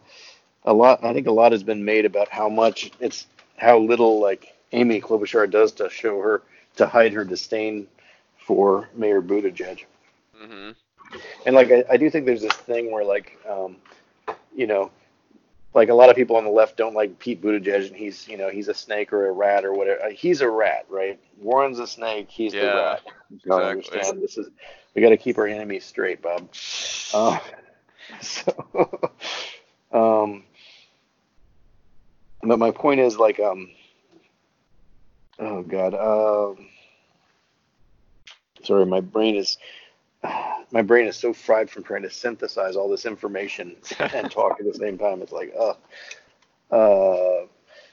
A lot. I think a lot has been made about how much it's how little like Amy Klobuchar does to show her to hide her disdain for Mayor Buttigieg. Mm hmm And like I, I do think there's this thing where like um, you know, like a lot of people on the left don't like Pete Buttigieg and he's you know he's a snake or a rat or whatever. Uh, He's a rat, right? Warren's a snake. He's the rat. Exactly. understand. This is we got to keep our enemies straight, Bob. Uh, so, um, but my point is like um, oh god, um, sorry, my brain is my brain is so fried from trying to synthesize all this information and talk at the same time. It's like, uh, uh,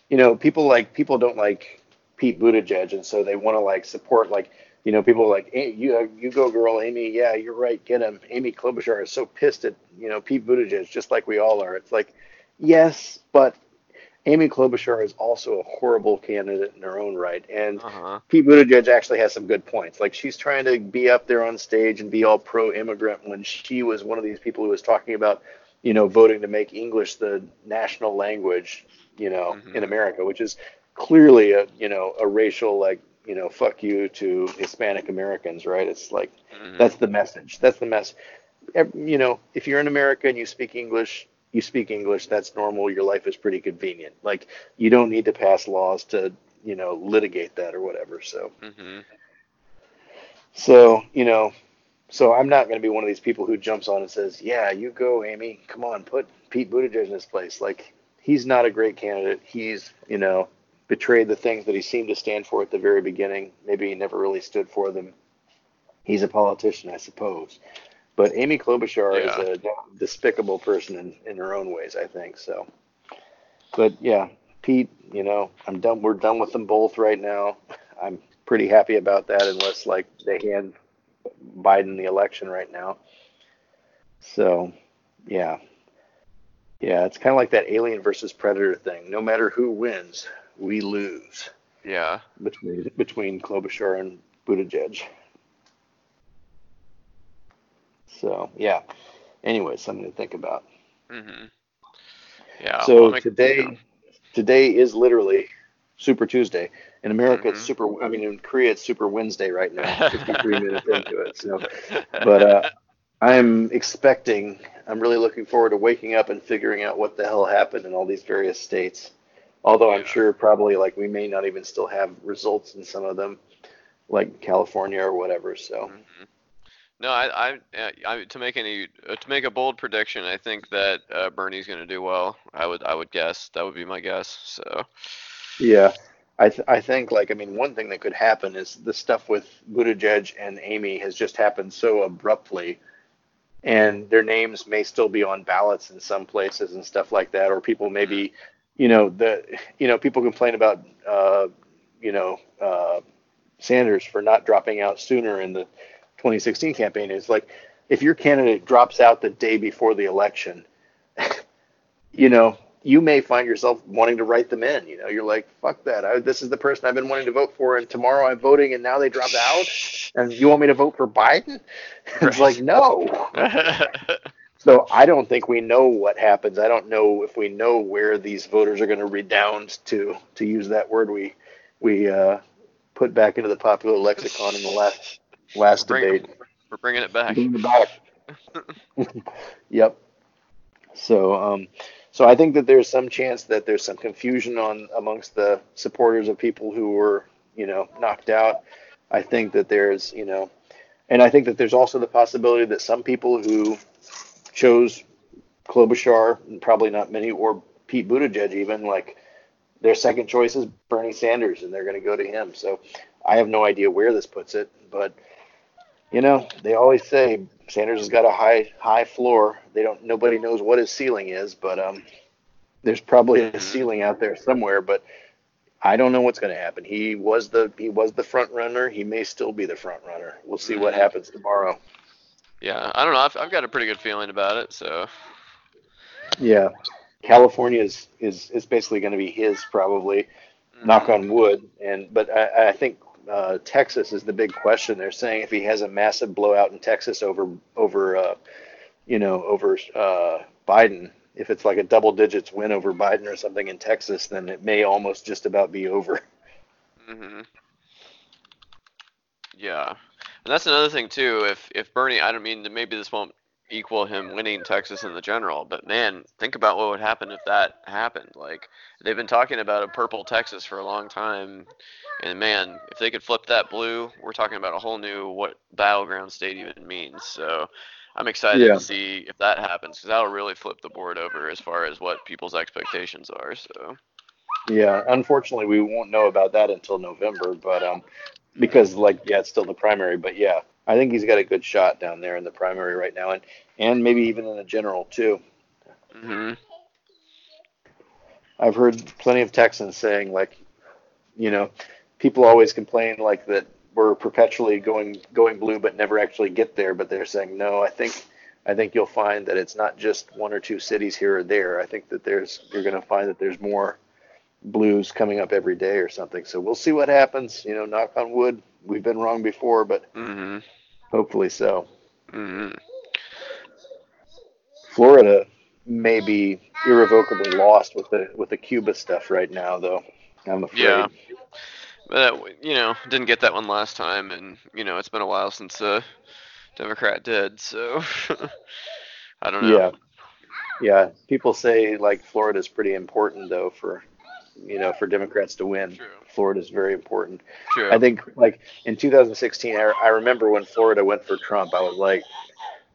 you know, people like people don't like Pete Buttigieg, and so they want to like support like. You know, people like, hey, you, uh, you go, girl, Amy. Yeah, you're right. Get him. Amy Klobuchar is so pissed at, you know, Pete Buttigieg, just like we all are. It's like, yes, but Amy Klobuchar is also a horrible candidate in her own right, and Uh-huh. Pete Buttigieg actually has some good points. Like she's trying to be up there on stage and be all pro-immigrant when she was one of these people who was talking about, you know, voting to make English the national language, you know, Mhm. in America, which is clearly a, you know, a racial like, you know, fuck you to Hispanic Americans, right? It's like Mhm. that's the message. That's the mess. You know, if you're in America and you speak English, you speak English. That's normal. Your life is pretty convenient. Like you don't need to pass laws to, you know, litigate that or whatever. So, hmm so you know, so I'm not going to be one of these people who jumps on and says, "Yeah, you go, Amy. Come on, put Pete Buttigieg in his place." Like he's not a great candidate. He's, you know, betrayed the things that he seemed to stand for at the very beginning. Maybe he never really stood for them. He's a politician, I suppose. But Amy Klobuchar Yeah. is a despicable person in, in her own ways, I think. So, but yeah, Pete, you know, I'm done. We're done with them both right now. I'm pretty happy about that, unless like they hand Biden the election right now. So, yeah, yeah, it's kind of like that Alien versus Predator thing. No matter who wins, we lose Yeah. between between Klobuchar and Buttigieg. So yeah. Anyway, something to think about. hmm Yeah. so make- today, today is literally Super Tuesday. In America, it's Mhm. Super. I mean, in Korea, it's Super Wednesday right now. Fifty-three minutes into it. So, but uh, I'm expecting. I'm really looking forward to waking up and figuring out what the hell happened in all these various states. Although I'm sure probably like we may not even still have results in some of them, like California or whatever. So Mhm. No, I, I, I, to make any, uh, to make a bold prediction, I think that uh, Bernie's going to do well. I would, I would guess. That would be my guess. So, Yeah, I th- I think like I mean one thing that could happen is the stuff with Buttigieg and Amy has just happened so abruptly, and their names may still be on ballots in some places and stuff like that, or people maybe, you know the you know people complain about uh, you know uh, Sanders for not dropping out sooner in the 2016 campaign. is like if your candidate drops out the day before the election, you know, you may find yourself wanting to write them in. You know, you're like, fuck that. I, this is the person I've been wanting to vote for, and tomorrow I'm voting, and now they dropped out, and you want me to vote for Biden? it's like, no. So I don't think we know what happens. I don't know if we know where these voters are going to redound to, to use that word we we uh, put back into the popular lexicon in the last last Bring- debate. we're bringing it back. Bring it back. yep. So, um, so I think that there's some chance that there's some confusion on amongst the supporters of people who were, you know, knocked out. I think that there's, you know, and I think that there's also the possibility that some people who chose Klobuchar, and probably not many, or Pete Buttigieg even, like their second choice is Bernie Sanders, and they're going to go to him. So I have no idea where this puts it, but you know, they always say Sanders has got a high high floor. They don't nobody knows what his ceiling is, but um, there's probably a mm-hmm. ceiling out there somewhere. But I don't know what's going to happen. He was the he was the front runner. He may still be the front runner. We'll see what mm-hmm. happens tomorrow. Yeah, I don't know. I've, I've got a pretty good feeling about it. So Yeah, California is is, is basically going to be his probably. Knock mm-hmm. on wood. And but I, I think uh, Texas is the big question. They're saying if he has a massive blowout in Texas over over uh, you know over uh, Biden, if it's like a double digits win over Biden or something in Texas, then it may almost just about be over. hmm Yeah, and that's another thing too. If if Bernie, I don't mean maybe this won't equal him winning Texas in the general, but man, think about what would happen if that happened. Like they've been talking about a purple Texas for a long time, and man, if they could flip that blue, we're talking about a whole new what battleground state even means. So. I'm excited Yeah. to see if that happens because that'll really flip the board over as far as what people's expectations are. So, Yeah, unfortunately, we won't know about that until November, but um, because like yeah, it's still the primary, but yeah, I think he's got a good shot down there in the primary right now, and and maybe even in the general too. hmm I've heard plenty of Texans saying like, you know, people always complain like that we're perpetually going going blue but never actually get there, but they're saying no. I think I think you'll find that it's not just one or two cities here or there. I think that there's you're going to find that there's more blues coming up every day or something. So we'll see what happens. You know, knock on wood. We've been wrong before, but hmm hopefully so. hmm Florida may be irrevocably lost with the with the Cuba stuff right now, though. I'm afraid. Yeah. But you know, didn't get that one last time, and you know, it's been a while since a Democrat did, so I don't know. Yeah. Yeah. People say like Florida's pretty important though for you know, for Democrats to win. True. Florida's very important. True. I think like in 2016, I, I remember when Florida went for Trump, I was like,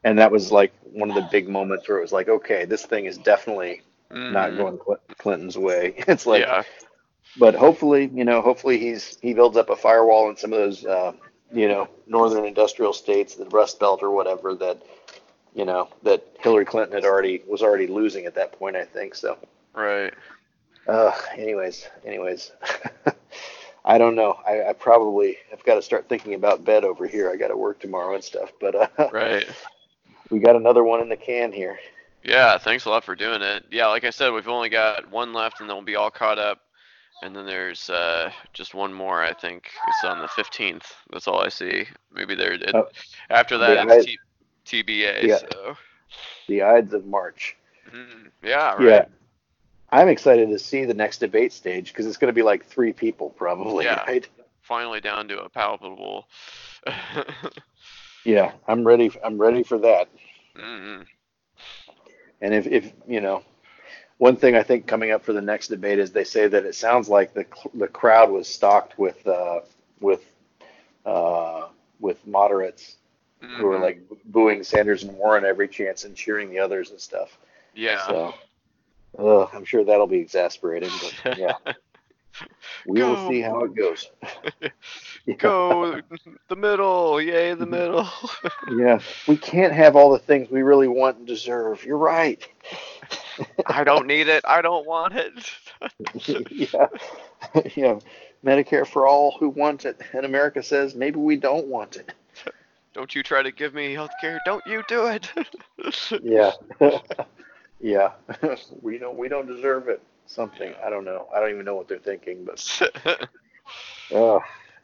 and that was like one of the big moments where it was like, okay, this thing is definitely not Mhm. going Cl- Clinton's way. It's like, yeah. but hopefully, you know, hopefully he's he builds up a firewall in some of those, uh, you know, northern industrial states, the Rust Belt or whatever that, you know, that Hillary Clinton had already was already losing at that point. I think so. Right. Uh, anyways, anyways, I don't know. I, I probably have got to start thinking about bed over here. I got to work tomorrow and stuff, but uh, Right. We got another one in the can here. Yeah. Thanks a lot for doing it. Yeah. Like I said, we've only got one left, and then we'll be all caught up. And then there's uh, just one more. I think it's on the 15th. That's all I see. Maybe there. It, Oh. after that, it's T- TBA. Yeah. So. The Ides of March. Mhm. Yeah. Right. Yeah. I'm excited to see the next debate stage because it's going to be like three people probably, Yeah. right? Finally down to a palpable. Yeah, I'm ready. I'm ready for that. Mhm. And if, if you know, one thing I think coming up for the next debate is they say that it sounds like the the crowd was stocked with uh, with uh, with moderates who are Mhm. like booing Sanders and Warren every chance and cheering the others and stuff. Yeah. So, ugh, I'm sure that'll be exasperating. But yeah, we will see how it goes. Go the middle, yay the middle. Yeah, we can't have all the things we really want and deserve. You're right. I don't need it. I don't want it. yeah, yeah. Medicare for all who want it, and America says maybe we don't want it. Don't you try to give me health care. Don't you do it. Yeah, yeah. we don't we don't deserve it. Something I don't know. I don't even know what they're thinking, but uh,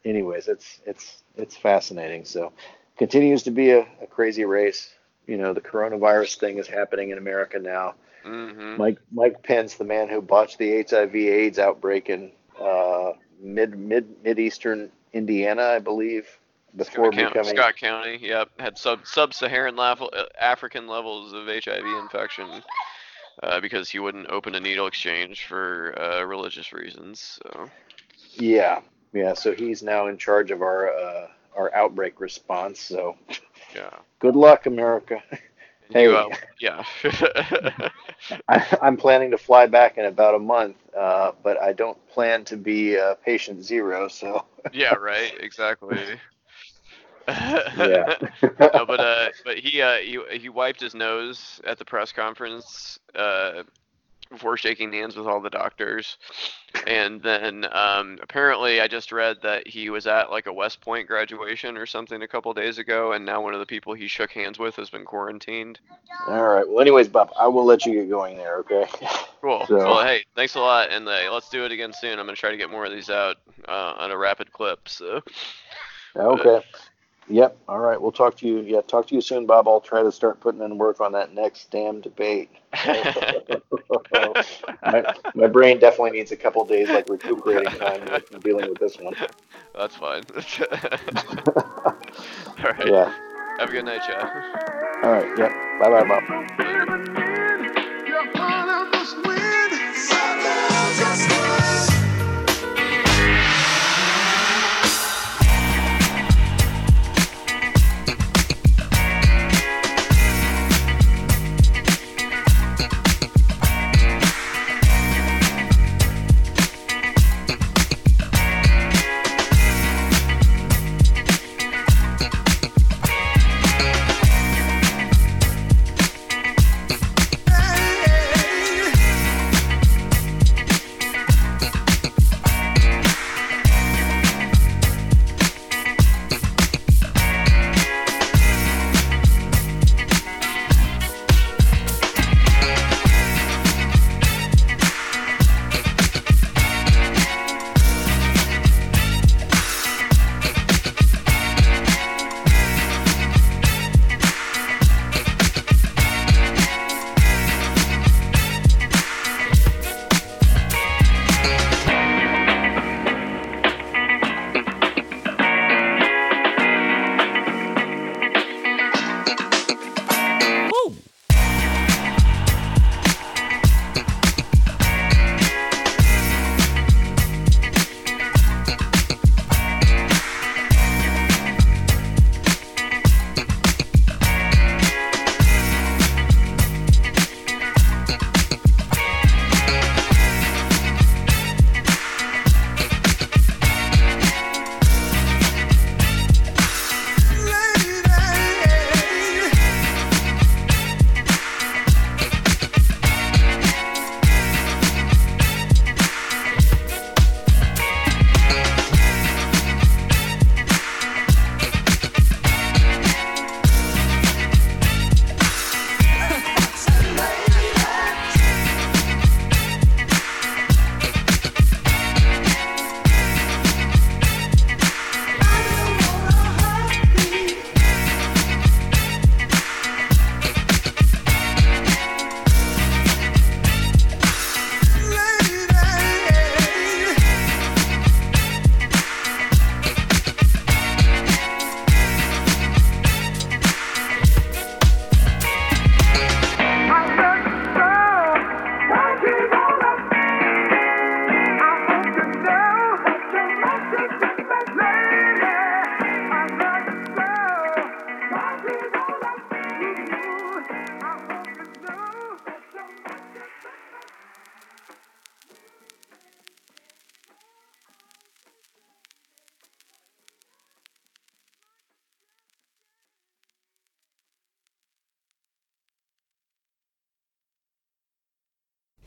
anyways, it's it's it's fascinating. So continues to be a, a crazy race. You know, the coronavirus thing is happening in America now. hmm Mike Mike Pence, the man who botched the HIV/AIDS outbreak in uh, mid mid mid eastern Indiana, I believe, before Scott, County, becoming Scott County, yep, had sub sub-Saharan level uh, African levels of HIV infection uh, because he wouldn't open a needle exchange for uh, religious reasons. So yeah yeah. So he's now in charge of our uh, our outbreak response. So yeah, good luck, America. Hey. You, uh, yeah. I, I'm planning to fly back in about a month, uh, but I don't plan to be uh, patient zero. So yeah, right. Exactly. yeah. no, but uh, but he uh, he he wiped his nose at the press conference uh, before shaking hands with all the doctors, and then um, apparently I just read that he was at like a West Point graduation or something a couple days ago, and now one of the people he shook hands with has been quarantined. All right. Well, anyways, Bob, I will let you get going there. Okay. Cool. So- Well, hey, thanks a lot, and uh, let's do it again soon. I'm gonna try to get more of these out uh, on a rapid clip. So. Okay. Yep. All right. We'll talk to you. Yeah. Talk to you soon, Bob. I'll try to start putting in work on that next damn debate. my, my brain definitely needs a couple days like recuperating time dealing with this one. That's fine. All right. Yeah. Have a good night, Chad. All right. Yep. Bye, bye, Bob.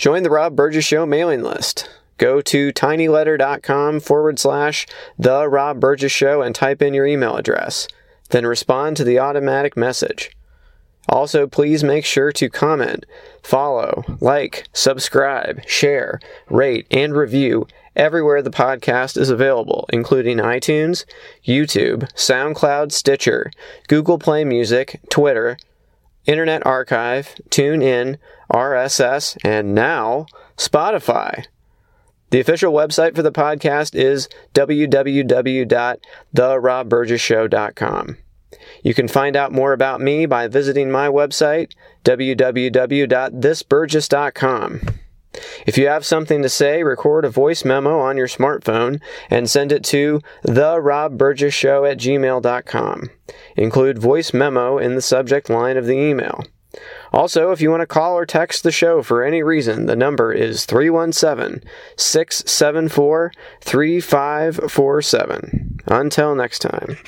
Join the Rob Burgess Show mailing list. Go to tinyletter.com forward slash The Rob Burgess Show and type in your email address. Then respond to the automatic message. Also, please make sure to comment, follow, like, subscribe, share, rate, and review everywhere the podcast is available, including iTunes, YouTube, SoundCloud, Stitcher, Google Play Music, Twitter, Internet Archive, TuneIn, RSS, and now Spotify. The official website for the podcast is www.therobburgesshow.com. You can find out more about me by visiting my website, www.thisburgess.com. If you have something to say, record a voice memo on your smartphone and send it to therobburgessshow at gmail.com. Include voice memo in the subject line of the email. Also, if you want to call or text the show for any reason, the number is 317 674 3547. Until next time.